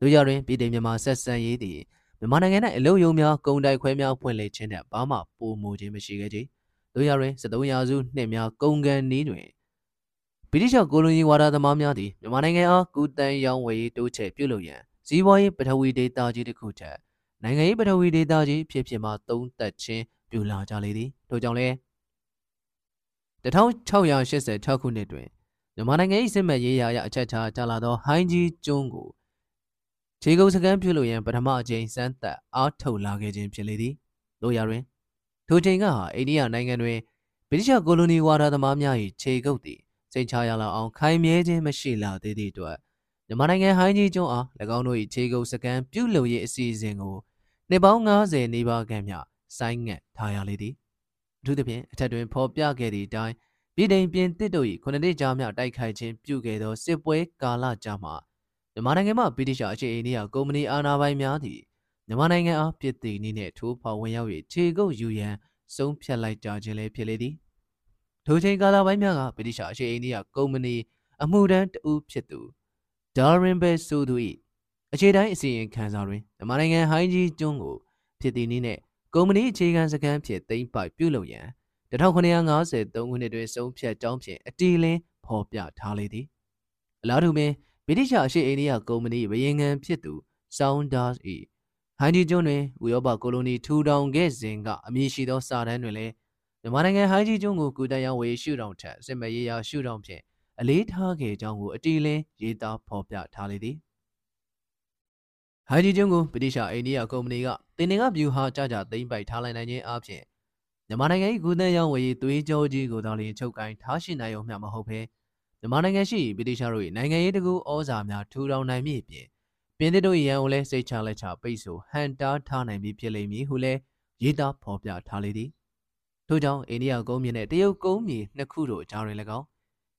တို့ကြတွင်ပြည်ထောင်မြန်မာဆက်ဆံရေးသည်မြန်မာနိုင်ငံ၌အလုံယုံများကုန်တိုက်ခွဲများဖွင့်လှစ်ခြင်းနဲ့ဘာမှပိုမိုခြင်းမရှိခဲ့ကြ။တို့ရတွင်73ရာစုနှစ်များကုန်ကန်နီးတွင်ဗြိတိရှကိုလိုနီဝါဒသမားများသည်မြန်မာနိုင်ငံအားကူတန်ရောင်းဝယ်ရေးတိုးချဲ့ပြုလုပ်ရန် ဇီဝရေးပထဝီဒေတာကြီးတစ်ခုထက်နိုင်ငံရေးပထဝီဒေတာကြီးဖြစ်ဖြစ်မှသုံးသက်ခြင်းပြုလာကြလေသည်။ထို့ကြောင့်လည်း1686ခုနှစ်တွင်မြန်မာနိုင်ငံ၏စစ်မှတ်ရေးရာအရအချက်ချာကြလာသောဟိုင်းကြီးကျွန်းကိုခြေကုပ်စကန်ပြုလို့ရန်ပထမအကြိမ်စမ်းသပ်အားထုတ်လာခဲ့ခြင်းဖြစ်လေသည်တို့ရတွင်ထိုချိန်ကအိန္ဒိယနိုင်ငံတွင်ဗြိတိရှကိုလိုနီဝါဒသမားများ၏ခြေကုပ်သည်စိတ်ချရလောက်အောင်ခိုင်မြဲခြင်းမရှိလာသေးသည့်အတွက် မြန်မာနိုင်ငံဟိုင်းကြီးကျွန်းအား၎င်းတို့၏ခြေကုပ်စကန်ပြုလုပ်ရေးအစီအစဉ်ကိုနှစ်ပေါင်း90နီးပါးခန့်မြဆိုင်းငံ့ထားရလေသည်အထူးသဖြင့်အထက်တွင်ဖော်ပြခဲ့သည့်အတိုင်းပြည်တိုင်ပြင်တစ်တို့၏ခုနှစ်နှစ်ကြာမြတိုက်ခိုက်ခြင်းပြုခဲ့သောစစ်ပွဲကာလကြာမှမြန်မာနိုင်ငံမှဗြိတိရှအခြေအိန္ဒိယကုမ္ပဏီအာဏာပိုင်များသည်မြန်မာနိုင်ငံအားပြည်တည်နည်းနှင့်ထိုးဖောက်ဝင်ရောက်၍ခြေကုပ်ယူရန်ဆုံးဖြတ်လိုက်ကြခြင်းလည်းဖြစ်လေသည်ထိုချိန်ကာလပိုင်းများကဗြိတိရှအခြေအိန္ဒိယကုမ္ပဏီအမှုတန်းတဦးဖြစ်သူ ဒါရင်ဘဲဆိုသူ၏အခြေတိုင်းအစီရင်ခံစာတွင်မြန်မာနိုင်ငံဟိုင်းကြီးကျွန်းကိုဖြစ်တည်နည်းနှင့်ကုမ္ပဏီအခြေခံစခန်းဖြင့်သိမ်းပိုက်ပြုလုပ်ရန်1953ခုနှစ်တွင်ဆုံးဖြတ်ကြောင်းဖြင့်အတီလင်းဖော်ပြထားလေသည်အလားတူပင်ဗြိတိရှအရှေ့အိန္ဒိယကုမ္ပဏီဘယင်ငံဖြစ်သူ Saunders ၏ဟိုင်းဒီကျွန်းတွင်ဥရောပကိုလိုနီထူထောင်ခဲ့စဉ်ကအမည်ရှိသောစာတမ်းတွင်လည်းမြန်မာနိုင်ငံဟိုင်းကြီးကျွန်းကိုကုတန်ရောင်းဝေရှုထောင်ထက်စစ်မရေးရာရှုထောင်ဖြင့် အလေးထားခဲ့ကြောင်းကိုအတီလင်းရေးသားဖော်ပြထားလေသည်ဟိုင်းကြီးကျွန်းကိုဗြိတိရှအိန္ဒိယကုမ္ပဏီကတင်နေကဗျူဟာကြကြသိမ့်ပိုက်ထားလိုက်နိုင်ခြင်းအပြင်မြန်မာနိုင်ငံ၏ကုသရောင်းဝယ်ရေးသွေးကြောကြီးကိုသာလျှင်ချုပ်ကိုင်းထားရှိနိုင်ုံမျှမဟုတ်ဘဲမြန်မာနိုင်ငံရှိဗြိတိရှတို့၏နိုင်ငံရေးတကူဩဇာများထူထောင်နိုင်မည်အပြင်ပြင်သစ်တို့၏ရန်ကိုလည်းစိတ်ချလက်ချပိတ်ဆို့ဟန်တားထားနိုင်ပြီးဖြစ်လိမ့်မည်ဟုလည်းရေးသားဖော်ပြထားလေသည်ထို့ကြောင့်အိန္ဒိယကုန်းမြေနှင့်တရုတ်ကုန်းမြေနှစ်ခုတို့ကြားတွင်၎င်း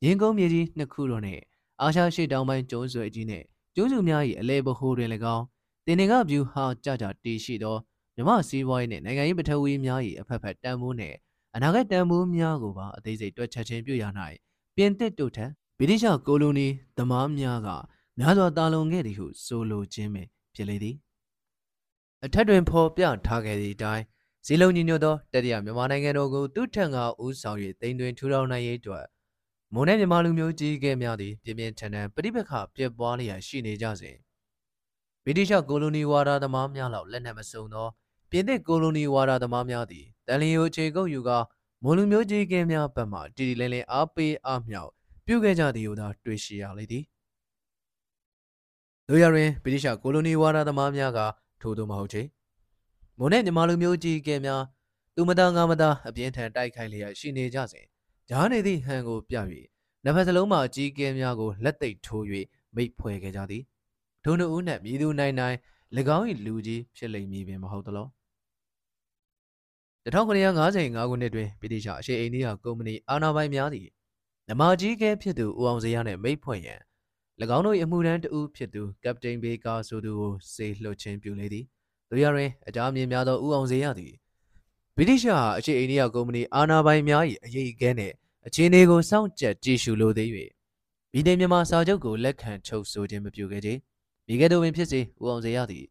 ရင်းကုန်းမြေကြီးနှစ်ခုတို့နှင့်အာရှရှေ့တောင်ပိုင်းကျွန်းဆွယ်ကြီးနှင့်ကျွန်းစုများ၏အလဲဘိုးတွင်၎င်းတင်နေကဗျူဟာကြကြတည်ရှိသောမြမစီးပွားရေးနဲ့နိုင်ငံရေးပထဝီများ၏အဖက်ဖက်တန်ဖိုးနဲ့အနာဂတ်တန်ဖိုးများကိုပါအသေးစိတ်တွက်ချက်ခြင်းပြုရ၌ပြင်သစ်တို့ထက်ဗြိတိရှကိုလိုနီသမားများကများစွာတာလွန်ခဲ့သည်ဟုဆိုလိုခြင်းပဲဖြစ်လေသည်အထက်တွင်ဖော်ပြထားခဲ့သည့်အတိုင်းဇီလုံညီညွတ်သောတတိယမြန်မာနိုင်ငံတော်ကိုသူ့ထံကဦးဆောင်၍တိမ်တွင်ထူထောင်နိုင်ရေးအတွက် မွန်နဲ့မြန်မာလူမျိုးကြီးကဲများသည်ပြင်းပြင်းထန်ထန်ပြိပခပြက်ပွားလျက်ရှိနေကြစဉ်ဗြိတိရှကိုလိုနီဝါဒသမားများလောက်လက်နက်မစုံသောပြင်သစ်ကိုလိုနီဝါဒသမားများသည်တန်လျိုအခြေကုပ်ယူကာမွန်လူမျိုးကြီးကဲများဘက်မှတီတီလင်းလင်းအားပေးအားမြောက်ပြုခဲ့ကြသည်ဟုသာတွေ့ရှိရလေသည်တို့ရတွင်ဗြိတိရှကိုလိုနီဝါဒသမားများကထို့သို့မဟုတ်ချေမွန်နဲ့ညီမလူမျိုးကြီးကဲများသူမသားငါမသားအပြင်းထန်တိုက်ခိုက်လျက်ရှိနေကြစဉ် ဂျားနေသည့်ဟန်ကိုပြ၍နှစ်ဖက်စလုံးမှအကြီးကဲများကိုလက်သိပ်ထိုး၍မိတ်ဖွဲခဲ့ကြသည်ထို့နှုတ်ဦးနှင့်မြည်သူနိုင်နိုင်၎င်း၏လူကြီးဖြစ်လိမ့်မည်ပင်မဟုတ်သလော1955ခုနှစ်တွင်ဗြိတိရှအရှေ့အိန္ဒိယကုမ္ပဏီအာဏာပိုင်များသည်နမကြီးကဲဖြစ်သူဦးအောင်စရနှင့်မိတ်ဖွဲ့ရန်၎င်းတို့၏အမှုထမ်းတဦးဖြစ်သူကပတိန်ဘေကာဆိုသူကိုစေလွှတ်ခြင်းပြုလေသည်တို့ရတွင်အကြမ်းမြင်များသောဦးအောင်စရသည် ဗြိတိရှအရှေ့အိန္ဒိယကုမ္ပဏီအာဏာပိုင်များ၏အရေးအကဲနှင့်အခြေအနေကိုစောင့်ကြပ်ကြည့်ရှုလိုသေး၍ဗီဒိန်မြန်မာစာချုပ်ကိုလက်ခံချုပ်ဆိုခြင်းမပြုခဲ့ကြမိခဲ့သူပင်ဖြစ်စေဦးအောင်စေရသည်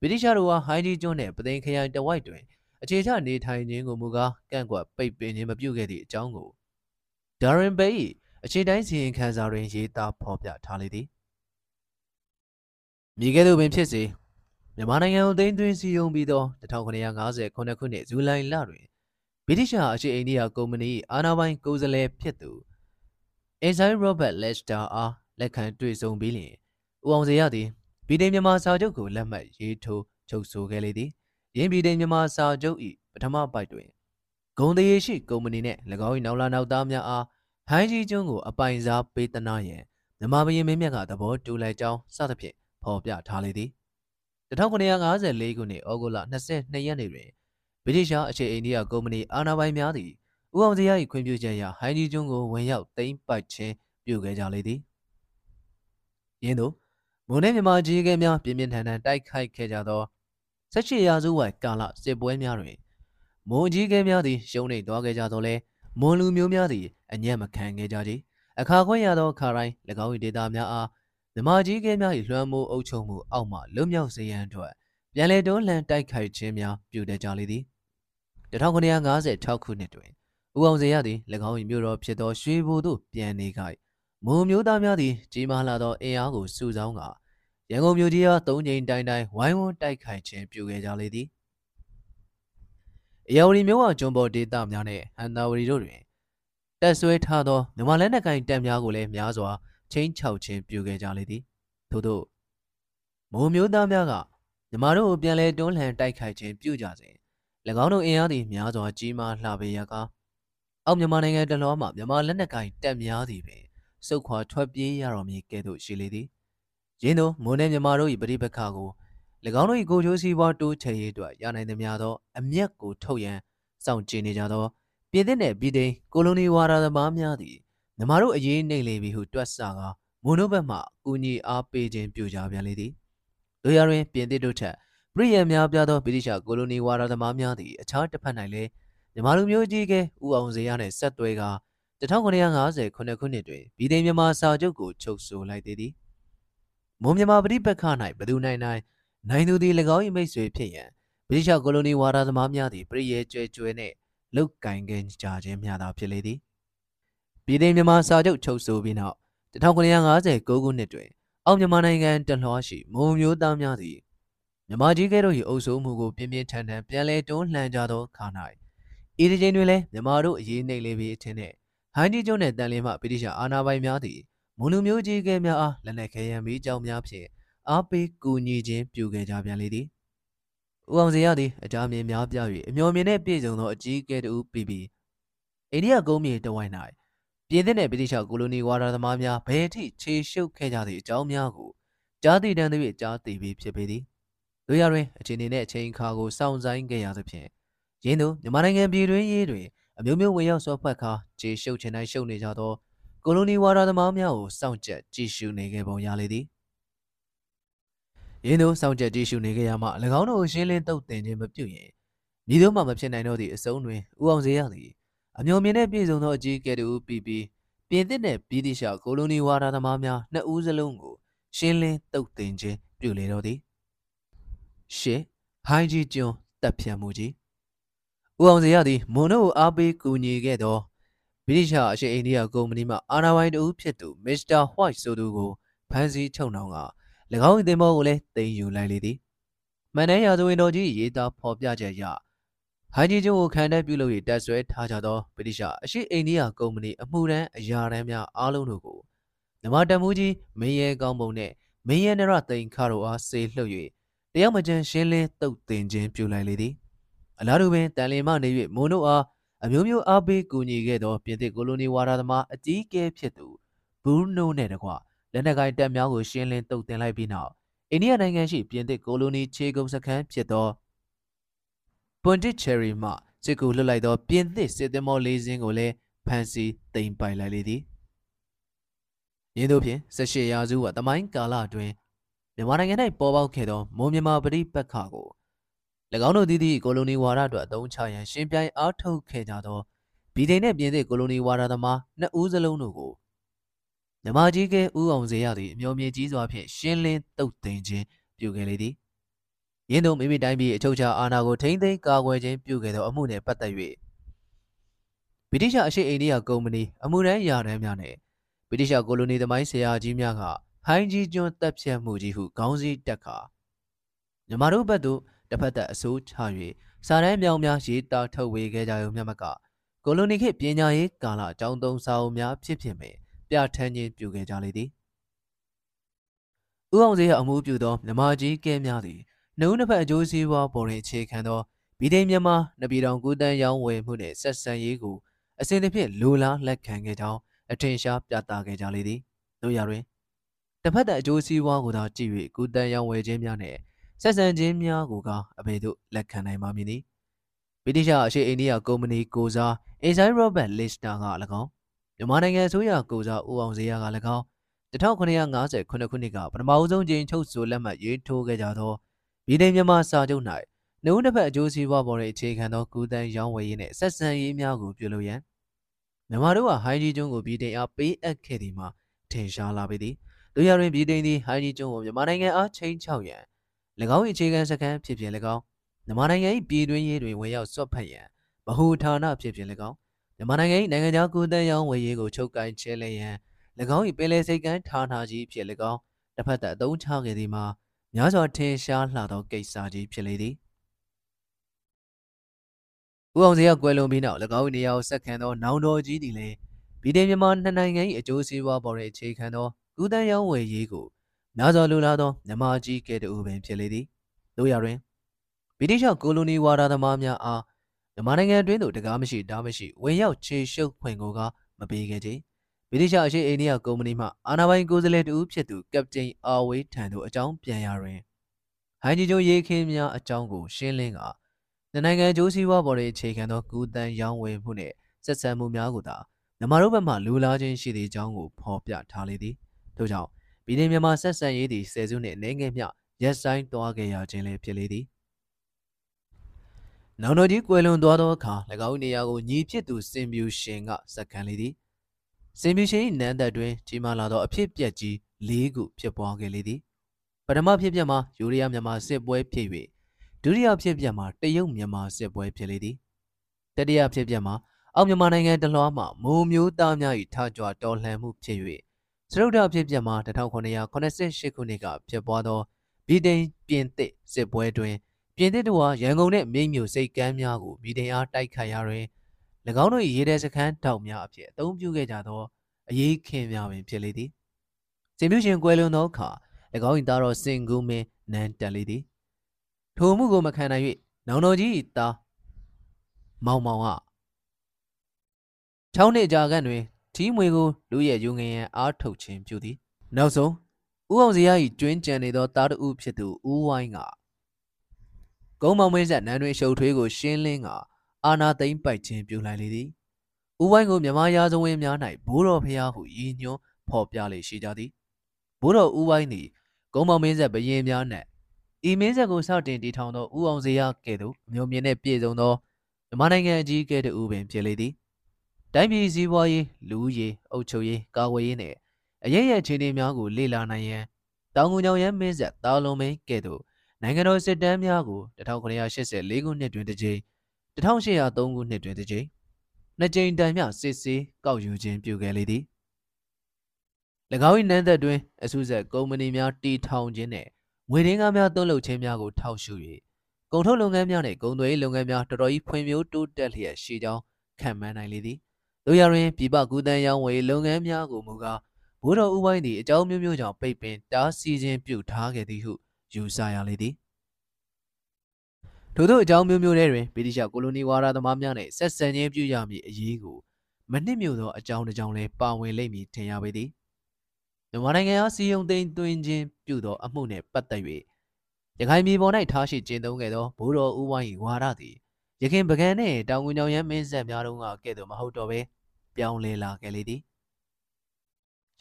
ဗြိတိရှတို့ဟာဟိုင်းဂျီကျွန်းနှင့်ပသိမ်ခရိုင်တဝိုက်တွင်အခြေချနေထိုင်ခြင်းကိုမူကားကန့်ကွက်ပိတ်ပင်ခြင်းမပြုခဲ့သည့်အကြောင်းကိုဒါရင်ဘေး၏အခြေတိုင်းစီရင်ခံစာတွင်ရေးသားဖော်ပြထားလေသည်မိခဲ့သူပင်ဖြစ်စေ မြန်မာနိုင်ငံကိုသိမ်းသွင်းစီရင်ပြီးသော1959ခုနှစ်ဇူလိုင်လတွင်ဗြိတိရှအရှေ့အိန္ဒိယကုမ္ပဏီအာဏာပိုင်ကိုယ်စားလှယ်ဖြစ်သူအန်ဆိုင်ရောဘတ်လက်စတာအားလက်ခံတွေ့ဆုံပြီးလျှင်ဦးအောင်စေရသည်ဗီဒိန်မြန်မာစာချုပ်ကိုလက်မှတ်ရေးထိုးချုပ်ဆိုခဲ့လေသည်ရင်းဗီဒိန်မြန်မာစာချုပ်၏ပထမပိုက်တွင်ဂုံတရေရှိကုမ္ပဏီနှင့်၎င်း၏နောက်လာနောက်သားများအားဟိုင်းကြီးကျွန်းကိုအပိုင်စားပေးသနာရန်မြန်မာဘရင်မင်းမြတ်ကသဘောတူလိုက်ကြောင်းစသဖြင့်ဖော်ပြထားလေသည် 1954ခုနှစ်ဩဂုတ်လ22ရက်နေ့တွင်ဗြိတိရှအခြေအိန္ဒိယကုမ္ပဏီအာဏာပိုင်များသည်ဦးအောင်စရာ၏ခွင့်ပြုချက်အရဟိုင်းကြီးကျွန်းကိုဝင်ရောက်သိမ်းပိုက်ခြင်းပြုခဲ့ကြလေသည်ယင်းသို့မွန်နဲ့မြန်မာကြီးကဲများပြင်းပြင်းထန်ထန်တိုက်ခိုက်ခဲ့ကြသော18ရာစုဝိုင်ကာလစစ်ပွဲများတွင်မွန်ကြီးကဲများသည်ရှုံးနေသွားခဲ့ကြသောလဲမွန်လူမျိုးများသည်အညံ့မခံခဲ့ကြကြအခါခွင့်ရသောခါတိုင်း၎င်း၏ဒေတာများအား မြမကြီးကဲများ၏လွှမ်းမိုးအုပ်ချုပ်မှုအောက်မှလွတ်မြောက်စေရန်အတွက်ပြန်လည်တွန်းလှန်တိုက်ခိုက်ခြင်းများပြုတဲ့ကြလေသည်1956ခုနှစ်တွင်ဦးအောင်စေရသည်၎င်း၏မြို့တော်ဖြစ်သောရွှေဘိုသို့ပြန်နေကြမုံမျိုးသားများသည်ကြီးမားလာသောအင်အားကိုစုဆောင်းကာရန်ကုန်မြို့ကြီးအားသုံးချိန်တိုင်တိုင်ဝိုင်းဝန်းတိုက်ခိုက်ခြင်းပြုခဲ့ကြလေသည်အယော်ရီမျိုးဝကျွန်းပေါ်ဒေသများနှင့်ဟန်တာဝရီတို့တွင်တက်ဆွဲထားသောမြန်မာလက်နက်ကင်တပ်များကိုလည်းများစွာ ချင်းချောက်ခြင်းပြုခဲ့ကြလေသည်ထို့သောမုံမျိုးသားများကမြန်မာတို့ကိုပြန်လဲတွန်းလှန်တိုက်ခိုက်ခြင်းပြုကြစဉ်၎င်းတို့အင်အားသည်များစွာကြီးမားလှပေရကားအောက်မြန်မာနိုင်ငံတလောမှာမြန်မာလက်နက်ကင်တပ်များသည်ပင်စုခွာထွက်ပြေးရတော်မူကဲ့သို့ရှိလေသည်ရင်းတို့မွန်နဲ့မြန်မာတို့၏ပဋိပက္ခကို၎င်းတို့၏ကိုချိုးစီးပွားတိုးချဲ့ရေးအတွက်ရနိုင်သမျှသောအမျက်ကိုထုတ်ရန်စောင့်ကြည့်နေကြသော ပြည်သစ်နှင့်ပြည်သိမ်းကိုလိုနီဝါဒသမားများသည် မြမတို့အရေးနှိမ့်လေပြီဟုတွက်ဆကာမွန်တို့ဘက်မှကူညီအားပေးခြင်းပြုကြပြန်လေသည်တို့ရတွင်ပြည်သစ်တို့ထက်ပြည်ရန်များပြသောဗြိတိရှကိုလိုနီဝါဒသမားများသည်အခြားတစ်ဖက်၌လည်းမြမလူမျိုးကြီးကဦးအောင်စေရနှင့်ဆက်သွဲကာ1950ခုနှစ်တွင်ပြည်သိမ်းမြန်မာစာချုပ်ကိုချုပ်ဆိုလိုက်သည်သည်မွန်မြန်မာပြည်ပက္ခ၌ဘသူနိုင်နိုင်နိုင်သူသည်၎င်း၏မိတ်ဆွေဖြစ်ရန်ဗြိတိရှကိုလိုနီဝါဒသမားများသည်ပြည်ရဲကျွဲကျွဲနှင့်လုတ်ကင်ခဲ့ကြခြင်းများသာဖြစ်လေသည် ပြည်သိမ်းမြန်မာစာချုပ်ချုပ်ဆိုပြီးနောက်1959ခုနှစ်တွင်အောက်မြန်မာနိုင်ငံတလွှားရှိမုံမျိုးသားများသည်မြန်မာကြီးကဲတို့၏အုပ်စိုးမှုကိုပြင်းပြင်းထန်ထန်ပြန်လည်တွန်းလှန်ကြသောခါ၌ဤဒီချိန်တွင်လည်းမြန်မာတို့အရေးနှိမ့်လေပြီးအထင်းနှင့်ဟိုင်းဒီကျွန်းနှင့်တန်လင်းမှဗြိတိရှအာဏာပိုင်များသည်မွန်လူမျိုးကြီးကဲများအားလက်နက်ခဲယံပြီးကြောင်းများဖြင့်အားပေးကူညီခြင်းပြုခဲ့ကြပြန်လေသည်ဦးအောင်စရသည်အကြမ်းမြင်များပြ၍အမျော်မြင်နှင့်ပြည့်စုံသောအကြီးအကဲတူပြီးပြီးအိန္ဒိယကုန်းမြေတဝိုင်း၌ ပြည်သစ်နှင့်ဗြိတိရှကိုလိုနီဝါဒသမားများဘယ်ထိခြေရှုပ်ခဲ့ကြသည့်အကြောင်းများကိုကြားသိတမ်းသဖြင့်ကြားသိပြီးဖြစ်ပေသည်တို့ရတွင်အချိန်နေနဲ့အချိန်အခါကိုစောင့်ဆိုင်ခဲ့ရသဖြင့်ရင်းတို့မြန်မာနိုင်ငံပြည်တွင်းရေးတွင်အမျိုးမျိုးဝင်ရောက်ဆော့ဖက်ခါခြေရှုပ်ချင်တိုင်းရှုပ်နေကြသောကိုလိုနီဝါဒသမားများကိုစောင့်ကြက်ကြည့်ရှုနေခဲ့ပုံရလေသည်ရင်းတို့စောင့်ကြက်ကြည့်ရှုနေခဲ့ရမှ၎င်းတို့ကိုရှင်းလင်းတုတ်တင်ခြင်းမပြုရင်မြည်တို့မှမဖြစ်နိုင်တော့သည့်အစုံတွင်ဦးအောင်စေရသည် အမျိုးမြင်နဲ့ပြည်စုံသောအကြီးအကဲတို့ပြီးပြီးပြင်သစ်နဲ့ပြည်တိရှကိုလိုနီဝါဒသမားများနှစ်ဦးစလုံးကို ရှင်းလင်းတုတ်တင်ခြင်းပြုလေတော့သည်ရှေဟိုင်းကြီးကျွန်းတပ်ဖြတ်မှုကြီးဦးအောင်စေရသည်မွန်တို့ကိုအားပေးကူညီခဲ့သောဗြိတိရှအရှေ့အိန္ဒိယကုမ္ပဏီမှအာဏာပိုင်တဦးဖြစ်သူမစ္စတာဟွိုက်ဆိုသူကိုဖမ်းဆီးချုပ်နှောင်က၎င်း၏သင်္ဘောကိုလည်းတင်ယူလိုက်လေသည်မန်နန်းရာဇဝင်တော်ကြီးရေးသားဖော်ပြချက်အရ ဟိုင်းကြီးကျွန်းကိုခံတဲ့ပြုလုပ်၍တက်ဆွဲထားကြသောဗြိတိရှအရှိအိန္ဒိယကုမ္ပဏီအမှုရန်အရာရန်များအားလုံးတို့ကိုနမတမှုကြီးမင်းရဲကောင်းပုံနှင့်မင်းရဲနရသိန်ခါတို့အားဆေလှုပ်၍တရားမကျန်ရှင်းလင်းတုတ်တင်ခြင်းပြုလိုက်လေသည်အလားတူပင်တန်လင်မှနေ၍မွန်တို့အားအမျိုးမျိုးအားပေးကူညီခဲ့သောပြင်သစ်ကိုလိုနီဝါဒသမားအကြီးအကဲဖြစ်သူဘူးနိုးနဲ့တကွလက်နက်ကိုင်တပ်များကိုရှင်းလင်းတုတ်တင်လိုက်ပြီးနောက်အိန္ဒိယနိုင်ငံရှိပြင်သစ်ကိုလိုနီခြေကုပ်စခန်းဖြစ်သော ပွန်တစ်ချယ်ရီမှစစ်ကူလွတ်လိုက်သောပြင်သစ်စစ်သင်္ဘောလေးစင်းကိုလည်းဖမ်းဆီးသိမ်းပိုက်လိုက်လေသည်။ယင်းတို့ဖြင့်18ရာစုကတမိုင်းကာလအတွင်းမြန်မာနိုင်ငံ၌ပေါ်ပေါက်ခဲ့သောမွန်မြန်မာပဋိပက္ခကို၎င်းတို့သည်သည့်ကိုလိုနီဝါဒအတွက်အသုံးချရန်ရှင်ပြိုင်အားထုတ်ခဲ့ကြသောဗီဒိန်နှင့်ပြင်သစ်ကိုလိုနီဝါဒသမားနှစ်ဦးစလုံးတို့ကိုမြမကြီးကဦးအောင်စေရသည်အမျိုးမြင့်ကြီးစွာဖြင့်ရှင်းလင်းတုတ်တင်ခြင်းပြုခဲ့လေသည် ရင်းတို့မိမိတိုင်းပြည်အချုပ်အခြာအာဏာကိုထိမ့်သိမ်းကာကွယ်ခြင်းပြုခဲ့သောအမှုနှင့်ပတ်သက်၍ဗြိတိရှအရှိအိန္ဒိယကုမ္ပဏီအမှုရန်ရာထမ်းများနှင့်ဗြိတိရှကိုလိုနီသမိုင်းဆရာကြီးများကဟိုင်းကြီးကျွန်းတပ်ဖြတ်မှုကြီးဟုခေါင်းစည်းတက်ခါမြမတို့ဘက်သို့တစ်ဖက်သက်အစိုးချ၍စာတမ်းမြောင်များရေးသားထုတ်ဝေခဲ့ကြရုံမျှမကကိုလိုနီခေတ်ပညာရေးကာလအကြောင်းသုံးစာအုပ်များဖြစ်ဖြစ်ပင်ပြဋ္ဌာန်းခြင်းပြုခဲ့ကြလေသည်ဦးအောင်စေရအမှုပြုသောမြမကြီးကဲများသည် နှုံးနှစ်ဖက်အကျိုးစီးပွားပေါ်တွင်အခြေခံသောဗီဒိန်မြန်မာနပြည်တော်ကူတန်းရောင်းဝယ်မှုနှင့်ဆက်ဆံရေးကိုအစဉ်တစ်ဖြင့်လိုလားလက်ခံခဲ့ကြောင်းအထင်ရှားပြသခဲ့ကြလေသည်တို့ရတွင်တစ်ဖက်သက်အကျိုးစီးပွားကိုသာကြည့်၍ကူတန်းရောင်းဝယ်ခြင်းများနှင့်ဆက်ဆံခြင်းများကိုကအဘေတို့လက်ခံနိုင်ပါမည်နီဗြိတိရှအရှေ့အိန္ဒိယကုမ္ပဏီကိုစားအင်ဆိုင်ရောဘတ်လစ်တာက၎င်းမြန်မာနိုင်ငံအစိုးရကိုစားဦးအောင်စေရက၎င်း1959ခုနှစ်ကပထမအဆုံးကျင်းချုပ်ဆိုလက်မှတ်ရေးထိုးခဲ့ကြသော ဗီဒိန်မြန်မာစာချုပ်၌နှုတ်တစ်ဖက်အကျိုးစီးပွားပေါ်တွင်အခြေခံသောကူတန်းရောင်းဝယ်ရေးနှင့်ဆက်ဆံရေးများကိုပြုလုပ်ရန်မြန်မာတို့ကဟိုင်းကြီးကျွန်းကိုဗီဒိန်အားပေးအပ်ခဲ့သည်မှာထင်ရှားလာပေသည်တို့ရတွင်ဗီဒိန်သည်ဟိုင်းကြီးကျွန်းကိုမြန်မာနိုင်ငံအားချိန်ချောက်ရန်၎င်း၏အခြေခံစခန်းဖြစ်ဖြစ်၎င်းမြန်မာနိုင်ငံ၏ပြည်တွင်းရေးတွင်ဝင်ရောက်ဆွတ်ဖက်ရန်ဗဟုဌာနဖြစ်ဖြစ်၎င်းမြန်မာနိုင်ငံ၏နိုင်ငံခြားကိုယ်တန်းရောင်းဝယ်ရေးကိုချုပ်ကိုင်ချဲလဲရန်၎င်း၏ပင်လယ်စိတ်ကမ်းဌာနကြီးဖြစ်၎င်းတစ်ဖက်သက်အသုံးချခဲ့သည်မှာ များစွာထင်ရှားလှသောကိစ္စကြီးဖြစ်လေသည်ဦးအောင်စရာကွယ်လွန်ပြီးနောက်၎င်း၏နေရာကိုဆက်ခံသောနောင်တော်ကြီးသည်လည်းဗီဒီမြန်မာနှစ်နိုင်ငံ၏အကျိုးစီးပွားပေါ်တွင်အခြေခံသောကူတန်းရောင်းဝယ်ရေးကိုများစွာလိုလားသောမြမကြီးကဲ့သို့ပင်ဖြစ်လေသည်တို့ရတွင်ဗြိတိရှကိုလိုနီဝါဒသမားများအားမြန်မာနိုင်ငံအတွင်းသို့တကားမရှိဓာမရှိဝင်ရောက်ခြေရှုပ်ခွင့်ကိုကမပေးခဲ့ကြ ဗြိတိရှအရှိအိန္ဒိယကုမ္ပဏီမှအာဏာပိုင်ကိုယ်စားလှယ်တူဖြစ်သူကပတိန်အာဝေးထံသို့အကြောင်းပြန်ရတွင်ဟိုင်းဂျီကျိုရေခင်းများအကြောင်းကိုရှင်းလင်းကနိုင်ငံကျိုးစည်းဝါပေါ်တွင်အခြေခံသောကူတန်ရောင်းဝယ်မှုနှင့်ဆက်ဆံမှုများကိုသာမြန်မာတို့ဘက်မှလူလာခြင်းရှိသည့်အကြောင်းကိုဖော်ပြထားလေသည်ထို့ကြောင့်ပြည်내မြန်မာဆက်ဆံရေးသည်ဆယ်စုနှစ်အနေငယ်မျှရက်ဆိုင်သွားခဲ့ရခြင်းလည်းဖြစ်လေသည်နောင်တော်ကြီးကွယ်လွန်သွားသောအခါ၎င်းနေရာကိုညီဖြစ်သူစင်ပြူရှင်ကစက္ကန့်လေသည် စင်ပြူရှင်၏နန်းသက်တွင်ကြီးမားလာသောအဖြစ်ပြက်ကြီး၄ခုဖြစ်ပွားခဲ့လေသည်ပထမဖြစ်ပျက်မှာယူရီးယားမြန်မာစစ်ပွဲဖြစ်၍ဒုတိယဖြစ်ပျက်မှာတရုတ်မြန်မာစစ်ပွဲဖြစ်လေသည်တတိယဖြစ်ပျက်မှာအောက်မြန်မာနိုင်ငံတလွှားမှမိုးမျိုးသားများ၏ထကြွတော်လှန်မှုဖြစ်၍စရုဒ္ဓဖြစ်ပျက်မှာ1988ခုနှစ်ကဖြစ်ပွားသောဗီဒိန်ပြင်သစ်စစ်ပွဲတွင်ပြင်သစ်တို့ဟာရန်ကုန်နှင့်မြိတ်မြို့စိတ်ကမ်းများကိုဗီဒိန်အားတိုက်ခိုက်ရာတွင်၎ င်းတို့၏ရေတဲစခန်းတောက်များအဖြစ်အသုံးပြုခဲ့ကြသောအရေးခင်များပင်ဖြစ်လေသည်စင်မြရှင်ကွယ်လွန်သောအခါ၎င်း၏သားတော်စင်ကူးမင်းနန်းတက်လေသည်ထိုမှုကိုမခံနိုင်၍နောင်တော်ကြီး၏သားမောင်မောင်က၆နှစ်ကြာခန့်တွင်ထီးမွေကိုလူရဲ့ယူငင်ရန်အားထုတ်ခြင်းပြုသည်နောက်ဆုံးဦးအောင်စရာ၏ကျွင်းကြံနေသောတားတဦးဖြစ်သူဦးဝိုင်းကကုန်းမောင်မင်းဆက်နန်းတွင်ရှုပ်ထွေးကိုရှင်းလင်းက အာနာသိမ့်ပိုက်ခြင်းပြုလိုက်လေသည်ဦးဝိုင်းကိုမြမရာဇဝင်များ၌ဘိုးတော်ဖျားဟုရည်ညွှန်းဖော်ပြလေရှိကြသည်ဘိုးတော်ဦးဝိုင်းသည်ကုန်းမောင်မင်းဆက်ဘရင်များနှင့်ဤမင်းဆက်ကိုစတင်တည်ထောင်သောဦးအောင်စရာကဲ့သို့အမျိုးမြင့်နှင့်ပြည့်စုံသောမြန်မာနိုင်ငံအကြီးအကဲတဦးပင်ဖြစ်လေသည်တိုင်းပြည်စည်းဝါးရေးလူဦးရေးအုပ်ချုပ်ရေးကာကွယ်ရေးနှင့်အရေးရအခြေအနေများကိုလေ့လာနိုင်ရန်တောင်ငူညောင်ရမ်းမင်းဆက်တာလုံးမင်းကဲ့သို့နိုင်ငံတော်စစ်တမ်းများကို1984ခုနှစ်တွင်တစ်ကြိမ် 1803ခုနှစ်တွင်တစ်ကြိမ်နှစ်ကြိမ်တိုင်မျှစစ်ဆေးကောက်ယူခြင်းပြုခဲ့လေသည်၎င်း၏နန်းသက်တွင်အစုဆက်ကုမ္ပဏီများတီထောင်ခြင်းနှင့်ငွေရင်းကားများသွင်းလုပ်ခြင်းများကိုထောက်ရှု၍ကုန်ထုတ်လုပ်ငန်းများနှင့်ကုန်သွယ်ရေးလုပ်ငန်းများတော်တော်ကြီးဖွံ့ဖြိုးတိုးတက်လျက်ရှိကြောင်းခံမှန်းနိုင်လေသည်တို့ရတွင်ပြည်ပကူတန်းရောင်းဝယ်လုပ်ငန်းများကိုမူကားဘိုးတော်ဦးပိုင်းသည်အကြောင်းမျိုးမျိုးကြောင့်ပိတ်ပင်တားဆီးခြင်းပြုထားခဲ့သည်ဟုယူဆရလေသည် ထို့သောအကြောင်းမျိုးမျိုးတွေတွင်ဗြိတိရှကိုလိုနီဝါဒသမားများနှင့်ဆက်ဆံခြင်းပြုရမည့်အရေးကိုမနှစ်မြို့သောအကြောင်းတစ်ကြောင်းလည်းပါဝင်လိမ့်မည်ထင်ရပေသည်မြန်မာနိုင်ငံအားစီယုံသိမ်းသွင်းခြင်းပြုသောအမှုနှင့်ပတ်သက်၍ရခိုင်ပြည်ပေါ်၌ထားရှိကျင်းသုံးခဲ့သောဘိုးတော်ဦးဝိုင်း၏ဝါဒသည်ရခင်ပကံနှင့်တောင်ငူညောင်ရမ်းမင်းဆက်များတုန်းကကဲ့သို့မဟုတ်တော့ဘဲပြောင်းလဲလာခဲ့လေသည်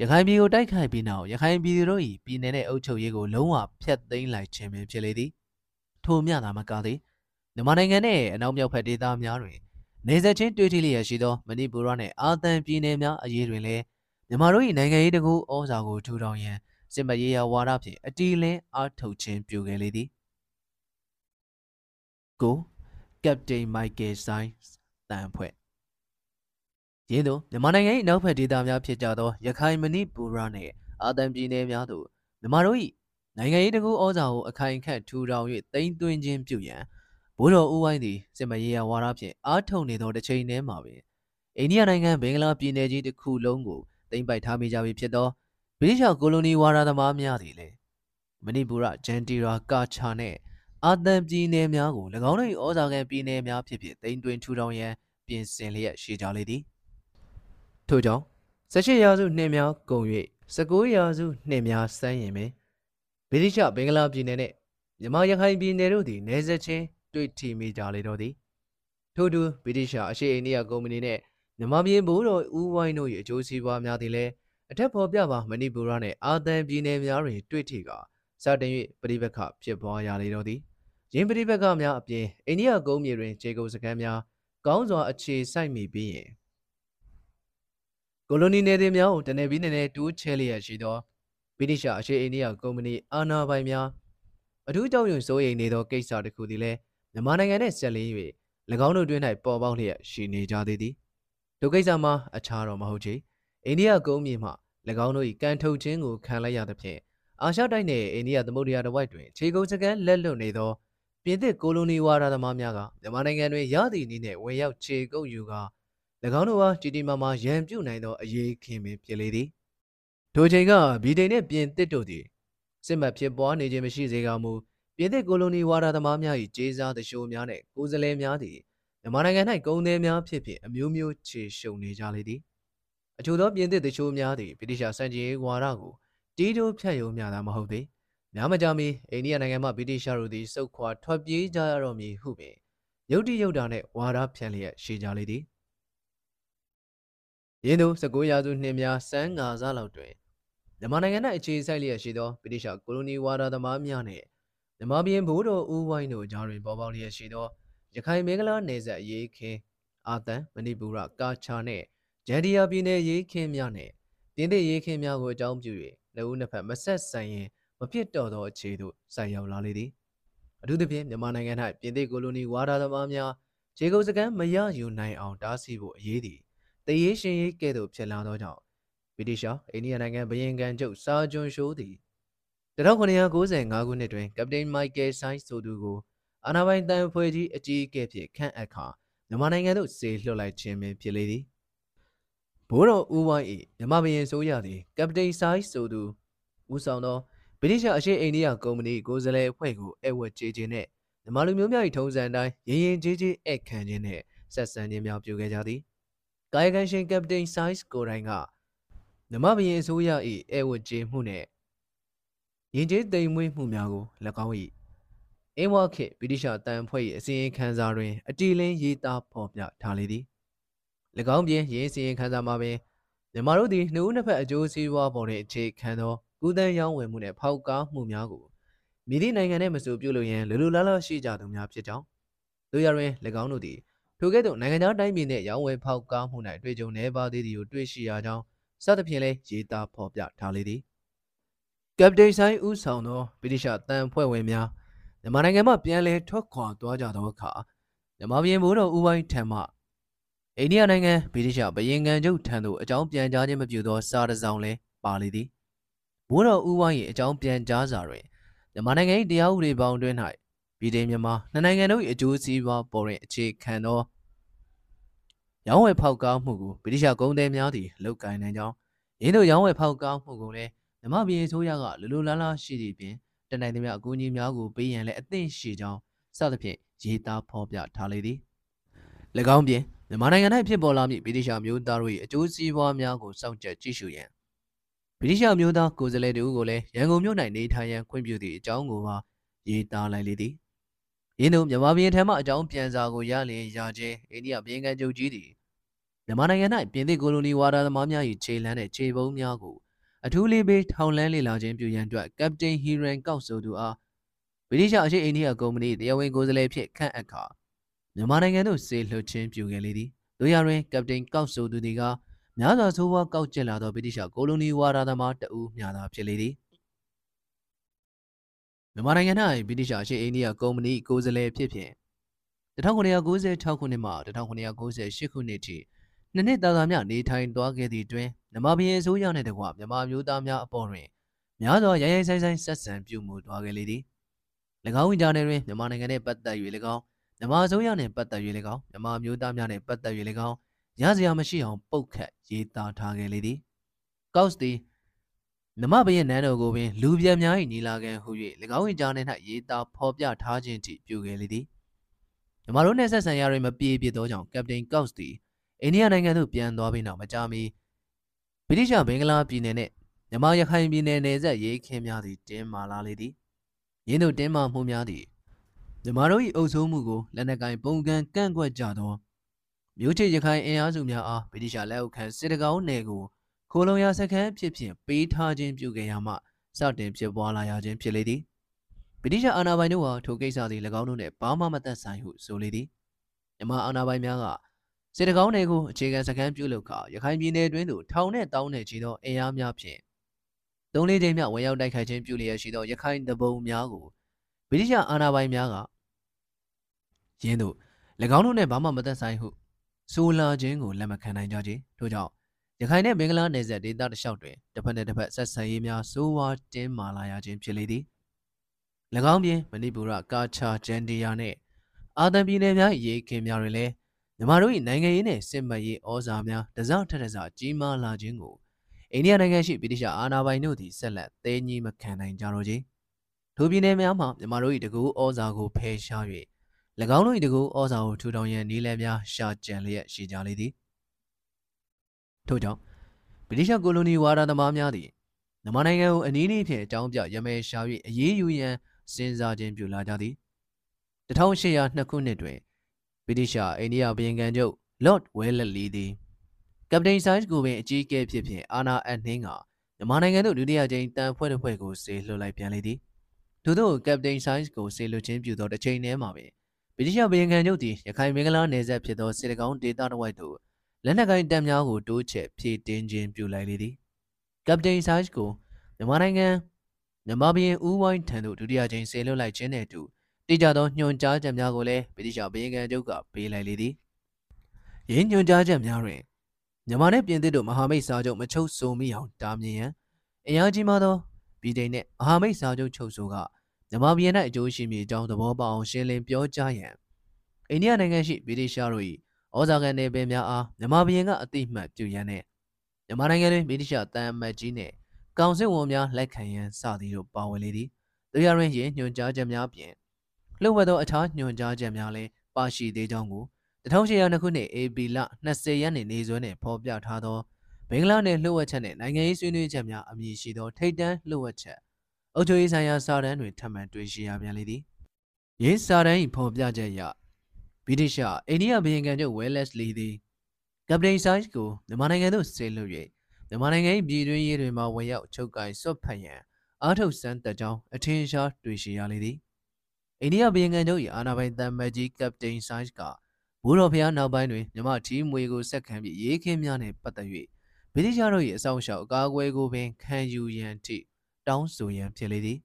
ရခိုင်ပြည်ကိုတိုက်ခိုက်ပြီးနောက်ရခိုင်ပြည်သူတို့၏ပြည်내နှင့်အုပ်ချုပ်ရေးကိုလုံးဝဖျက်သိမ်းလိုက်ခြင်းပင်ဖြစ်လေသည် ထို့မျှသာမကသည်မြန်မာနိုင်ငံနှင့်အနောက်မြောက်ဘက်ဒေသများတွင်နေဆက်ချင်းတွေ့ထိလျက်ရှိသောမဏိပူရနှင့်အာသံပြည်နယ်များအရေးတွင်လည်းမြန်မာတို့၏နိုင်ငံရေးတကူဩဇာကိုထူထောင်ရန်စစ်မရေးရာဝါဒဖြင့်အတီးလင်းအားထုတ်ခြင်းပြုခဲ့လေသည်ကိုကပတိန်မိုက်ကယ်ဆိုင်တန်ဖွဲ့ရင်းသို့မြန်မာနိုင်ငံ၏နောက်ဖက်ဒေသများဖြစ်ကြသောရခိုင်မဏိပူရနှင့်အာသံပြည်နယ်များသို့မြန်မာတို့၏ နိုင်ငံရေးတကူဩဇာကိုအခိုင်အခန့်ထူထောင်၍တိမ့်သွင်းခြင်းပြုရန်ဘိုးတော်ဦးဝိုင်းသည်စစ်မရေးရာဝါဒဖြင့်အားထုတ်နေသောတစ်ချိန်တည်းမှာပင်အိန္ဒိယနိုင်ငံဘင်္ဂလားပြည်နယ်ကြီးတစ်ခုလုံးကိုသိမ်းပိုက်ထားမိကြပြီဖြစ်သောဗြိတိရှကိုလိုနီဝါဒသမားများသည်လည်းမဏိပူရဂျန်တီရာကာချာနှင့်အာသံပြည်နယ်များကို၎င်းတို့၏ဩဇာခံပြည်နယ်များဖြစ်ဖြစ်သိမ်းသွင်းထူထောင်ရန်ပြင်ဆင်လျက်ရှိကြလေသည်ထို့ကြောင့်18ရာစုနှစ်များကုန်၍19ရာစုနှစ်များစမ်းရင်ပင် ဗြိတိရှဘင်္ဂလားပြည်နယ်နှင့်မြန်မာရခိုင်ပြည်နယ်တို့သည်နေဆက်ချင်းတွေ့ထိမိကြလေတော့သည်ထို့တူဗြိတိရှအရှေ့အိန္ဒိယကုမ္ပဏီနှင့်မြန်မာပြည်ဘိုးတော်ဦးဝိုင်းတို့၏အကျိုးစီးပွားများသည်လည်းအထက်ဖော်ပြပါမဏိပူရနှင့်အာသံပြည်နယ်များတွင်တွေ့ထိကစတင်၍ပဋိပက္ခဖြစ်ပွားရလေတော့သည်ရင်းပဋိပက္ခများအပြင်အိန္ဒိယကုန်းမြေတွင်ခြေကုပ်စခန်းများကောင်းစွာအခြေစိုက်မိပြီးရင်ကိုလိုနီနယ်တွေများကိုတနေပြီးနေနေတူးချဲလျက်ရှိသော ဗြိတိရှအရှေ့အိန္ဒိယကုမ္ပဏီအာဏာပိုင်များအထူးကြောင့်ရွံစိုးရိမ်နေသောကိစ္စတစ်ခုသည်လည်းမြန်မာနိုင်ငံနှင့်ဆက်လင်း၍၎င်းတို့တွင်၌ပေါ်ပေါက်လျက်ရှိနေကြသေးသည်ဒုကိစ္စမှာအခြားတော့မဟုတ်ချေအိန္ဒိယကုန်းမြေမှ၎င်းတို့၏ကန်ထုတ်ခြင်းကိုခံလိုက်ရသဖြင့်အာရှတိုက်နယ်အိန္ဒိယသမုဒ္ဒရာတစ်ဝိုက်တွင်ခြေကုပ်စကန်လက်လွတ်နေသောပြင်သစ်ကိုလိုနီဝါဒသမားများကမြန်မာနိုင်ငံတွင်ရသည့်နည်းနှင့်ဝင်ရောက်ခြေကုပ်ယူကာ၎င်းတို့အားကြီးတီမာမာရန်ပြုတ်နိုင်သောအရေးခင်ပင်ဖြစ်လေသည် ထိုချိန်ကဗြိတိန်နှင့်ပြင်သစ်တို့သည်စစ်မှတ်ဖြစ်ပွားနေခြင်းမရှိစေကမူပြင်သစ်ကိုလိုနီဝါဒသမားများ၏ကျေးစားသရှိုးများနှင့်ကိုယ်စားလှယ်များသည်မြန်မာနိုင်ငံ၌ကုန်သည်များဖြစ်ဖြစ်အမျိုးမျိုးခြေရှုံနေကြလေသည်အချို့သောပြင်သစ်သရှိုးများသည်ဗြိတိရှစံကြေးဝါဒကိုတီးတိုးဖြတ်ယုံများသာမဟုတ်သေးများမကြမီအိန္ဒိယနိုင်ငံမှဗြိတိရှတို့သည်စုတ်ခွာထွက်ပြေးကြရတော့မည်ဟုပင်ယုတ်တိယုတ်တာနှင့်ဝါဒဖြန့်လျက်ရှိကြလေသည်ရင်းသူ19ရာစုနှစ်များစန်းငါစားလောက်တွင် မြန်မာနိုင်ငံ၌အခြေစိုက်လျက်ရှိသောဗြိတိရှကိုလိုနီဝါဒသမားများနှင့်မြန်မာပြည်ဘိုးတော်ဦးဝိုင်းတို့ကြားတွင်ပေါ်ပေါက်လျက်ရှိသောရခိုင်မင်္ဂလာနယ်စပ်ရေးခင်းအာသံမဏိပူရကာချာနှင့်ဂျန်ဒီယာပြည်နယ်ရေးခင်းများနှင့်တင်းသစ်ရေးခင်းများကိုအကြောင်းပြု၍နှစ်ဦးနှစ်ဖက်မဆက်ဆိုင်ရင်မဖြစ်တော့သောအခြေသို့ဆိုက်ရောက်လာလေသည်အထူးသဖြင့်မြန်မာနိုင်ငံ၌ပြင်သစ်ကိုလိုနီဝါဒသမားများခြေကုပ်စကန်မရယူနိုင်အောင်တားဆီးဖို့အရေးသည်တရေရှင်ရေးကဲ့သို့ဖြစ်လာသောကြောင့် ဗြိတိရှအိန္ဒိယနိုင်ငံဘရင်ကန်ချုပ်စာဂျွန်ရှိုးသည်1995ခုနှစ်တွင်ကပတိန်မိုက်ကယ်ဆိုင်ဆိုသူကိုအာနာပိုင်တန်ဖွဲ့ကြီးအကြီးအကဲဖြစ်ခန့်အပ်ခါမြန်မာနိုင်ငံသို့စေလွှတ်လိုက်ခြင်းပင်ဖြစ်လေသည်ဘိုးတော်ဦးဝိုင်း၏မြန်မာဘရင်ဆိုရသည်ကပတိန်ဆိုင်ဆိုသူဦးဆောင်သောဗြိတိရှအရှေ့အိန္ဒိယကုမ္ပဏီကိုယ်စားလှယ်အဖွဲ့ကိုဧဝတ်ကြေးခြင်းနှင့်မြန်မာလူမျိုးများ၏ထုံးစံအတိုင်းရင်ရင်ကြေးကြေးဧည့်ခံခြင်းနှင့်ဆက်ဆံခြင်းများပြုခဲ့ကြသည်ကာယကံရှင်ကပတိန်ဆိုင်ကိုတိုင်းက မြန်မာဘရင်အစိုးရ၏ဧဝတ်ကြေးမှုနှင့်ရင်ကျေးသိမ်မွေးမှုများကို၎င်း၏အင်းဝခေဗြိတိရှတန်ဖွဲ့၏အစီရင်ခံစာတွင်အတီလင်းရေးသားဖော်ပြထားလေသည်၎င်းပြင်ရင်းစီရင်ခံစာမှာပင်မြန်မာတို့သည်နှုတ်နှစ်ဖက်အကျိုးစီးပွားပေါ်တွင်အခြေခံသောကုသန်းရောင်းဝယ်မှုနှင့်ဖောက်ကားမှုများကိုမိသည့်နိုင်ငံနှင့်မဆိုပြုလုပ်ရန်လူလူလားလားရှိကြသူများဖြစ်ကြောင်းတို့ရတွင်၎င်းတို့သည်ထိုကဲ့သို့နိုင်ငံသားတိုင်းပြည်နှင့်ရောင်းဝယ်ဖောက်ကားမှု၌တွေ့ကြုံနေပါသေးသည်ကိုတွေ့ရှိရကြောင်း စသဖြင့်လည်းရေးသားဖော်ပြထားလေသည်ကပတိန်ဆိုင်ဦးဆောင်သောဗြိတိရှတန်ဖွဲ့ဝင်များမြန်မာနိုင်ငံမှပြန်လည်ထွက်ခွာသွားကြသောအခါမြန်မာပြည်ဘိုးတော်ဦးပိုင်းထံမှအိန္ဒိယနိုင်ငံဗြိတိရှဘရင်ကန်ချုပ်ထံသို့အကြောင်းပြန်ကြားခြင်းမပြုသောစာတစ်စောင်လည်းပါလေသည်ဘိုးတော်ဦးပိုင်း၏အကြောင်းပြန်ကြားစာတွင်မြန်မာနိုင်ငံ၏တရားဥပဒေပေါင်းတွင်၌ပြည်ထောင်မြန်မာနှစ်နိုင်ငံတို့၏အကျိုးစီးပွားပေါ်တွင်အခြေခံသော ရောင်းဝယ်ဖောက်ကားမှုကိုဗြိတိရှကုန်သည်များသည်လုပ်ကိုင်နိုင်ကြောင်းရင်းတို့ရောင်းဝယ်ဖောက်ကားမှုကိုလည်းမြမပြည်ဆိုးရကလူလူလားလားရှိသည့်ပြင်တနိုင်သမျှအကူအညီများကိုပေးရန်လည်းအသင့်ရှိကြောင်းစသဖြင့်ရေးသားဖော်ပြထားလေသည်၎င်းပြင်မြန်မာနိုင်ငံ၌ဖြစ်ပေါ်လာမည့်ဗြိတိရှမျိုးသားတို့၏အကျိုးစီးပွားများကိုစောင့်ကြပ်ကြည့်ရှုရန်ဗြိတိရှမျိုးသားကိုယ်စားလှယ်တို့ကိုလည်းရန်ကုန်မြို့၌နေထိုင်ရန်ခွင့်ပြုသည့်အကြောင်းကိုပါရေးသားလိုက်လေသည် ရင်းတို့မြန်မာပြည်ထံမှအကြောင်းပြန်စာကိုရလျင်ရခြင်းအိန္ဒိယပြည်ကချုပ်ကြီးသည်မြန်မာနိုင်ငံ၌ပြင်သစ်ကိုလိုနီဝါဒသမားများ၏ခြေလန်းတဲ့ခြေပုံးများကိုအထူးလေးပေးထောင်လန်းလေလာခြင်းပြုရန်အတွက်ကပတိန်ဟီရန်ကောက်ဆိုသူအားဗြိတိရှအရှိအိန္ဒိယကုမ္ပဏီတရားဝင်ကိုယ်စားလှယ်ဖြစ်ခန့်အပ်ခါမြန်မာနိုင်ငံသို့စေလွှတ်ခြင်းပြုခဲ့လေသည်တို့ရတွင်ကပတိန်ကောက်ဆိုသူသည်ကမများစွာဆိုးဝါးကောက်ကျစ်လာသောဗြိတိရှကိုလိုနီဝါဒသမားတဦးမျှသာဖြစ်လေသည် မြန်မာနိုင်ငံ၌ဗြိတိရှအရှေ့အိန္ဒိယကုမ္ပဏီကိုယ်စားလှယ်ဖြစ်ဖြင့်1996ခုနှစ်မှ1998ခုနှစ်ထိနှစ်နှစ်သာသာမျှနေထိုင်သွားခဲ့သည့်တွင်မြန်မာပြည်အစိုးရနှင့်တကွမြန်မာမျိုးသားများအပေါ်တွင်များစွာရိုင်းရိုင်းဆိုင်ဆိုင်ဆက်ဆံပြုမှုသွားခဲ့လေသည်၎င်းဝန်ကြားနယ်တွင်မြန်မာနိုင်ငံနှင့်ပတ်သက်၍၎င်းမြန်မာအစိုးရနှင့်ပတ်သက်၍၎င်းမြန်မာမျိုးသားများနှင့်ပတ်သက်၍၎င်းရစရာမရှိအောင်ပုတ်ခတ်ရေးသားထားခဲ့လေသည်ကောက်စ်သည် နမဘရဲ့နန်းတော်ကိုပင်လူပြက်များ၏နီလာခံဟူ၍၎င်း၏ကြားနှင့်၌ရေးသားဖော်ပြထားခြင်းထိပြုခဲ့လေသည်မြမတို့နှင့်ဆက်ဆံရတွင်မပြေပြစ်သောကြောင့်ကပတိန်ကောက်စ်သည်အိန္ဒိယနိုင်ငံသို့ပြန်သွားပြီးနောက်မကြာမီဗြိတိရှဘင်္ဂလားပြည်နယ်နှင့်မြန်မာရခိုင်ပြည်နယ်နယ်စပ်ရေးခင်းများသည်တင်းမာလာလေသည်ရင်းတို့တင်းမာမှုများသည်မြန်မာတို့၏အုပ်စိုးမှုကိုလက်နက်ကင်ပုံကံကန့်ကွက်ကြသောမြို့ချစ်ရခိုင်အင်အားစုများအားဗြိတိရှလက်အောက်ခံစစ်တကောင်းနယ်ကို ခိုလုံရစခန်းဖြစ်ဖြင့်ပေးထားခြင်းပြုခဲ့ရမှစတင်ဖြစ်ပွားလာရခြင်းဖြစ်လေသည်ဗြိတိရှအာဏာပိုင်တို့ဟာထိုကိစ္စသည်၎င်းတို့နှင့်ဘာမှမသက်ဆိုင်ဟုဆိုလေသည်မြန်မာအာဏာပိုင်များကစစ်တကောင်းနယ်ကိုအခြေခံစခန်းပြုလုပ်ကာရခိုင်ပြည်နယ်တွင်သို့ထောင်နဲ့တောင်းနဲ့ချီသောအင်အားများဖြင့်သုံးလေးချိန်မြောက်ဝင်ရောက်တိုက်ခိုက်ခြင်းပြုလျက်ရှိသောရခိုင်တပုံများကိုဗြိတိရှအာဏာပိုင်များကရင်းတို့၎င်းတို့နှင့်ဘာမှမသက်ဆိုင်ဟုဆိုလာခြင်းကိုလက်မခံနိုင်ကြကြ။ထို့ကြောင့် ရခိုင်နဲ့မင်္ဂလာနယ်စပ်ဒေသတစ်လျှောက်တွင်တစ်ဖက်နဲ့တစ်ဖက်ဆက်ဆံရေးများစိုးဝါးတင်းမာလာရခြင်းဖြစ်လေသည်။၎င်းပြင်မဏိပူရကာချာဂျန်ဒီယာနှင့်အာသံပြည်နယ်များရေးခင်များတွင်လည်းမြန်မာတို့၏နိုင်ငံရေးနှင့်စစ်မှတ်ရေးဩဇာများတစထက်တစကြီးမားလာခြင်းကိုအိန္ဒိယနိုင်ငံရှိဗြိတိရှအာဏာပိုင်တို့သည်ဆက်လက်သိမ်းကြီးမခံနိုင်ကြတော့ခြင်းထိုပြည်နယ်များမှာမြန်မာတို့၏တကူဩဇာကိုဖယ်ရှား၍၎င်းတို့၏တကူဩဇာကိုထူထောင်ရန်နည်းလမ်းများရှာကြံလျက်ရှိကြလေသည် ထို့ကြောင့်ဗြိတိရှကိုလိုနီဝါဒသမားများသည်မြန်မာနိုင်ငံကိုအနည်းနည်းဖြင့်အကြောင်းပြရမယ်ရှာ၍အရေးယူရန်စဉ်းစားခြင်းပြုလာကြသည်1802ခုနှစ်တွင်ဗြိတိရှအိန္ဒိယဘုရင်ခံချုပ် Lord Wellesley သည်ကပတိန်ဆိုင်စ်ကိုပင်အကြီးအကဲဖြစ်ဖြင့်အာနာအနှင်းကမြန်မာနိုင်ငံသို့ဒုတိယကြိမ်တန်ဖွဲ့တစ်ဖွဲ့ကိုဆေလွှတ်လိုက်ပြန်လေသည်ထို့သောကပတိန်ဆိုင်စ်ကိုဆေလွှတ်ခြင်းပြုသောတစ်ချိန်တည်းမှာပင်ဗြိတိရှဘုရင်ခံချုပ်သည်ရခိုင်မင်္ဂလာနယ်စပ်ဖြစ်သောစစ်တကောင်းဒေသတစ်ဝိုက်သို့ လက်နက်ကိုင်တပ်များကိုတိုးချဲ့ဖြည့်တင်းခြင်းပြုလိုက်လေသည်ကပတိန်ဆိုင်စ်ကိုမြန်မာနိုင်ငံမြန်မာပြည်ဦးဝိုင်းထံသို့ဒုတိယကြိမ်ဆေလွှတ်လိုက်ခြင်းနှင့်အတူတိကျသောညွှန်ကြားချက်များကိုလည်းဗြိတိရှဘုရင်ခံချုပ်ကပေးလိုက်လေသည်ရင်းညွှန်ကြားချက်များတွင်မြန်မာနဲ့ပြင်သစ်တို့မဟာမိတ်စာချုပ်မချုပ်ဆိုမိအောင်တားမြင်ရန်အင်အားကြီးမားသောပြည်ထိုင်နဲ့မဟာမိတ်စာချုပ်ချုပ်ဆိုကမြန်မာပြည်၌အကျိုးရှိမည်အကြောင်းသဘောပေါက်အောင်ရှင်းလင်းပြောကြားရန်အိန္ဒိယနိုင်ငံရှိဗြိတိရှားတို့၏ ဩဇာခံနယ်ပယ်များအားမြန်မာပြည်ကအတိမတ်ပြုရန်နဲ့မြန်မာနိုင်ငံတွင်ဗြိတိရှတန်အမတ်ကြီးနှင့်ကောင်စစ်ဝန်များလက်ခံရန်စသည်တို့ပါဝင်လေသည်။တရားရင်းရင်ညွှန်ကြားချက်များပြင်လှုပ်ဝက်သောအခြားညွှန်ကြားချက်များလည်းပါရှိသေးကြောင်းကို1800ခုနှစ် AB လ20ရက်နေ့နေစွဲနှင့်ဖော်ပြထားသောဘင်္ဂလားနယ်လှုပ်ဝက်ချက်နှင့်နိုင်ငံရေးဆွေးနွေးချက်များအမည်ရှိသောထိပ်တန်းလှုပ်ဝက်ချက်အုပ်ချုပ်ရေးဆိုင်ရာစာတမ်းတွင်ထပ်မံတွေ့ရှိရပြန်လေသည်။ရင်းစာတမ်း၏ဖော်ပြချက်အရ ဗြိတိရှအိန္ဒိယဘုရင်ခံချုပ်ဝဲလက်စ်လီသည်ကပတိန်ဆိုင်ကိုမြန်မာနိုင်ငံသို့ဆေးလွှတ်၍မြန်မာနိုင်ငံ၏ပြည်တွင်းရေးတွင်မှဝင်ရောက်ချုပ်ကိုင်ဆွတ်ဖက်ရန်အားထုတ်စမ်းသက်ကြောင်းအထင်ရှားတွေ့ရှိရလေသည်အိန္ဒိယဘုရင်ခံချုပ်၏အာဏာပိုင်တမန်ကြီးကပတိန်ဆိုင်ကဘိုးတော်ဖျားနောက်ပိုင်းတွင်မြမထီးမွေကိုဆက်ခံပြီးရေးခင်းများနှင့်ပတ်သက်၍ဗြိတိရှတို့၏အဆောင်ရှောက်အကာအကွယ်ကိုပင်ခံယူရန်ထိတောင်းဆိုရန်ဖြစ်လေသည်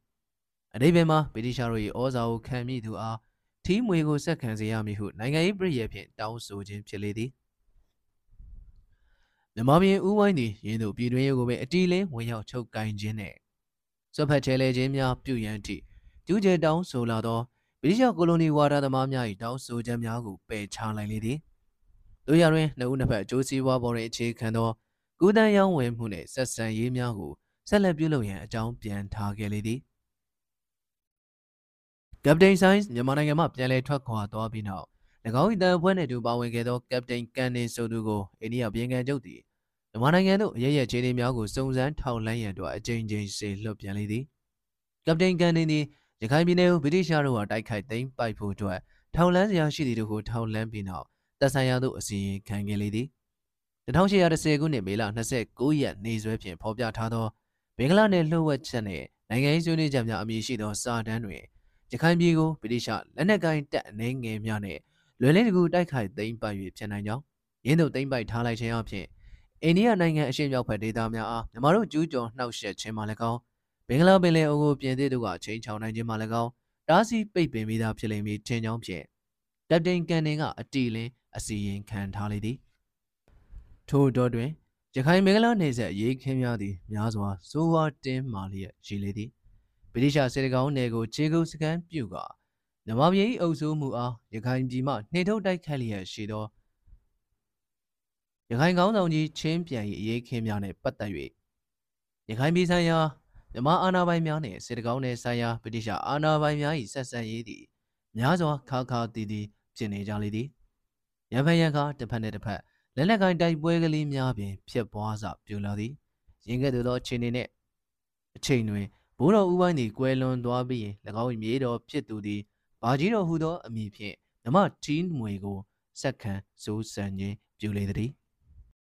အတိပင်မှာဗြိတိရှတို့၏ဩဇာကိုခံမိသူအား ထီးမွေကိုဆက်ခံစေရမည်ဟုနိုင်ငံရေးပြည်ရဲ့ဖြင့်တောင်းဆိုခြင်းဖြစ်လေသည်မြန်မာပြည်ဦးဝိုင်းသည်ရင်းတို့ပြည်တွင်းရေးကိုပင်အတီးလင်းဝင်ရောက်ချုပ်ကင်ခြင်းနှင့်ဆွတ်ဖက်ချဲလဲခြင်းများပြုရန်ထိကျူးကျဲတောင်းဆိုလာသောဗြိတိရှကိုလိုနီဝါဒသမားများ၏တောင်းဆိုချက်များကိုပယ်ချလိုက်လေသည်တို့ရတွင်နှစ်ဦးနှစ်ဖက်အကျိုးစီးပွားပေါ်တွင်အခြေခံသောကုသန်းရောင်းဝယ်မှုနှင့်ဆက်ဆံရေးများကိုဆက်လက်ပြုလုပ်ရန်အကြောင်းပြန်ထားခဲ့လေသည် ကပတိန်ဆိုင်မြန်မာနိုင်ငံမှပြန်လည်ထွက်ခွာသွားပြီးနောက်၎င်း၏တန်ဖွဲနှင့်တူပါဝင်ခဲ့သောကပတိန်ကန်နေဆိုသူကိုအိန္ဒိယပြည်ခံချုပ်သည်မြန်မာနိုင်ငံသို့အရရခြေနေများကိုစုံစမ်းထောက်လှမ်းရန်အတွက်အကြိမ်ကြိမ်စေလွှတ်ပြန်လေသည်ကပတိန်ကန်နေသည်ရခိုင်ပြည်နယ်ကိုဗြိတိရှားတို့ကတိုက်ခိုက်သိမ်းပိုက်ဖို့အတွက်ထောက်လန်းစရာရှိသည်တို့ကိုထောက်လန်းပြီးနောက်တပ်ဆိုင်ရာသို့အစီရင်ခံခဲ့လေသည်1810ခုနှစ်မေလ29ရက်နေ့စွဲဖြင့်ဖော်ပြထားသောဘင်္ဂလားနယ်လှုပ်ဝက်ချက်နှင့်နိုင်ငံရေးဆွေးနွေးချက်များအမည်ရှိသောစာတမ်းတွင် ရခိုင်ပြည်ကိုဗြိတိရှလက်နက်ကိုင်တပ်အနေငယ်များနှင့်လွယ်လင်းတကူတိုက်ခိုက်သိမ်းပိုက်၍ဖြစ်နိုင်ကြောင်းရင်းတို့သိမ်းပိုက်ထားလိုက်ခြင်းအပြင်အိန္ဒိယနိုင်ငံအရှေ့မြောက်ဘက်ဒေသများအားမြန်မာတို့ကျူးကျော်နှောက်ယှက်ခြင်းမှလည်းကောင်းဘင်္ဂလားပင်လယ်အော်ကိုပြင်သစ်တို့ကချိန်ချောင်နိုင်ခြင်းမှလည်းကောင်းတားဆီးပိတ်ပင်မိသားဖြစ်လိမ့်မည်ထင်ကြောင်းဖြင့်ကပတိန်ကန်တင်ကအတီလင်းအစီရင်ခံထားလေသည်ထို့တော့တွင်ရခိုင်မင်္ဂလာနေဆက်ရေးခင်းများသည်များစွာစိုးဝါတင်းမာလျက်ရှိလေသည် ဗြိတိရှစစ်တကောင်းနယ်ကိုခြေကုပ်စကန်ပြုကမြန်မာပြည်၏အုပ်စိုးမှုအားရခိုင်ပြည်မှနှင်ထုတ်တိုက်ခတ်လျက်ရှိသောရခိုင်ကောင်းဆောင်ကြီးချင်းပြန်၏အရေးခင်းများနှင့်ပတ်သက်၍ရခိုင်ပြည်ဆိုင်ရာမြန်မာအာဏာပိုင်များနှင့်စစ်တကောင်းနယ်ဆိုင်ရာဗြိတိရှအာဏာပိုင်များ၏ဆက်ဆံရေးသည်များစွာခါခါတီတီဖြစ်နေကြလေသည်ရံဖန်ရံခါတစ်ဖက်နှင့်တစ်ဖက်လက်နက်ကိုင်တိုက်ပွဲကလေးများပင်ဖြစ်ပွားစပြုလာသည်ရင်းကဲ့သို့သောအခြေအနေနှင့်အချိန်တွင် ဘိုးတော်ဦးပိုင်းသည်ကွယ်လွန်သွားပြီးရင်၎င်း၏မြေတော်ဖြစ်သူသည်ဘာကြီးတော်ဟူသောအမည်ဖြင့်ဓမ္မထီးမွေကိုစက္ခံစိုးစံခြင်းပြုလေသည်